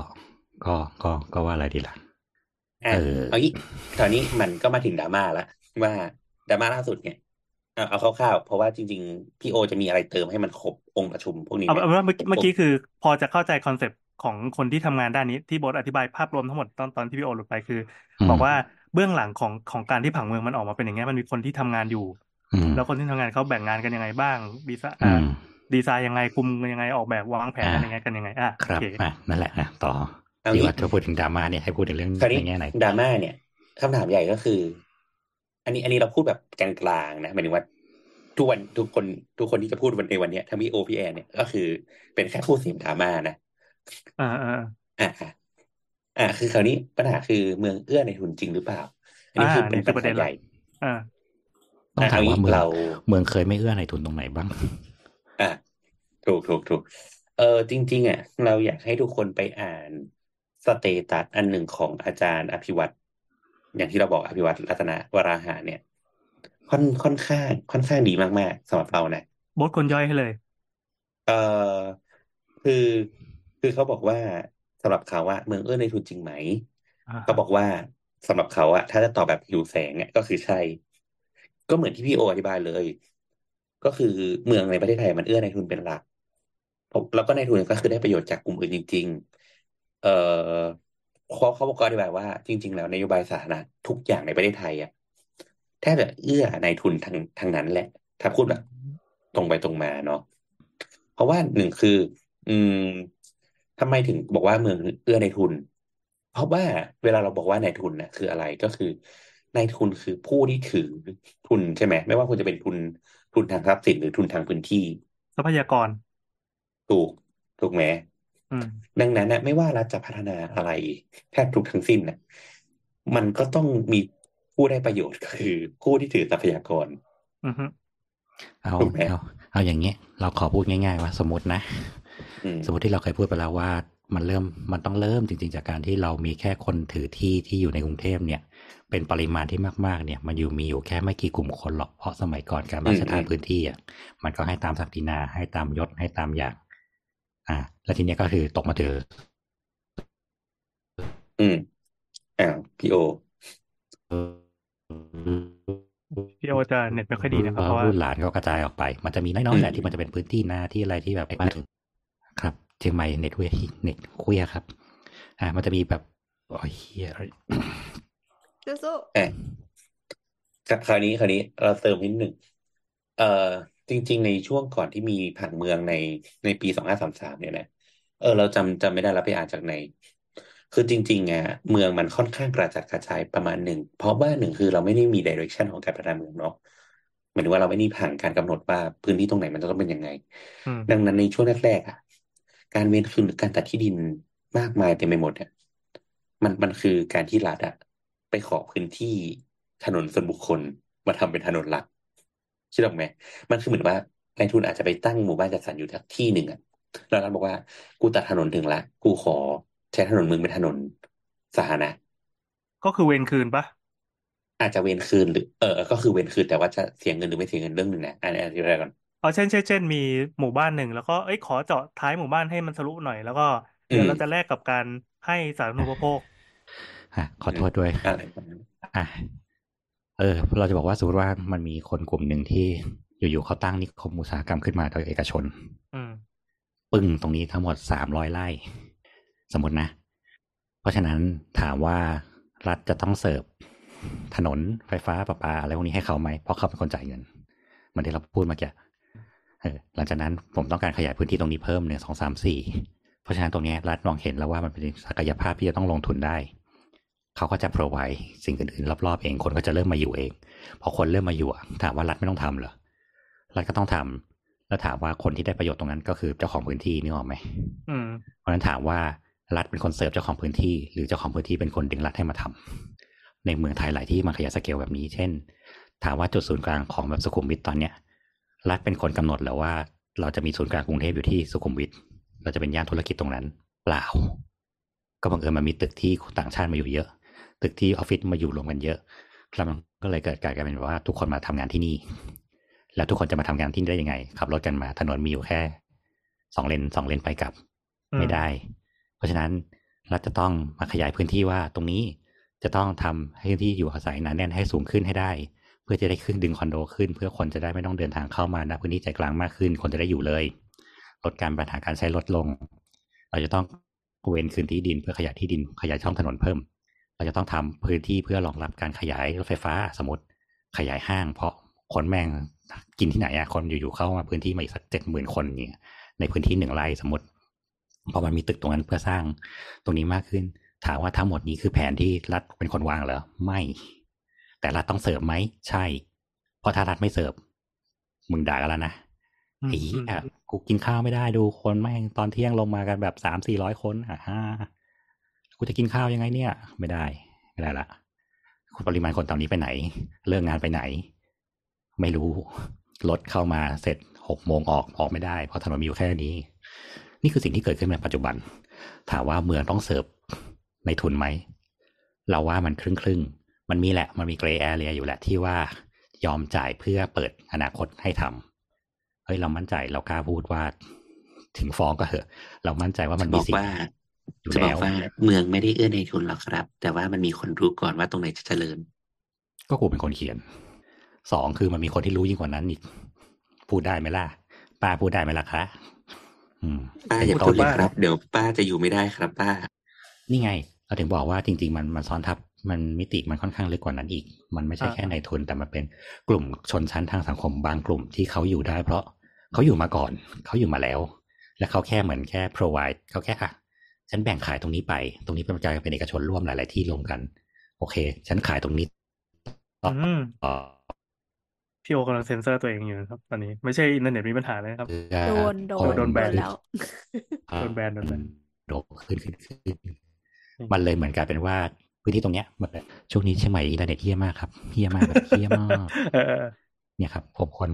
ก็ก็ก็ว่าอะไรดีล่ะอะเออเอางี้ตอนนี้มันก็มาถึงดราม่าละว่าดราม่าล่าสุดเนี่ยเอาเอาคร่าวๆเพราะว่าจริง ๆ พี่โอจะมีอะไรเติมให้มันครบองค์ประชุมพวกนี้เอาไหมเอาเป็นว่าเมื่อกี้เมื่อกี้คือ พอจะเข้าใจ concept ของคนที่ทำงานด้านนี้ที่บอสอธิบายภาพรวมทั้งหมดตอนตอนที่พี่โอหลุดไปคืออมบอกว่าเบื้องหลังของของการที่ผังเมืองมันออกมาเป็นอย่างเงี้ยมันมีคนที่ทำงานอยู่อืมแล้วคนที่ทำงานเขาแบ่งงานกันยังไงบ้างดีไซน์อือ่าม ดีไซน์ยังไงคุมกันยังไงออกแบบวางแผนกันอ่ายังไงกันยังไงอะคโอรับเคอะนั่นแหละนะต่อเอาที่งี้ว่าจะพูดถึงดราม่าเนี่ยให้พูดถึงเรื่องคราวนี้ในแง่ไหนดราม่าเนี่ยคำถามใหญ่ก็คือ อันนี้อันนี้เราพูดแบบกลางๆนะหมายถึงว่าทุกวันทุกคนทุกคนที่จะพูดวันในวันเนี้ยทั้งพี่โอพี่แอนเนี่ยก็คือเป็นแค่ผู้เสพดราม่านะอ่าอ่าอ่าอ่าอ่าคือคราวนี้ปัญหาคือเมืองเอื้อในทุนจริงหรือเปล่า อันนี้อ่าคือเป็นนี่คือปัญประเด็หานหใหลัญ่กอ่าต้องถามว่าเมืองเราเมืองเคยไม่เอื้อในทุนตรงไหนบ้าง อะถูกถูกถูกเออจริง ๆ อะ เราอยากให้ทุกคนไปอ่านสเตตัสอันหนึ่งของอาจารย์อภิวัตรอย่างที่เราบอกอภิวัตรรัตนวราหะเนี่ย ค่อนค่อนข้าง ค่อนข้างดีมากๆสำหรับเรานะบอสคนย่อยให้เลย เออคือคือเขาบอกว่าสำหรับเขาอะเมืองเอื้อในทุนจริงไหมอ่าเขาบอกว่าสำหรับเขาอะถ้าจะตอบแบบหิวแสงอะก็คือใช่ ก็เหมือนที่พี่โออธิบายเลย ก็คือเมืองในประเทศไทยมันเอื้อในทุนเป็นหลักแล้วก็ในทุนก็คือได้ประโยชน์จากกลุ่มอื่นจริง ๆ เออเขาเขาบอกก็อธิบายว่า จริง ๆ แล้วนโยบายสาธารณะทุกอย่างในประเทศไทยอะแทบจะเอื้อในทุนทางทางนั้นแหละ ถ้าพูดแบบตรงไปตรงมาเนาะเพราะว่าหนึ่งคือ อืมทำไมถึงบอกว่าเมืองเอื้อในทุน เพราะว่าเวลาเราบอกว่าในทุนน่ะคืออะไรก็คือในทุนคือผู้ที่ถือทุนใช่ไหมไม่ว่าคุณจะเป็นทุน ทุนทางทรัพย์สินหรือทุนทางพื้นที่ ทรัพยากร ถูก ถูกไหมอืมดังนั้นนะไม่ว่ารัฐจะพัฒนาอะไร แทบทุกทั้งสิ้นนะมันก็ต้องมีผู้ได้ประโยชน์ก็คือ ผู้ที่ถือทรัพยากรอือฮึเอาถูกไหมเอาเอาอย่างเงี้ย เราขอพูดง่ายๆว่าสมมตินะอืมสมมติที่เราเคยพูดไปแล้วว่า มันเริ่มมันต้องเริ่มจริง ๆ จากการที่เรามีแค่คนถือที่ที่อยู่ในกรุงเทพเนี่ย เป็นปริมาณที่มากๆเนี่ย มันอยู่มีอยู่แค่ไม่กี่กลุ่มคนหรอกเพราะสมัยก่อนการพระราชทานพื้นที่อะมันก็ให้ตามศักดินาให้ตามยศให้ตามอย่าง อ่า แล้วทีเนี้ยก็คือตกมาถืออืมอ้าวพี่โอพี่โอจะเน็ตไม่ค่อยดีนะครับเพราะว่ารุ่นหลานก็กระจายออกไป มันจะมีน้อยๆแหละที่มันจะเป็นพื้นที่นาที่อะไรที่แบบมาถึงครับเชียงใหม่เน็ตเวียเน็ตคุยครับ อ่า มันจะมีแบบโอ้ยเฮีย สู้อะครับคราวนี้คราวนี้เราเติมนิดหนึ่งเอ่อจริง ๆ ในช่วงก่อนที่มีผังเมืองในในปีสองห้าสามสามเนี่ยนะเออ เราจำจำไม่ได้แล้วไปอ่านจากไหน คือจริงๆอะเมืองมันค่อนข้างกระจัดกระจายประมาณหนึ่ง เพราะว่าหนึ่งคือเราไม่ได้มีดิเรกชันของการพัฒนาเมืองเนาะหมายถึงว่าเราไม่ได้ผ่านการกำหนดว่าพื้นที่ตรงไหนมันจะต้องเป็นยังไง อืม ดังนั้นในช่วงแรกๆอะ การเว้นคืนหรือการตัดที่ดินมากมายเต็มไปหมดเนี่ยมันมันคือการที่รัฐอะ ไปขอพื้นที่ถนนส่วนบุคคลมาทำเป็นถนนหลักคิดออกไหมมันคือเหมือนว่านายทุนอาจจะไปตั้งหมู่บ้านจัดสรรอยู่ที่หนึ่งอะแล้วรัฐบอกว่ากูตัดถนนถึงละ กูขอใช้ถนนมึงเป็นถนนสาธารณะ ก็คือเวรคืนปะอาจจะเวนคืนหรือเออ ก็คือเวนคืนแต่ว่าจะเสียเงินหรือไม่เสียเงินเรื่องหนึ่งนะอันนี้อธิบายก่อนเอาเช่นเช่นเช่นมีหมู่บ้านหนึ่งแล้วก็เอ้ยขอเจาะท้ายหมู่บ้านให้มันทะลุหน่อยแล้วก็เดี๋ยวเราจะแลกกับการให้สาธารณูปโภค อะขอโทษด้วยอะไรประมาณนั้นอะเออ เราจะบอกว่าสมมติว่ามันมีคนกลุ่มหนึ่งที่อยู่ๆเขาตั้งนิคมอุตสาหกรรมขึ้นมาโดยเอกชนอืมปึ้งตรงนี้ทั้งหมดสามร้อยไร่ สมมตินะ เพราะฉะนั้นถามว่ารัฐจะต้องเสิร์ฟถนนไฟฟ้าประปาอะไรพวกนี้ให้เขาไหม เพราะเขาเป็นคนจ่ายเงินเหมือนที่เราพูดเมื่อกี้เออหลังจากนั้นผมต้องการขยายพื้นที่ตรงนี้เพิ่มหนึ่งสองสามสี่เพราะฉะนั้นตรงนี้รัฐมองเห็นแล้วว่ามันเป็นศักยภาพที่จะต้องลงทุนได้ เขาก็จะ provide สิ่งอื่นๆรอบๆเองคนก็จะเริ่มมาอยู่เอง พอคนเริ่มมาอยู่อะถามว่ารัฐไม่ต้องทำเหรอรัฐก็ต้องทำแล้วถามว่าคนที่ได้ประโยชน์ตรงนั้นก็คือเจ้าของพื้นที่นี่ออกไหมอืมเพราะฉะนั้นถามว่ารัฐเป็นคนเสิร์ฟเจ้าของพื้นที่ หรือเจ้าของพื้นที่เป็นคนดึงรัฐให้มาทำในเมืองไทยหลายที่มันขยายสเกลแบบนี้ เช่น ถามว่าจุดศูนย์กลางของแบบสุขุมวิทตอนเนี้ย รัฐเป็นคนกำหนดแล้วว่า เราจะมีศูนย์กลางกรุงเทพอยู่ที่สุขุมวิทเราจะเป็นย่านธุรกิจตรงนั้น เปล่า ก็บังเอิญมันมีตึกที่ต่างชาติมาอยู่เยอะ ตึกที่ออฟฟิศมาอยู่รวมกันเยอะแล้วมันก็เลยเกิดกลายเป็นว่าทุกคนมาทำงานที่นี่ แล้วทุกคนจะมาทำงานที่นี่ได้ยังไงขับรถกันมาถนนมีอยู่แค่สองเลนสองเลนไปกลับอืมไม่ได้ เพราะฉะนั้นรัฐจะต้องมาขยายพื้นที่ว่าตรงนี้จะต้องทำให้พื้นที่อยู่อาศัยหนาแน่นให้สูงขึ้นให้ได้ เพื่อจะได้ขึ้นดึงคอนโดขึ้น เพื่อคนจะได้ไม่ต้องเดินทางเข้ามาณพื้นที่ใจกลางมากขึ้น คนจะได้อยู่เลยลดการปัญหาการใช้รถลง เราจะต้องเว้นคืนที่ดินเพื่อขยายที่ดินขยายช่องถนนเพิ่ม เราจะต้องทำพื้นที่เพื่อรองรับการขยายรถไฟฟ้าสมมติขยายห้าง เพราะคนแม่งกินที่ไหนอะคนอยู่ๆเข้ามาพื้นที่มาอีกสักเจ็ดหมื่นคนอย่างเงี้ยในพื้นที่หนึ่งไร่สมมติพอมันมีตึกตรงนั้นเพื่อสร้างตรงนี้มากขึ้น ถามว่าทั้งหมดนี้คือแผนที่รัฐเป็นคนวางเหรอไม่ แต่รัฐต้องเสิร์ฟไหมใช่ เพราะถ้ารัฐไม่เสิร์ฟมึงด่ากันแล้วนะอืมไอ้เหี้ยกูกินข้าวไม่ได้ดูคนแม่งตอนเที่ยงลงมากันแบบสามสี่ร้อยคนอะฮ่า กูจะกินข้าวยังไงเนี่ย ไม่ได้ ไม่ได้ละปริมาณคนตอนนี้ไปไหน เลิกงานไปไหน ไม่รู้รถเข้ามาเสร็จหกโมงออกออกไม่ได้ เพราะถนนมีอยู่แค่นี้ นี่คือสิ่งที่เกิดขึ้นในปัจจุบัน ถามว่าเมืองต้องเสิร์ฟในทุนไหม เราว่ามันครึ่งครึ่งมันมีแหละมันมีเกรย์แอเรียอยู่แหละที่ว่ายอมจ่ายเพื่อเปิดอนาคตให้ทำเฮ้ยเรามั่นใจเรากล้าพูดว่า ถึงฟ้องก็เหอะ เรามั่นใจว่ามันมีสิ่งว่าอยู่ จะบอแล้กวว่าเมืองไม่ได้เอื้อในทุนหรอกครับ แต่ว่ามันมีคนรู้ก่อนว่าตรงไหนจะเจริญ ก็กูเป็นคนเขียนสองคือมันมีคนที่รู้ยิ่งกว่านั้นอีก พูดได้ไหมล่ะ ป้าพูดได้ไหมล่ะคะอืมป้าอย่าพูพูดดเลยบ้าครับ เดี๋ยวป้าจะอยู่ไม่ได้ครับ ป้า นี่ไง เราถึงบอกว่าจริง ๆ มันมันซ้อนทับ มันมิติมันค่อนข้างลึกกว่านั้นอีก มันไม่ใช่แค่ในทุน แต่มันเป็นกลุ่มชนชั้นทางสังคมบางกลุ่มที่เขาอยู่ได้ เพราะเขาอยู่มาก่อน เขาอยู่มาแล้ว และเขาแค่เหมือนแค่ provide เขาแค่อะ ฉันแบ่งขายตรงนี้ไป ตรงนี้เป็นกลายเป็นเอกชนร่วมหลาย ๆ ที่รวมกัน โอเค ฉันขายตรงนี้ต่ออืมต่อพี่โอกำลังเซ็นเซอร์ตัวเองอยู่นะครับ ตอนนี้ไม่ใช่อินเทอร์เน็ตมีปัญหาเลยนะครับเพื่อโดนโดโอ้นโดนแบนแล้วโดนแบนโดนแบนโดนขึ้นขึ้นขึ้นมันเลยเหมือนกลายเป็นว่าพื้นที่ตรงเนี้ยมันช่วงนี้เชียงใหม่อินเทอร์เน็ตเฮี้ยมากครับเฮี้ยมากแบบเฮี้ยมากเออเออเนี่ยครับผมควร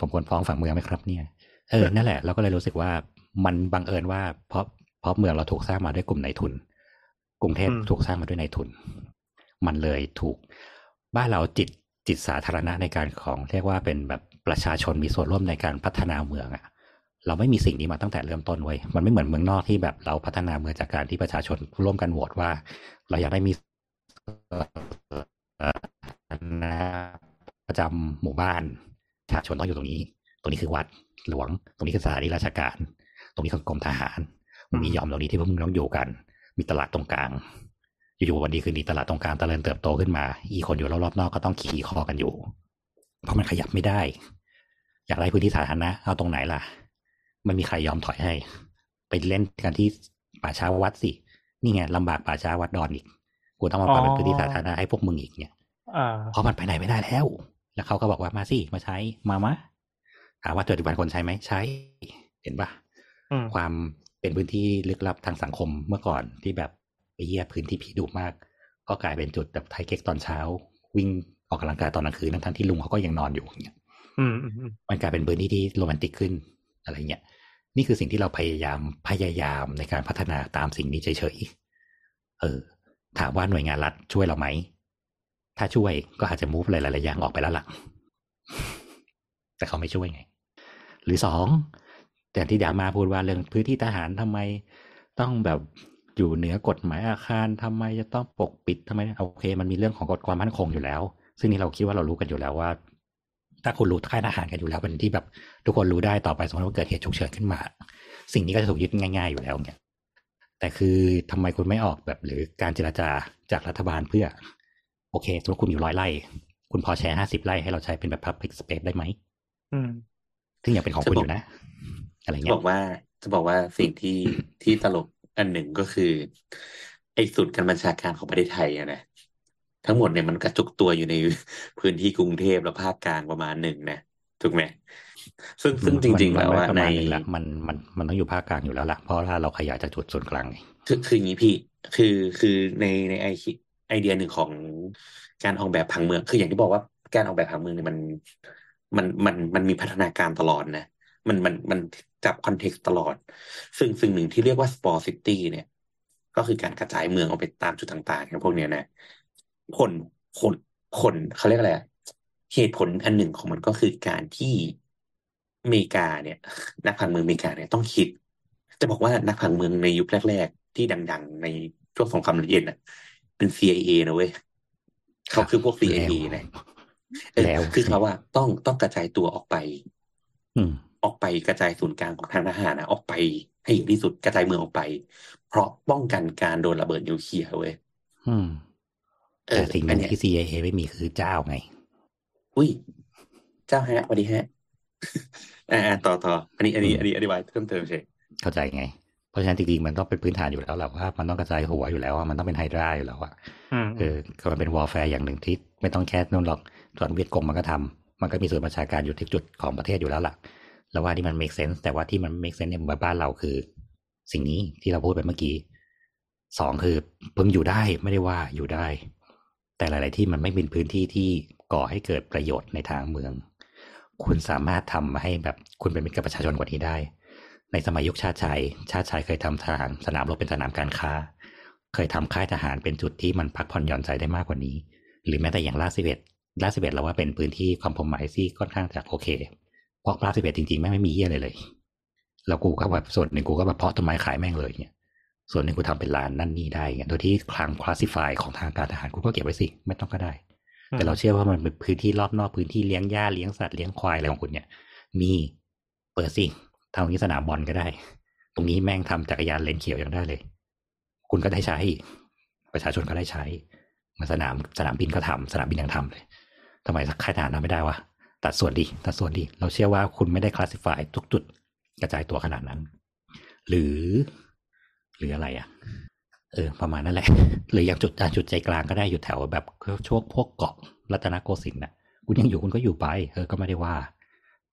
ผมควรฟ้องฝั่งเมืองไหมครับ เนี่ย เออนั่นแหละเราก็เลยรู้สึกว่ามันบังเอิญว่าเพราะเพ ราะเมืองเราถูกสร้างมาด้วยกลุ่มนายทุน กรุงเทพถูกสร้างมาด้วยนายทุน มันเลยถูกบ้านเราจิตจิตสาธารณะในการของเรียกว่าเป็นแบบประชาชนมีส่วนร่วมในการพัฒนาเมืองอะเราไม่มีสิ่งนี้มาตั้งแต่เริ่มต้นเว้ยมันไม่เหมือนเมืองนอกที่แบบเราพัฒนาเมืองจากการที่ประชาชนร่วมกันโหวตว่า เราอยากได้มีนะประจำหมู่บ้านประชาชนต้องอยู่ตรงนี้ ตรงนี้คือวัดหลวง ตรงนี้คือสถานีราชการ ตรงนี้คือกรมทหาร มันมียอมเหล่านี้ที่พวกมึงต้องอยู่กัน มีตลาดตรงกลาง อยู่ๆวันดีคืนดีตลาดตรงกลางเจริญเติบโตขึ้นมา อีคนอยู่รอบๆนอกก็ต้องขี่คอกันอยู่ เพราะมันขยับไม่ได้ อยากได้พื้นที่สาธารณะเอาตรงไหนล่ะไม่มีใครยอมถอยให้ ไปเล่นกันที่ป่าช้าวัดสิ นี่ไงลำบากป่าช้าวัดดอนอีกกูต้องมาปรับเป็นพื้นที่สาธารณะให้พวกมึงอีกเนี่ยอ่าเพราะมันไปไหนไม่ได้แล้ว แล้วเขาก็บอกว่ามาสิมาใช้มามะถามว่าปัจจุบันคนใช้ไหมใช้ เห็นปะอืมความ เป็นพื้นที่ลึกลับทางสังคมเมื่อก่อนที่แบบไปเยี่ยพื้นที่ผีดุมาก ก็กลายเป็นจุดแบบไทเก๊กตอนเช้า วิ่งออกกำลังกายตอนกลางคืนทั้งๆที่ลุงเขาก็ยังนอนอยู่อย่างเงี้ยอืมอืมอืมมันกลายเป็นพื้นที่ที่โรแมนติกขึ้นอะไรเงี้ยนี่คือสิ่งที่เราพยายามพยายามในการพัฒนาตามสิ่งนี้เฉยๆเออ ถามว่าหน่วยงานรัฐช่วยเราไหม ถ้าช่วยก็อาจจะมูฟอะไรหลายๆอย่างออกไปแล้วล่ะ แต่เขาไม่ช่วยไง หรือสอง แต่ที่ดามาพูดว่าเรื่องพื้นที่ทหารทำไม ต้องแบบอยู่เหนือกฎหมายอาคารทำไมจะต้องปกปิดทำไมโอเค มันมีเรื่องของกฎความมั่นคงอยู่แล้ว ซึ่งนี่เราคิดว่าเรารู้กันอยู่แล้วว่า ถ้าคุณรู้ค่ายทหารกันอยู่แล้วเป็นที่แบบ ทุกคนรู้ได้ต่อไปสมมติว่าเกิดเหตุฉุกเฉินขึ้นมา สิ่งนี้ก็จะถูกยึดง่าย ๆอยู่แล้วเนี่ยแต่คือทำไมคุณไม่ออกแบบหรือการเจรจาจากรัฐบาลเพื่อ โอเคสมมติคุณอยู่ร้อยไร่ คุณพอแชร์ห้าสิบไร่ให้เราใช้เป็นแบบ public space ได้ไหมอืมซึ่งยังเป็นของคุณอยู่นะ อะไรจะเงี้บยอกว่าจะบอกว่าสิ่งที่ที่ตลกอันหนึ่งก็คือ ไอ้สุดการบัญชาการของประเทศไทยอะนะทั้งหมดเนี่ยมันกระจุกตัวอยู่ในพื้นที่กรุงเทพและภาคกลางประมาณหนึ่งนะถูกไหมซึ่งซึ่งจริง ๆ แล้วมันว่าประในมาณหนึ่งละมันมันมันต้องอยู่ภาคกลางอยู่แล้วล่ะเพราะว่าเราขยายจากจุดศูนย์กลางไงคือคืออย่างนี้พี่ คือคือในในไอคิไอเดียหนึ่งของการออกแบบผังเมือง คืออย่างที่บอกว่าการออกแบบผังเมืองเนี่ยมันมันมันมันมีพัฒนาการตลอดนะ มันมันมันจับ context ตลอด ซึ่งสิ่งหนึ่งที่เรียกว่า sprawl city เนี่ย ก็คือการกระจายเมืองออกไปตามจุดต่างๆอย่างพวกเนี้ยนะผลผลผลเขาเรียกอะไรอะเหตุผลอันหนึ่งของมันก็คือการที่อเมริกาเนี่ย นักผังเมืองอเมริกาเนี่ยต้องคิด จะบอกว่านักผังเมืองในยุคแรก ๆ ที่ดัง ๆ ในช่วงสงครามเย็นน่ะ เป็น CIA นะเว้ยเขาคือพวก CIA นะเออแล้วคือเขาว่าต้องต้องกระจายตัวออกไป อืมออกไปกระจายศูนย์กลางของทางทหารนะออกไปให้เยอะที่สุดกระจายเมืองออกไป เพราะป้องกันการโดนระเบิดนิวเคลียร์เว้ยอืมเอแต่อสิ่งหอันึ่นงเนี้ยที่ CIA ไม่มีคือเจ้าไง อุ้ย เจ้าฮะสวัสดีฮะ อ่าต่อต่ออันนี้ อันนี้ อันนี้อธิบายเพิ่มเติมเฉยเข้าใจไง เพราะฉะนั้นจริงๆมันต้องเป็นพื้นฐานอยู่แล้วแหละว่ามันต้องกระจายหัวอยู่แล้วอะมันต้องเป็นไฮดราอยู่แล้วอะอืมเออก็มันเป็นวอลแฟร์อย่างหนึ่งที่ไม่ต้องแค่นู่นหรอกส่วนเวียดกงมันก็ทำมันก็มีส่วนประชาการอยู่ที่จุดของประเทศอยู่แล้วล่ะ แล้วว่าที่มัน make sense แต่ว่าที่มัน make sense เนี่ยบ้านเราคือ สิ่งนี้ที่เราพูดไปเมื่อกี้สองคือเพิ่งอยู่ได้ไม่ได้ว่าอยู่ได้ แต่หลาย ๆ ที่มันไม่เป็นพื้นที่ที่ก่อให้เกิดประโยชน์ในทางเมือง คุณสามารถทำให้แบบคุณเป็นมิตรกับประชาชนกว่านี้ได้ ในสมัยยุคชาติชัยชาติชัยเคยทำทหารสนามรบเป็นสนามการค้า เคยทำค่ายทหารเป็นจุดที่มันพักผ่อนหย่อนใจได้มากกว่านี้ หรือแม้แต่อย่างลาสิเวตลาสิเวตเราว่าเป็นพื้นที่คอมพมไมซี่ค่อนข้างจะโอเค เพราะลาดสิเวตจริงๆแม่งไม่มีเยี่ยอะไรเลย แล้วกูก็แบบส่วนหนึ่งกูก็แบบเพาะต้นไม้ขายแม่งเลยเนี่ยส่วนหนึ่งกูทำเป็นร้านนั่นนี่ได้เงี้ยโดยที่คลังคลาสสิฟายของทางการทหารกูก็เก็บไว้สิ ไม่ต้องก็ได้ แต่เราเชื่อว่ามันเป็นพื้นที่รอบนอกพื้นที่เลี้ยงหญ้าเลี้ยงสัตว์เลี้ยงควายอะไรของคุณเนี่ย มีเปิดสิทำตรงนี้สนามบอลก็ได้ ตรงนี้แม่งทำจักรยานเลนเขียวยังได้เลย คุณก็ได้ใช้ ประชาชนก็ได้ใช้มาสนามสนามบินก็ทำสนามบินยังทำเลยทำไมค่ายทหารทำไม่ได้วะ ตัดส่วนดีตัดส่วนดี เราเชื่อว่าคุณไม่ได้คลาสสิฟายทุกจุดกระจายตัวขนาดนั้น หรือ หรืออะไรอะ เออ ประมาณนั้นแหละ หรืออย่างจุดอะจุดใจกลางก็ได้อยู่แถวแบบช่วงพวกเกาะรัตนโกสินทร์น่ะ คุณยังอยู่คุณก็อยู่ไปเออก็ไม่ได้ว่า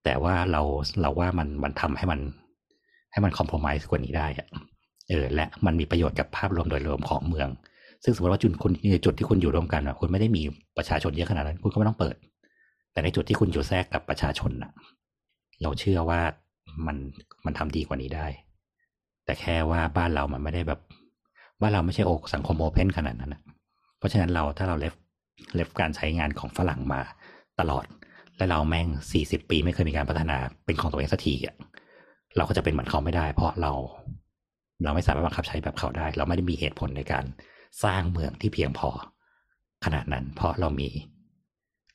แต่ว่าเราเราว่ามันมันทำให้มัน ให้มันคอมโพม i s e กว่านี้ได้อะเออ และมันมีประโยชน์กับภาพรวมโดยรวมของเมือง ซึ่งสมมติว่าจุดคุณจุดที่คุณอยู่ร่วมกันอะคุณไม่ได้มีประชาชนเยอะขนาดนั้น คุณก็ไม่ต้องเปิด แต่ในจุดที่คุณอยู่แทรกกับประชาชนนะเราเชื่อว่ามันมันทำดีกว่านี้ได้ แต่แค่ว่าบ้านเรามันไม่ได้แบบบ้านเราไม่ใช่โอกสังคมโอเพนขนาดนั้นนะเพราะฉะนั้นเราถ้าเราเลฟเลฟการใช้งานของฝรั่งมาตลอด และเราแม่งสี่สิบปีไม่เคยมีการพัฒนาเป็นของตัวเองสักทีอะเราก็จะเป็นเหมือนเขาไม่ได้ เพราะเรา เราไม่สามารถบังคับใช้แบบเขาได้ เราไม่ได้มีเหตุผลในการสร้างเมืองที่เพียงพอ ขนาดนั้น เพราะเรามี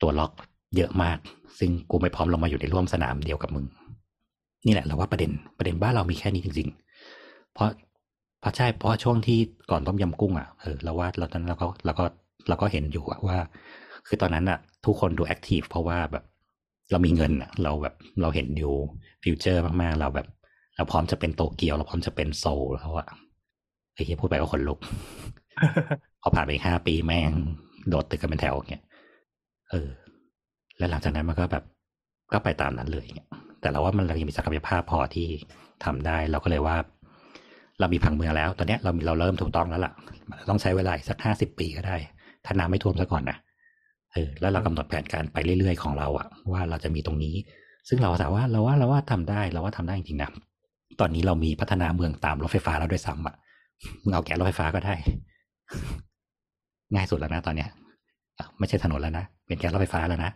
ตัวล็อก เยอะมาก ซึ่งกูไม่พร้อมลงมาอยู่ในร่วมสนามเดียวกับมึง นี่แหละเราว่าประเด็นประเด็นบ้านเรามีแค่นี้จริง ๆ เพราะเพราะใช่เพราะช่วงที่ก่อนต้มยำกุ้งอะเออเราว่าเราตอนนั้นเราก็เราก็เราก็เห็นอยู่อะว่า คือตอนนั้นอะ ทุกคนดู active เพราะว่าแบบเรามีเงินอะ เราแบบเราเห็นอยู่ future มากๆเราแบบเราพร้อมจะเป็นโตเกียว เราพร้อมจะเป็นโซลแล้วอะไอ้ที่พูดไปก็ขนลุกพอผ่านไปอีกห้าปีแม่ง โดดตึกกันเป็นแถวอย่างเงี้ยเออ แล้วหลังจากนั้นมันก็แบบก็ไปตามนั้นเลยเงี้ยแต่เราว่ามันเรายังมีศักยภาพพอที่ทำได้ เราก็เลยว่า เรามีผังเมืองแล้ว ตอนเนี้ยเราเราเริ่มถูกต้องแล้วล่ะ มันต้องใช้เวลาสักห้าสิบปีก็ได้ ถ้าน้ำไม่ท่วมซะก่อนนะเออแล้วเรากำหนดแผนการไปเรื่อยๆของเราอะว่าเราจะมีตรงนี้ ซึ่งเราสามารถเราว่าเราว่าทำได้เราว่าทำได้จริงๆนะตอนนี้เรามีพัฒนาเมืองตามรถไฟฟ้าแล้วด้วยซ้ำอะมึงเอาแก๊สรถไฟฟ้าก็ได้ ง่ายสุดแล้วนะตอนเนี้ยไม่ใช่ถนนแล้วนะเป็นแก๊สรถไฟฟ้าแล้วนะ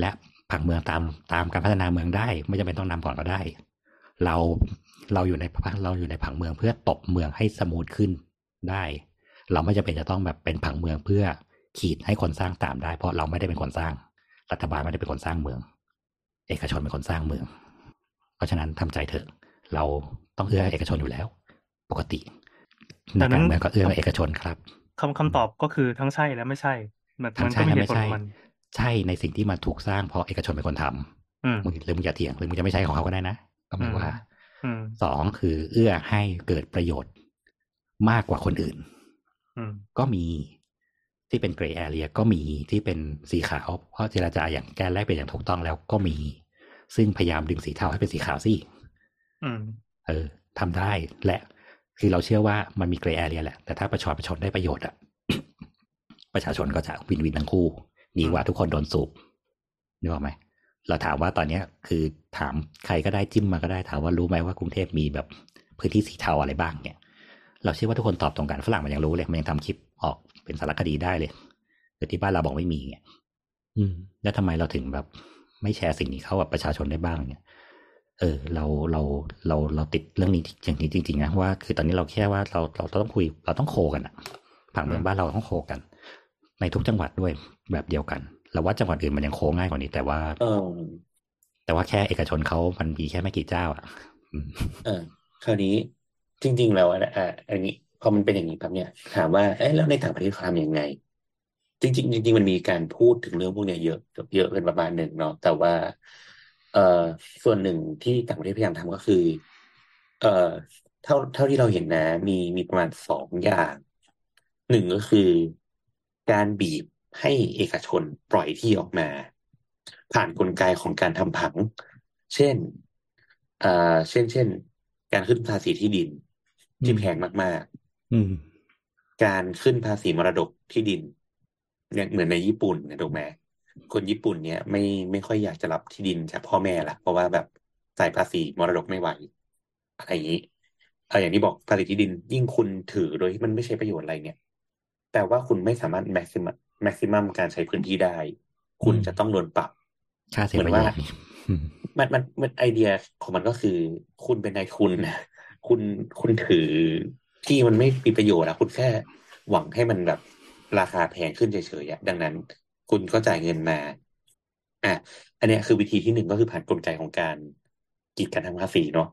และผังเมืองตามตามการพัฒนาเมืองได้ ไม่จำเป็นต้องนำก่อนก็ได้ เราเราอยู่ในเราอยู่ในผังเมืองเพื่อตบเมืองให้สมูทขึ้นได้ เราไม่จำเป็นจะต้องแบบเป็นผังเมืองเพื่อขีดให้คนสร้างตามได้ เพราะเราไม่ได้เป็นคนสร้าง รัฐบาลไม่ได้เป็นคนสร้างเมือง เอกชนเป็นคนสร้างเมือง เพราะฉะนั้นทำใจเถอะ เราต้องเอื้อเอกชนอยู่แล้ว ปกติดันักงนั้กานรเมืองก็เอื้อเอกชนครับคำคำตอบก็คือทั้งใช่และไม่ใช่มันทั้มังนใช่ก็มีและเหไม่ตุผลใช่ของมัน ใช่ในสิ่งที่มันถูกสร้างเพราะเอกชนเป็นคนทำอืมมึงหรือมึงจะเถียงหรือมึงจะไม่ใช่ของเขาก็ได้นะก็ไม่ว่าอืมสองคือเอื้อให้เกิดประโยชน์มากกว่าคนอื่นอืมก็มีที่เป็น grey area ก็มีที่เป็นสีขาว เพราะเจรจาอย่างแก้แลกเป็นอย่างถูกต้องแล้วก็มี ซึ่งพยายามดึงสีเทาให้เป็นสีขาวสิอืมเออทำได้และ คือเราเชื่อว่ามันมี grey area แหละ แต่ถ้าประชาชนได้ประโยชน์อะประชาชนก็จะวินวินทั้งคู่ ดีกว่าทุกคนโดนสูบนึกออกไหมเราถามว่าตอนเนี้ยคือถามใครก็ได้จิ้มมาก็ได้ถามว่ารู้ไหมว่ากรุงเทพมีแบบพื้นที่สีเทาอะไรบ้างเนี่ย เราเชื่อว่าทุกคนตอบตรงกันฝรั่งมันยังรู้เลยมันยังทำคลิปออกเป็นสารคดีได้เลยแต่ที่บ้านเราบอกไม่มีเนี่ยอืม แล้วทำไมเราถึงแบบ ไม่แชร์สิ่งนี้เข้ากับประชาชนได้บ้างเนี่ย เออ เราเราเราเราติดเรื่องนี้อย่างนี้จริงๆนะว่าคือตอนนี้เราแค่ว่าเราเราเราต้องคุยเราต้องโคกันอะผังเมืองบ้านเราต้องโคกัน ในทุกจังหวัดด้วย แบบเดียวกันเราว่าจังหวัดอื่นมันยังโคง่ายกว่านี้ แต่ว่าเออแต่ว่าแค่เอกชนเขามันมีแค่ไม่กี่เจ้า อะอืมเออคราวนี้จริง ๆ แล้วอะอะอันนี้พอมันเป็นอย่างนี้ปั๊บเนี่ยถามว่าเอ๊ะแล้วในต่างประเทศเขาทำยังไง จริงๆจริงๆมันมีการพูดถึงเรื่องพวกเนี้ยเยอะเยอะเป็นประมาณหนึ่งเนาะแต่ว่า เอ่อส่วนหนึ่งที่ต่างประเทศพยายามทำก็คือ เอ่อเท่าเท่าที่เราเห็นนะ มีมีประมาณสองอย่างหนึ่งก็คือการบีบ ให้เอกชนปล่อยที่ออกมา ผ่านกลไกของการทำผัง เช่นอ่าเช่น เช่น การขึ้นภาษีที่ดินที่แพงมากอืมๆการขึ้นภาษีมรดกที่ดินเนี่ยเหมือนในญี่ปุ่นนะถูกไหมคนญี่ปุ่นเนี่ยไม่ไม่ค่อยอยากจะรับที่ดินจากพ่อแม่ละเพราะว่าแบบจ่ายภาษีมรดกไม่ไหว อะไรอย่างนี้เอออย่างที่บอกภาษีที่ดินยิ่งคุณถือโดยที่มันไม่ใช้ประโยชน์อะไรเนี่ยแปลว่าคุณไม่สามารถแม็กซิมัม แม็กซิมัมการใช้พื้นที่ได้ คุณอืมจะต้องโดนปรับค่าเสียเหมือนประโยว่าชน์อืมมันมันมันไอเดียของมันก็คือ คุณเป็นนายทุนนะคุณคุณถือที่มันไม่มีประโยชน์อะคุณแค่หวังให้มันแบบราคาแพงขึ้นเฉยๆอะดังนั้น คุณก็จ่ายเงินมาอะอันเนี้ยคือวิธีที่หนึ่งก็คือผ่านกลไกของการกีดกันทางภาษีเนาะ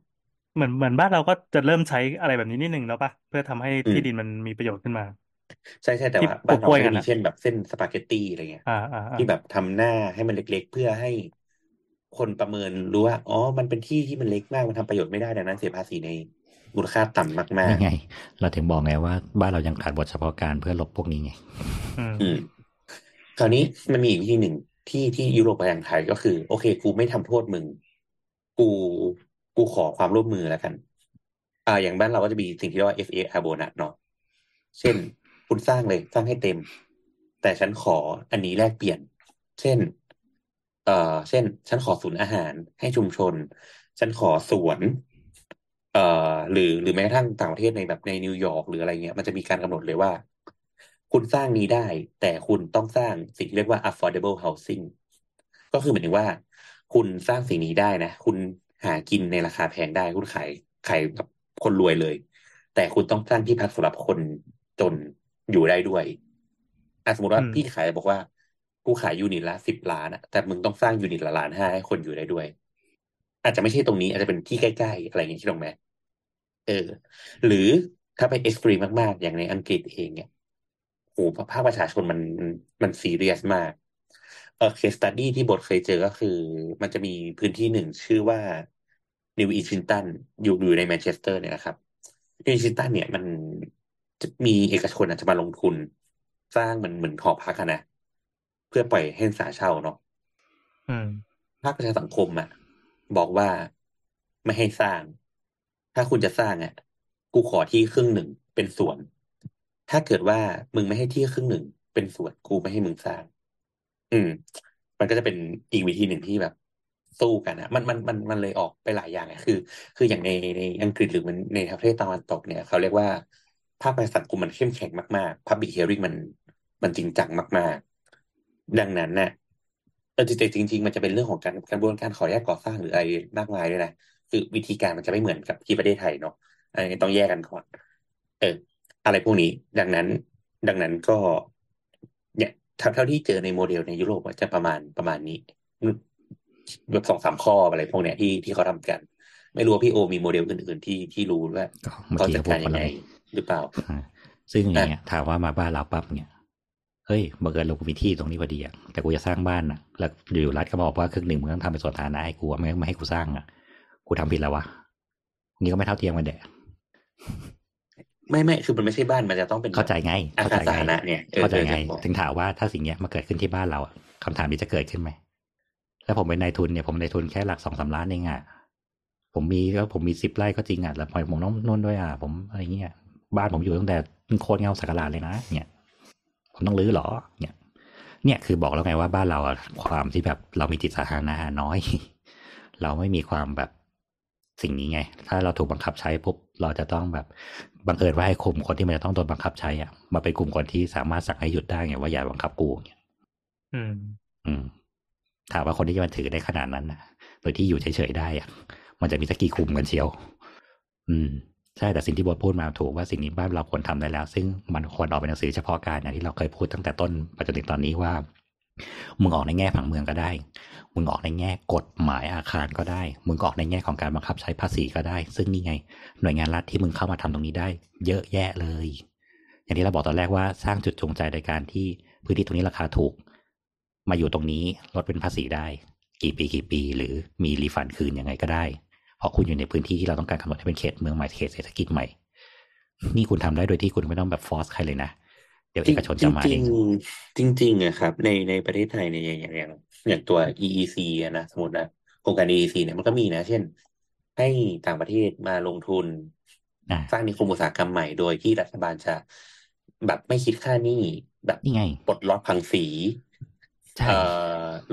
เหมือนเหมือนบ้านเราก็จะเริ่มใช้อะไรแบบนี้นิดนึงแล้วปะเพื่อทำให้อืมที่ดินมันมีประโยชน์ขึ้นมา ใช่ใช่แต่ที่ว่าบ้านเรากล้วยก็ๆกัจะนมีอะเช่นแบบเส้นสปาเกตตี้อะไรเงี้ยอ่าอ่าอ่าที่แบบทำหน้าให้มันเล็กๆ เพื่อให้คนประเมินรู้ว่าอ๋อ มันเป็นที่ที่มันเล็กมากมันทำประโยชน์ไม่ได้ดังนั้นเสียภาษีในมูลค่าต่ำมากนี่ไง เราถึงบอกไงว่าบ้านเรายังขาดบทเฉพาะการเพื่อลบพวกนี้ไง อืมๆอืมคราวนี้มันมีอีกวิธีหนึ่งที่ที่ยุโรปกับอย่างไทยก็คือ โอเค กูไม่ทำโทษมึง กูกูขอความร่วมมือแล้วกัน อ่า อย่างบ้านเราก็จะมีสิ่งที่เรียกว่า FA a bonus เนาะเช่น คุณสร้างเลย สร้างให้เต็ม แต่ฉันขออันนี้แลกเปลี่ยน เช่น เอ่อ เช่น ฉันขอศูนย์อาหารให้ชุมชน ฉันขอสวนเอ่อหรือหรือแม้กระทั่งต่างประเทศในแบบในนิวยอร์กหรืออะไรเงี้ยมันจะมีการกำหนดเลยว่า คุณสร้างนี้ได้ แต่คุณต้องสร้างสิ่งที่เรียกว่า affordable housing ก็คือหมายถึงว่า คุณสร้างสิ่งนี้ได้นะ คุณหากินในราคาแพงได้ คุณขายขายกับคนรวยเลย แต่คุณต้องสร้างที่พักสำหรับคนจน อยู่ได้ด้วยอะสมมติว่าอืมพี่ขายบอกว่ากูขายยูนิตละสิบล้านอะแต่มึงต้องสร้างยูนิตละล้านห้าให้คนอยู่ได้ด้วย อาจจะไม่ใช่ตรงนี้ อาจจะเป็นที่ใกล้ ๆ อะไรอย่างนี้ใช่ไหมเออ หรือถ้าไป extreme มากๆ อย่างในอังกฤษเองเนี่ยโหภาคประชาชนมันมันมันซีเรียสมาก เออ case study ที่บอสเคยเจอก็คือ มันจะมีพื้นที่หนึ่งชื่อว่า New Islington อยู่อยู่ในแมนเชสเตอร์เนี่ยนะครับ New Islington เนี่ยมันจะ มีเอกชนอาจจะมาลงทุน สร้างมันเหมือนหอพักอะนะ เพื่อปล่อยให้นักศึกษาเช่าเนาะอืมภาคประชาสังคมอะ บอกว่าไม่ให้สร้าง ถ้าคุณจะสร้างอะ กูขอที่ครึ่งหนึ่งเป็นสวน ถ้าเกิดว่ามึงไม่ให้ที่ครึ่งหนึ่งเป็นสวนกูไม่ให้มึงสร้าง อืม มันก็จะเป็นอีกวิธีหนึ่งที่แบบสู้กันอะมันมันมันมันเลยออกไปหลายอย่างอะคือ คืออย่างในในอังกฤษหรือมันในประเทศตะวันตกเนี่ย เขาเรียกว่า ภาคประชาสังคมมันเข้มแข็งมากๆ public hearing มันมันจริงจังมาก ๆ ดังนั้นน่ะเออจริงๆจริงๆมันจะเป็นเรื่องของการกระบวนการขออนุญาตก่อสร้างหรืออะไรมากมายด้วยนะคือวิธีการมันจะไม่เหมือนกับที่ประเทศไทยเนาะอันนี้ต้องแยกกันก่อน เออ อะไรพวกนี้ ดังนั้น ดังนั้นก็ เนี่ยเท่าเท่าที่เจอในโมเดลในยุโรปอะจะประมาณประมาณนี้แบบสองสามข้ออะไรพวกเนี้ยที่ที่เขาทำกัน ไม่รู้ว่าพี่โอมีโมเดลอื่นๆที่ที่รู้ว่าก็เมื่อเขากี้จัดก็พูกาดรไปยังแล้ไงว หรือเปล่าอ่า ซึ่งอย่างเงี้ยถามว่ามาบ้านเราปั๊บเนี่ยเฮ้ยบังเอิญเรามีที่ตรงนี้พอดีอะแต่กูจะสร้างบ้านอะแล้วอยู่รัฐก็บอกว่าครึ่งหนึ่งมึงต้องทำเป็นสวนสาธารณะให้กูอะไม่งั้นไม่ให้กูสร้างอะกูทำผิดแล้ววะนี่ก็ไม่เท่าเทียมกันแดะไม่ไม่คือมันไม่ใช่บ้านมันจะต้องเป็นเข้าใจไงอาเข้าคารใจสาไงธารณะเนี่ยออเข้าใจไงออบอกถึงถามว่าถ้าสิ่งเนี้ยมาเกิดขึ้นที่บ้านเราอะคำถามนี้จะเกิดขึ้นไหมแล้วผมเป็นนายทุนเนี่ยผมนายทุนแค่หลักสองสามล้านเองอะผมมีแล้วผมมีสิบไร่ก็จริงอะแล้วพอผมต้องนุ่นด้วยอะผมอะไรเงี้ย บ้านผมอยู่ตั้งแต่โคตรเงาสักการะเลยนะเนี่ยผมต้องรื้อเหรอเนี่ยเนี่ยคือบอกแล้วไงว่าบ้านเราอะความที่แบบเรามีจิตสาธารณะน้อย เราไม่มีความแบบสิ่งนี้ไง ถ้าเราถูกบังคับใช้ปุ๊บเราจะต้องแบบบังเอิญว่าให้คุมคนที่มันจะต้องโดนบังคับใช้อะมาเป็นกลุ่มคนที่สามารถสั่งให้หยุดได้ไงว่าอย่าบังคับกูเนี่ยอืม อืมถามว่าคนที่จะมาถือได้ขนาดนั้นนะโดยที่อยู่เฉยๆได้อะมันจะมีสักกี่คุมกันเชียว อืม ใช่แต่สิ่งที่บทพูดมาถูกว่าสิ่งนี้บ้านเราควรทำได้แล้ว ซึ่งมันควรออกเป็นหนังสือเฉพาะการอย่างที่เราเคยพูดตั้งแต่ต้นไปจนถึงตอนนี้ว่า มึงออกในแง่ผังเมืองก็ได้ มึงออกในแง่กฎหมายอาคารก็ได้ มึงออกในแง่ของการบังคับใช้ภาษีก็ได้ ซึ่งนี่ไง หน่วยงานรัฐที่มึงเข้ามาทำตรงนี้ได้ เยอะแยะเลย อย่างที่เราบอกตอนแรกว่าสร้างจุดจูงใจในการที่พื้นที่ตรงนี้ราคาถูก มาอยู่ตรงนี้ลดเป็นภาษีได้ กี่ปีกี่ปี หรือมีรีฟันคืนยังไงก็ได้ เพราะคุณอยู่ในพื้นที่ที่เราต้องการกำหนดให้เป็นเขตเมืองใหม่เขตเศรษฐกิจใหม่ นี่คุณทำได้โดยที่คุณไม่ต้องแบบฟอร์สใครเลยนะ เดี๋ยวเอกชนจะมาจเอริงงๆจริงๆอะครับ ในในประเทศไทยเนี่ยอย่างอย่างอย่างอย่างตัว EEC อะนะสมมตินะโครงการ EEC เนี่ยมันก็มีนะ เช่น ให้ต่างประเทศมาลงทุนอ่าสร้างนิคมอุตสาหกรรมใหม่โดยที่รัฐบาลจะแบบไม่คิดค่าหนี้แบบนี่ไงปลดล็อกภาษีใช่เอ่อ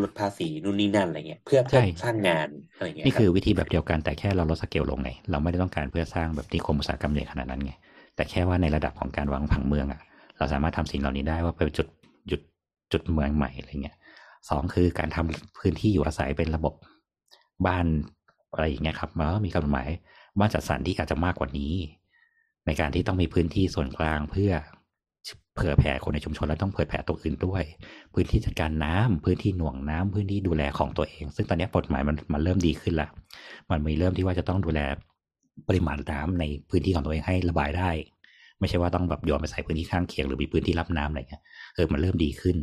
ลดภาษีนู่นนี่นั่นอะไรเงี้ยเพื่อเพื่อใช่สร้างงานอะไรเงี้ยนี่รับคือวิธีแบบเดียวกันแต่แค่เราลดสเกลลงไงเราไม่ได้ต้องการเพื่อสร้างแบบนิคมอุตสาหกรรมใหญ่ขนาดนั้นไงแต่แค่ว่าในระดับของการวางผังเมืองอะเราสามารถทำสิ่งเหล่านี้ได้ว่าเป็นจุดจุดจุดเมืองใหม่อะไรเงี้ยสองคือการทำพื้นที่อยู่อาศัยเป็นระบบบ้านอะไรอย่างเงี้ยครับมันก็มีกฎหมายบ้านจัดสรรที่อาจจะมากกว่านี้ ในการที่ต้องมีพื้นที่ส่วนกลางเพื่อเผื่อแผ่คนในชุมชนและต้องเผื่อแผ่ตัวอื่นด้วย พื้นที่จัดการน้ำพื้นที่หน่วงน้ำพื้นที่ดูแลของตัวเอง ซึ่งตอนนี้กฎหมายมันมันเริ่มดีขึ้นละมันมีเริ่มที่ว่าจะต้องดูแลปริมาณน้ำในพื้นที่ของตัวเองให้ระบายได้ ไม่ใช่ว่าต้องแบบโยนไปใส่พื้นที่ข้างเคียงหรือมีพื้นที่รับน้ำอะไรเงี้ยเออมันเริ่มดีขึ้น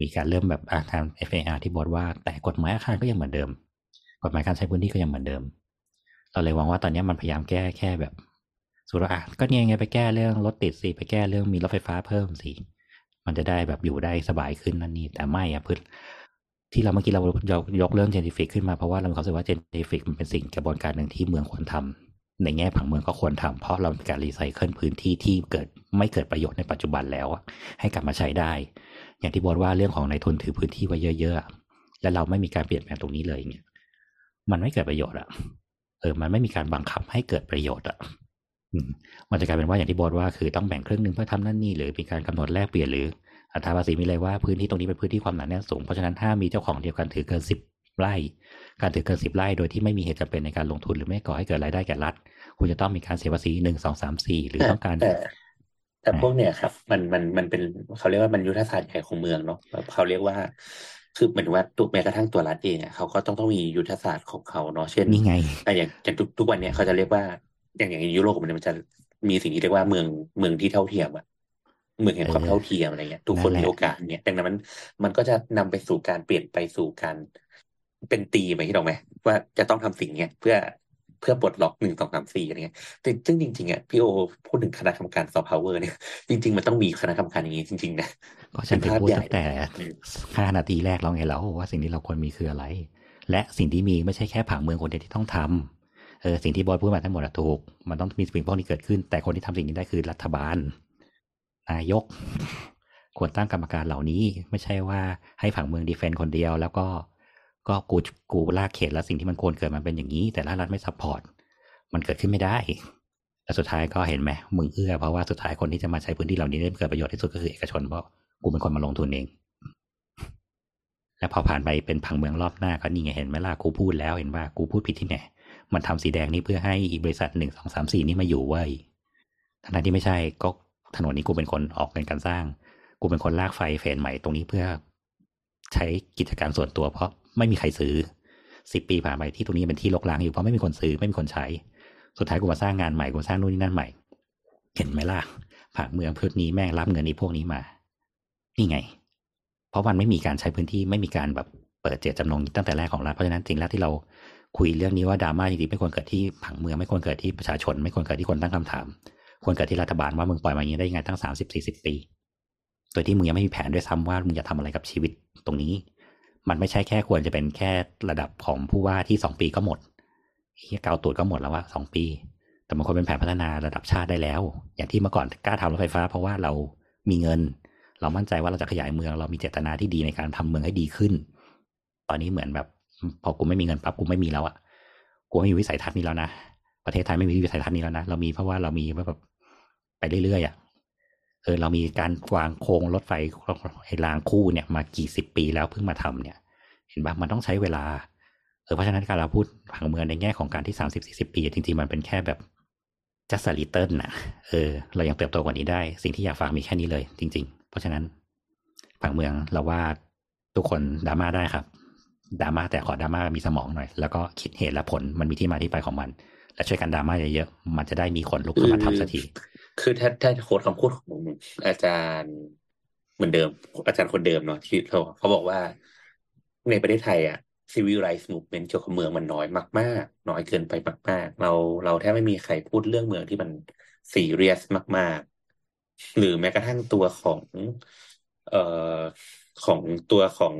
มีการเริ่มแบบอาทาง FAR ที่บอกว่า แต่กฎหมายอาคารก็ยังเหมือนเดิม กฎหมายการใช้พื้นที่ก็ยังเหมือนเดิมเราเลยหวังว่าตอนนี้มันพยายามแก้แค่แบบ สุดอะก็เนี่ยไงไปแก้เรื่องรถติดสิไปแก้เรื่องมีรถไฟฟ้าเพิ่มสิมันจะได้แบบอยู่ได้สบายขึ้นนั่นนี่แต่ไม่อะพื้นที่เราเมื่อกี้เรายกยกเรื่อง gentrify ขึ้นมาเพราะว่าเรารู้สึกว่า gentrify มันเป็นสิ่งกระบวนการหนึ่งที่เมืองควรทำในแง่ผังเมืองก็ควรทำเพราะเราการรีไซเคิลพื้นที่ที่เกิดไม่เกิดประโยชน์ในปัจจุบันแล้ว ให้กลับมาใช้ได้ อย่างที่บอกว่าเรื่องของนายทุนถือพื้นที่ไว้เยอะๆแล้วเราไม่มีการเปลี่ยนแปลงตรงนี้เลยเนี่ยมันไม่เกิดประโยชน์อะเออมันไม่มีการบังคับให้เกิดประโยชน์อะ มมันจะกลายเป็นว่าอย่างที่บอสว่าคือต้องแบ่งครึ่งหนึ่งเพื่อทำนั่นนี่หรือมีการกำหนดแลกเปลี่ยนหรืออัตราภาษีมีเลยว่าพื้นที่ตรงนี้เป็นพื้นที่ความหนาแน่นสูงเพราะฉะนั้นถ้ามีเจ้าของเดียวกันถือเกินสิบไร่ การถือเกินสิบไร่โดยที่ไม่มีเหตุจำเป็นในการลงทุนหรือไม่ก่อให้เกิดรายได้แก่รัฐคุณจะต้องมีการเสียภาษีหนึ่งสองสามสี่หรือต้องการแต่แต่พวกเนี่ยครับ มันมันมันเป็นเขาเรียกว่ามันยุทธศาสตร์ใหญ่ของเมืองเนาะแบบเขาเรียกว่า คือเหมือนว่าตัวแม้กระทั่งตัวรัฐเองอะเขาก็ต้องต้องมียุทธศาสตร์ของเขาเนาะเช่นนี่ไงอะอย่างอย่างทุกทุกวันเนี่ยเขาจะเรียกว่า อย่างอย่างในยุโรปมันมันจะมีสิ่งที่เรียกว่าเมืองเมืองที่เท่าเทียมอะเมืองแห่งความเออเท่าเทียมอะไรเงี้ยทุกคนนั่นแหละมีโอกาสเนี่ยดังนั้นมันมันก็จะนำไปสู่การเปลี่ยนไปสู่การเป็นตีไหมที่เราไหมว่าจะต้องทำสิ่งเนี้ยเพื่อเพื่อปลดล็อกหนึ่งสองสามสี่อะไรเงี้ยแต่ซึ่งจริงๆอะพี่โอพูดถึงคณะกรรมการซอฟต์พาวเวอร์เนี่ยจริง ๆ มันต้องมีคณะกรรมการอย่างนี้จริงๆนะก็ฉันถึงพูดเป็นภาพใหญ่ตั้งแต่ห้านาทีแรกแล้วไงแล้วว่าสิ่งที่เราควรมีคืออะไร และสิ่งที่มีไม่ใช่แค่ผังเมืองคนเดียวที่ต้องทำ เออสิ่งที่บอยพูดมาทั้งหมดอะถูก มันต้องมีสิ่งพวกนี้เกิดขึ้น แต่คนที่ทำสิ่งนี้ได้คือรัฐบาล นายก ควรตั้งกรรมการเหล่านี้ ไม่ใช่ว่าให้ผังเมือง defend คนเดียว แล้วก็ก็กูกูลากเขตแล้วสิ่งที่มันควรเกิดมันเป็นอย่างนี้ แต่ละรัฐไม่ support มันเกิดขึ้นไม่ได้แล้วสุดท้ายก็เห็นไหมมึงเอื้อเพราะว่าสุดท้ายคนที่จะมาใช้พื้นที่เหล่านี้ได้เกิดประโยชน์ที่สุดก็คือเอกชนเพราะกูเป็นคนมาลงทุนเอง แล้วพอผ่านไปเป็นผังเมืองรอบหน้าก็นี่ไงเห็นไหมล่ะกูพูดแล้วเห็นว่ากูพูดผิดที่ไหน มันทำสีแดงนี่เพื่อให้บริษัทหนึ่งสองสามสี่นี่มาอยู่เว้ทั้งที่ไม่ใช่ก็ถนนนี้กูเป็นคนออกเงินการสร้าง กูเป็นคนลากไฟเฟนใหม่ตรงนี้เพื่อ ใช้กิจการส่วนตัว เพราะไม่มีใครซื้อสิบปีผ่านไปที่ตรงนี้เป็นที่รกร้างอยู่เพราะไม่มีคนซื้อไม่มีคนใช้ สุดท้ายกูมาสร้างงานใหม่กูสร้างนู่นนี่นั่นใหม่ เห็นไหมล่ะผังเมืองพื้นนี้แม่งรับเงินนี้พวกนี้มา นี่ไง เพราะมันไม่มีการใช้พื้นที่ไม่มีการแบบเปิดเจตจำนงตั้งแต่แรกของรัฐเพราะฉะนั้นสิ่งแรกที่เรา คุยเรื่องนี้ว่าดราม่าจริงๆไม่ควรเกิดที่ผังเมืองไม่ควรเกิดที่ประชาชน ไม่ควรเกิดที่คนตั้งคำถาม ควรเกิดที่รัฐบาลว่ามึงปล่อยมาอย่างนี้ได้ยังไงตั้งสามสิบสี่สิบปี โดยที่มึงยังไม่มีแผนด้วยซ้ำว่ามึงจะทำอะไรกับชีวิตตรงนี้ มันไม่ใช่แค่ควรจะเป็นแค่ระดับของผู้ว่าที่สองปีก็หมดเฮียเกาตูดก็หมดแล้วว่าสองปี แต่มันควรเป็นแผนพัฒนาระดับชาติได้แล้ว อย่างที่เมื่อก่อนกล้าทำรถไฟฟ้า เพราะว่าเรามีเงิน เรามั่นใจว่าเราจะขยายเมือง เรามีเจตนาที่ดีในการทำเมืองให้ดีขึ้น ตอนนี้เหมือนแบบ พอกูไม่มีเงินปั๊บกูไม่มีแล้วอะกูไม่มีวิสัยทัศน์นี้แล้วนะประเทศไทยไม่มีวิสัยทัศน์นี้แล้วนะเรามีเพราะว่าเรามีแบบไปเรื่อยๆอะเออเรามีการวางโครงรถไฟไอ้รางคู่เนี่ยมากี่สิบปีแล้วเพิ่งมาทำเนี่ย เห็นปะมันต้องใช้เวลาเออเพราะฉะนั้นการเราพูดผังเมืองในแง่ของการที่สามสิบสี่สิบปี จริงๆมันเป็นแค่แบบจัสลิเติลนะเออ เรายังเติบโตกว่านี้ได้ สิ่งที่อยากฝากมีแค่นี้เลย จริง ๆ เพราะฉะนั้นผังเมืองเราว่าทุกคนดราม่าได้ครับ ดราม่าแต่ขอดราม่ามีสมองหน่อย แล้วก็คิดเหตุและผลมันมีที่มาที่ไปของมัน และช่วยกันดราม่าเยอะๆมันจะได้มีคนลุกขึ้นมาทำสักทีคือถ้าถ้าโค้ดคำพูดของอาจารย์เหมือนเดิม อาจารย์คนเดิมเนาะที่เขาเขาบอกว่าในประเทศไทยอะ civil rights movement เกี่ยวกับเมืองมันน้อยมาก ๆ น้อยเกินไปมาก ๆ เราเราแทบไม่มีใครพูดเรื่องเมืองที่มันซีเรียสมาก ๆ หรือแม้กระทั่งตัวของ เอ่อของตัวของ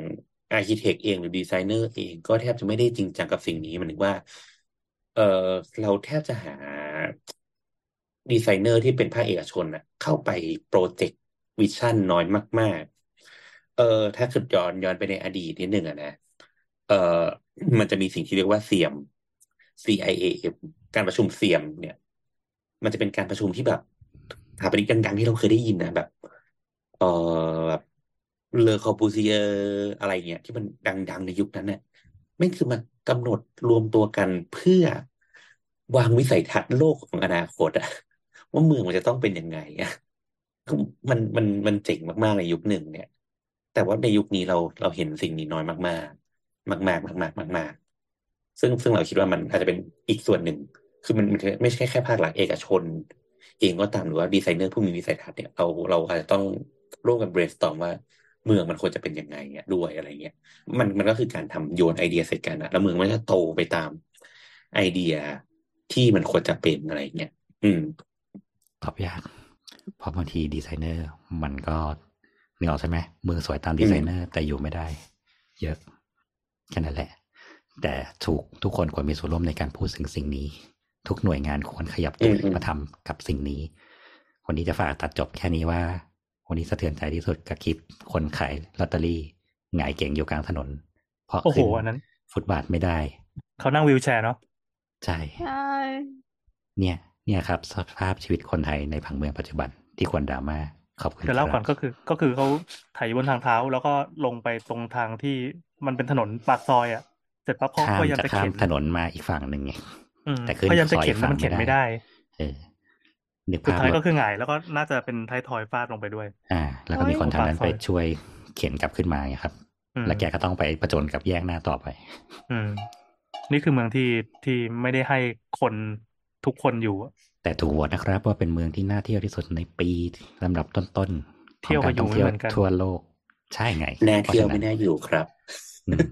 architect เองหรือดีไซเนอร์เองก็แทบจะไม่ได้จริงจังกับสิ่งนี้มันถึงว่า เออเราแทบจะหาดีไซเนอร์ที่เป็นภาคเอกชนอะเข้าไป project vision น้อยมาก ๆ เออถ้าคือย้อนย้อนไปในอดีตนิดหนึ่งอะนะ เออมันจะมีสิ่งที่เรียกว่าเซียม CIAM การประชุมเซียม เนี่ย มันจะเป็นการประชุมที่แบบสถาปนิกดังๆที่เราเคยได้ยินนะแบบ เออแบบ เลอคอบูซิเออร์อะไรเงี้ยที่มันดัง ๆ ในยุคนั้นเนี่ยไม่คือมากำหนดรวมตัวกันเพื่อวางวิสัยทัศน์โลกของอนาคตอะว่าเมืองมันจะต้องเป็นยังไงอะมันมันมันเจ๋งมากๆในยุคหนึ่งเนี่ย แต่ว่าในยุคนี้เราเราเห็นสิ่งนี้น้อยมาก ๆ มาก ๆ มาก ๆ มากๆมากซึ่งซึ่งเราคิดว่ามันอาจจะเป็นอีกส่วนหนึ่ง คือมันมันไม่ใช่แค่ภาครัฐเอกชน เองก็ตามหรือว่าดีไซเนอร์ผู้มีวิสัยทัศน์เนี่ยเราเราอาจจะต้องร่วมกัน brainstorm ว่า เมืองมันควรจะเป็นยังไงเนี่ยด้วยอะไรเงี้ยมันมันก็คือการทำโยนไอเดียใส่กันนะแล้วเมืองมันจะโตไปตามไอเดียที่มันควรจะเป็นอะไรเงี้ยอืมตอบยากเพราะบางทีดีไซเนอร์ มันก็นึกออกใช่ไหมมือสวยตามดีไซเนอร์ แต่อยู่ไม่ได้ เยอะแค่นั้นแหละ แต่ถูกทุกคนควรมีส่วนร่วมในการพูดสิ่งสิ่งนี้ ทุกหน่วยงานควรขยับตัวอืมมาทำกับสิ่งนี้ วันนี้จะฝากตัดจบแค่นี้ว่า วันนี้สะเทือนใจที่สุดกับคลิปคนขายลอตเตอรี่หงายเก่งอยู่กลางถนน เพราะโอ้โหขึ้นอันนั้น ฟุตบาทไม่ได้ เขานั่งวีลแชร์เนาะใช่ใช่เนี่ย เนี่ยครับ สภาพชีวิตคนไทยในผังเมืองปัจจุบันที่ควรดราม่าขอบคุณเดี๋ยวเล่าครับก่อนก็คือ ก็คือเขาไถบนทางเท้า แล้วก็ลงไปตรงทางที่มันเป็นถนนปากซอยอะเสร็จปั๊บเขาข้ามพยายามจะจะข้าเข็มนถนนมาอีกฝั่งหนึ่งไงอืมแต่ขึ้นพยายามจะซอยเข็นฝั่แล้วงมันเข็นไม่ไม่ได้ได้ เออนึก สุดภาพท้ายรก็ถคือหงายแล้วก็น่าจะเป็นท้ายทอยฟาดลงไปด้วย อ่า แล้วก็มีคนทางนั้นโอ้ไปยช่วยเข็นกลับขึ้นมาไงครับอืมแล้วแกก็ต้องไปประจนกับแยกหน้าต่อไป อืม นี่คือเมืองที่ที่ไม่ได้ให้คนทุกคนอยู่อะแต่ถูกโหวตนะครับ ว่าเป็นเมืองที่น่าเที่ยวที่สุดในปีลำดับต้นๆขเที่อยงวกาก็รอท่อยู่งเที่ยวไม่เหมือนกันทั่วโลก ใช่ไงแน่เพราะเที่ยวฉะนั้ไม่นน่าอยู่ครับอืม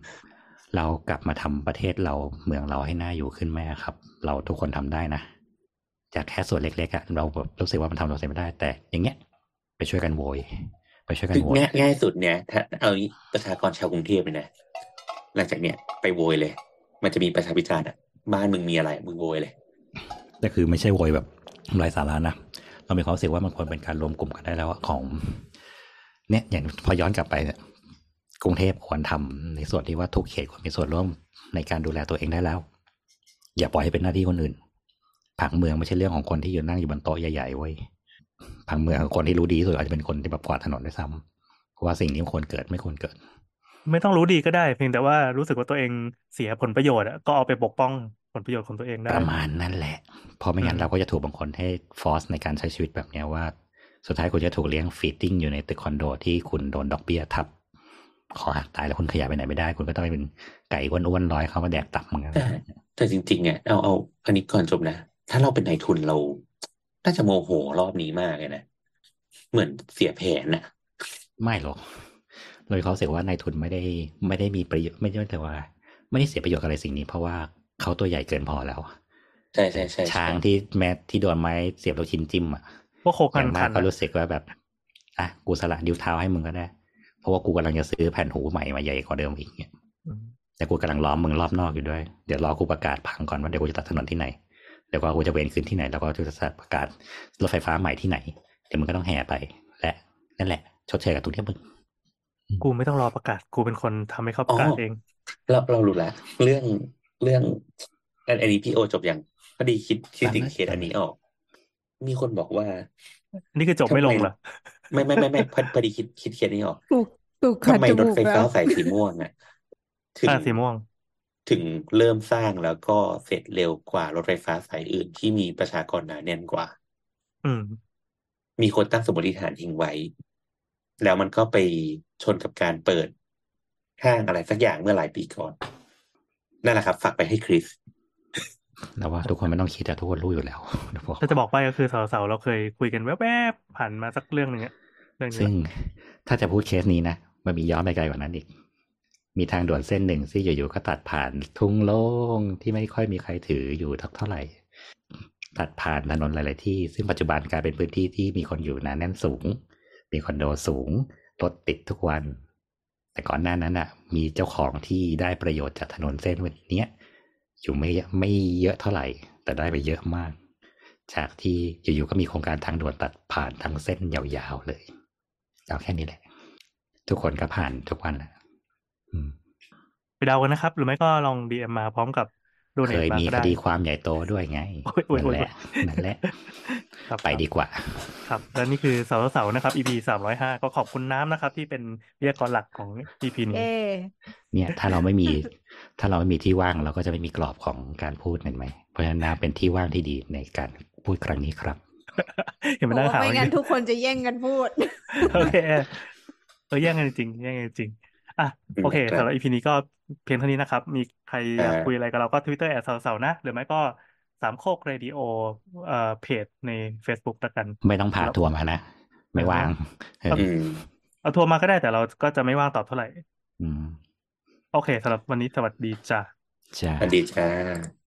เรากลับมาทำประเทศเราเมืองเราให้น่าอยู่ขึ้นไหมครับ เราทุกคนทำได้นะ จากแค่ส่วนเล็กๆอะเราแบบรู้สึกว่ามันทำเราเสร็จไม่ได้ แต่อย่างเงี้ย ไปช่วยกันโวย ไปช่วยกันคือโวยง่ายง่ายสุดเนี่ยถ้าเอาประชากรชาวกรุงเทพเลยนะหลังจากเนี้ยไปโวยเลย มันจะมีประชาพิจารณ์อะบ้านมึงมีอะไรมึงโวยเลยแต่คือไม่ใช่โวยแบบไร้สาระนะเรามีความรู้สึกว่ามันควรเป็นการรวมกลุ่มกันได้แล้วอะของเนี่ยอย่างพอย้อนกลับไปเนี่ยกรุงเทพควรทำในส่วนที่ว่าทุกเขตควรมีส่วนร่วมในการดูแลตัวเองได้แล้ว อย่าปล่อยให้เป็นหน้าที่คนอื่น ผังเมืองไม่ใช่เรื่องของคนที่อยู่นั่งอยู่บนโต๊ะใหญ่ๆเว้ยผังเมืองคนที่รู้ดีที่สุดอาจจะเป็นคนที่แบบกวาดถนนด้วยซ้ำเพราะว่าสิ่งนี้ควรเกิดไม่ควรเกิด ไม่ต้องรู้ดีก็ได้ เพียงแต่ว่ารู้สึกว่าตัวเองเสียผลประโยชน์อะก็เอาไปปกป้องผลประโยชน์ของตัวเองได้ประมาณนั่นแหละเพราะไม่งั้อืนมเราก็จะถูกบางคนให้ฟอร์สในการใช้ชีวิตแบบเนี้ยว่า สุดท้ายคุณจะถูกเลี้ยงฟีดดิ้งอยู่ในตึกคอนโดที่คุณโดนดอกเบี้ยทับคอหักตายแล้วคุณขยับไปไหนไม่ได้ คุณก็ต้องไปเป็นไก่อ้วนๆร้อยเขามาแดกตับมึงอะแต่แต่จริงๆอะเอาเอาอันนี้ก่อนจบนะ ถ้าเราเป็นนายทุนเราน่าจะโมโหรอบนี้มากเลยนะ เหมือนเสียแผนน่ะไม่หรอกเลยเขาเสียว่านายทุนไม่ได้ไม่ได้มีประโยชน์ไม่ได้แต่ว่า ไม่ได้เสียประโยชน์อะไรสิ่งนี้ เพราะว่าเขาตัวใหญ่เกินพอแล้ว ใช่ใช่ใช่ใช่ช้างที่แม้ที่โดนไม้เสียบลูกชิ้นจิ้มอะพวกโคอคันย่างคัมากนก็อะรู้สึกว่าแบบอะกูสละนิ้วเท้าให้มึงก็ได้ เพราะว่ากูกำลังจะซื้อแผ่นหูใหม่มาใหญ่กว่าเดิมอีกเนี่ยอืมแต่กูกำลังล้อมมึงรอบนอกอยู่ด้วย เดี๋ยวรอกูประกาศพังก่อนว่าเดี๋ยวกูจะตัดถนนที่ไหน เดี๋ยวก็กูจะเวนคืนที่ไหน แล้วก็จะประกาศรถไฟฟ้าใหม่ที่ไหนเดี๋ยวมึงก็ต้องแห่ไป และนั่นแหละ ชดเชยกับตรงที่มึงกูไม่ต้องรอประกาศ กูเป็นคนทำให้เขาประกาศเองเราเรารู้แล้วเรื่องเรื่องอันอันนี้พี่โอจบยังพอดีคิดคิดถึงเคสอันนี้ออก มีคนบอกว่า นี่คือจบไม่ลงเหรอไม่ไม่ไม่ไม่พอพอดีคิดคิดเคสนี้ออกถูกถูกขัดทำไมจรถมูกไฟแล้ฟ้าวสายสีม่วงอะถึงอ่าสีม่วง ถึงเริ่มสร้างแล้วก็เสร็จเร็วกว่ารถไฟฟ้าสายอื่นที่มีประชากรหนาแน่นกว่า อืม มีคนตั้งสมมติฐานทิ้งไว้ แล้วมันก็ไปชนกับการเปิดห้างอะไรสักอย่างเมื่อหลายปีก่อน นั่นแหละครับ ฝากไปให้คริสแล้วว่าทุกคนไม่ต้องคิดอะทุกคนรู้อยู่แล้วเดี๋ยวบอกถ้าจะบอกไปก็คือสาวๆเราเคยคุยกันแวบๆผ่านมาสักเรื่องหนึ่งอะเรื่องนี้ซึ่งถ้าจะพูดเคสนี้นะมันมีย้อนไปไกลกว่านั้นอีก มีทางด่วนเส้นหนึ่งที่อยู่ๆก็ตัดผ่านทุ่งโล่งที่ไม่ค่อยมีใครถืออยู่ทักเท่าไหร่ ตัดผ่านถนนหลาย ๆ ที่ ซึ่งปัจจุบันกลายเป็นพื้นที่ที่มีคนอยู่หนาแน่นสูง มีคอนโดสูงรถติดทุกวัน แต่ก่อนหน้านั้นอะ มีเจ้าของที่ได้ประโยชน์จากถนนเส้นเนี้ยอยู่ไม่เยอะไม่เยอะเท่าไหร่ แต่ได้ไปเยอะมาก จากที่อยู่ๆก็มีโครงการทางด่วนตัดผ่านทั้งเส้นยาวๆเลยเอาแค่นี้แหละ ทุกคนก็ผ่านทุกวันแหละ ไปเดากันนะครับ หรือไม่ก็ลองดีเอ็มมาพร้อมกับโดเนเคทยมามีก็คได้ดีความใหญ่โตด้วยไงโอ้ยโอ้ยนั่โอ้นยแหละนั่นแหละครับไปดีกว่า ครับและนี่คือเสาร์เสาร์นะครับ EP สามร้อยห้าก็ขอบคุณน้ำนะครับ ที่เป็นวิทยากรหลักของ EP นี้เอเนี่ย ถ้าเราไม่มี ถ้าเราไม่มีที่ว่างเราก็จะไม่มีกรอบของการพูดเห็นไหมเพราะฉะนั้นน้ำเป็นที่ว่างที่ดีในการพูดครั้งนี้ครับเห็นเพมันราะน่าว่าหาไม่วงั้นทุกคนจะแย่งกันพูดโอเคเออแย่งกันจริงแย่งกันจริง อะโอเคครับสำหรับ EP นี้ก็เพียงเท่านี้นะครับ มีใครอยากอ่าคุยอะไรกับเราก็ Twitter แอดเสาเสานะ หรือไม่ก็สามโคกเรดิโอเอ่อเพจใน Facebook ละกัน ไม่ต้องผ่าทัวร์มานะ ไม่ว่างเอออืมเอาทัวร์มาก็ได้แต่เราก็จะไม่ว่างตอบเท่าไหร่อืมโอเคสำหรับวันนี้สวัสดีจ้ะจ้าสวัสดีจ้า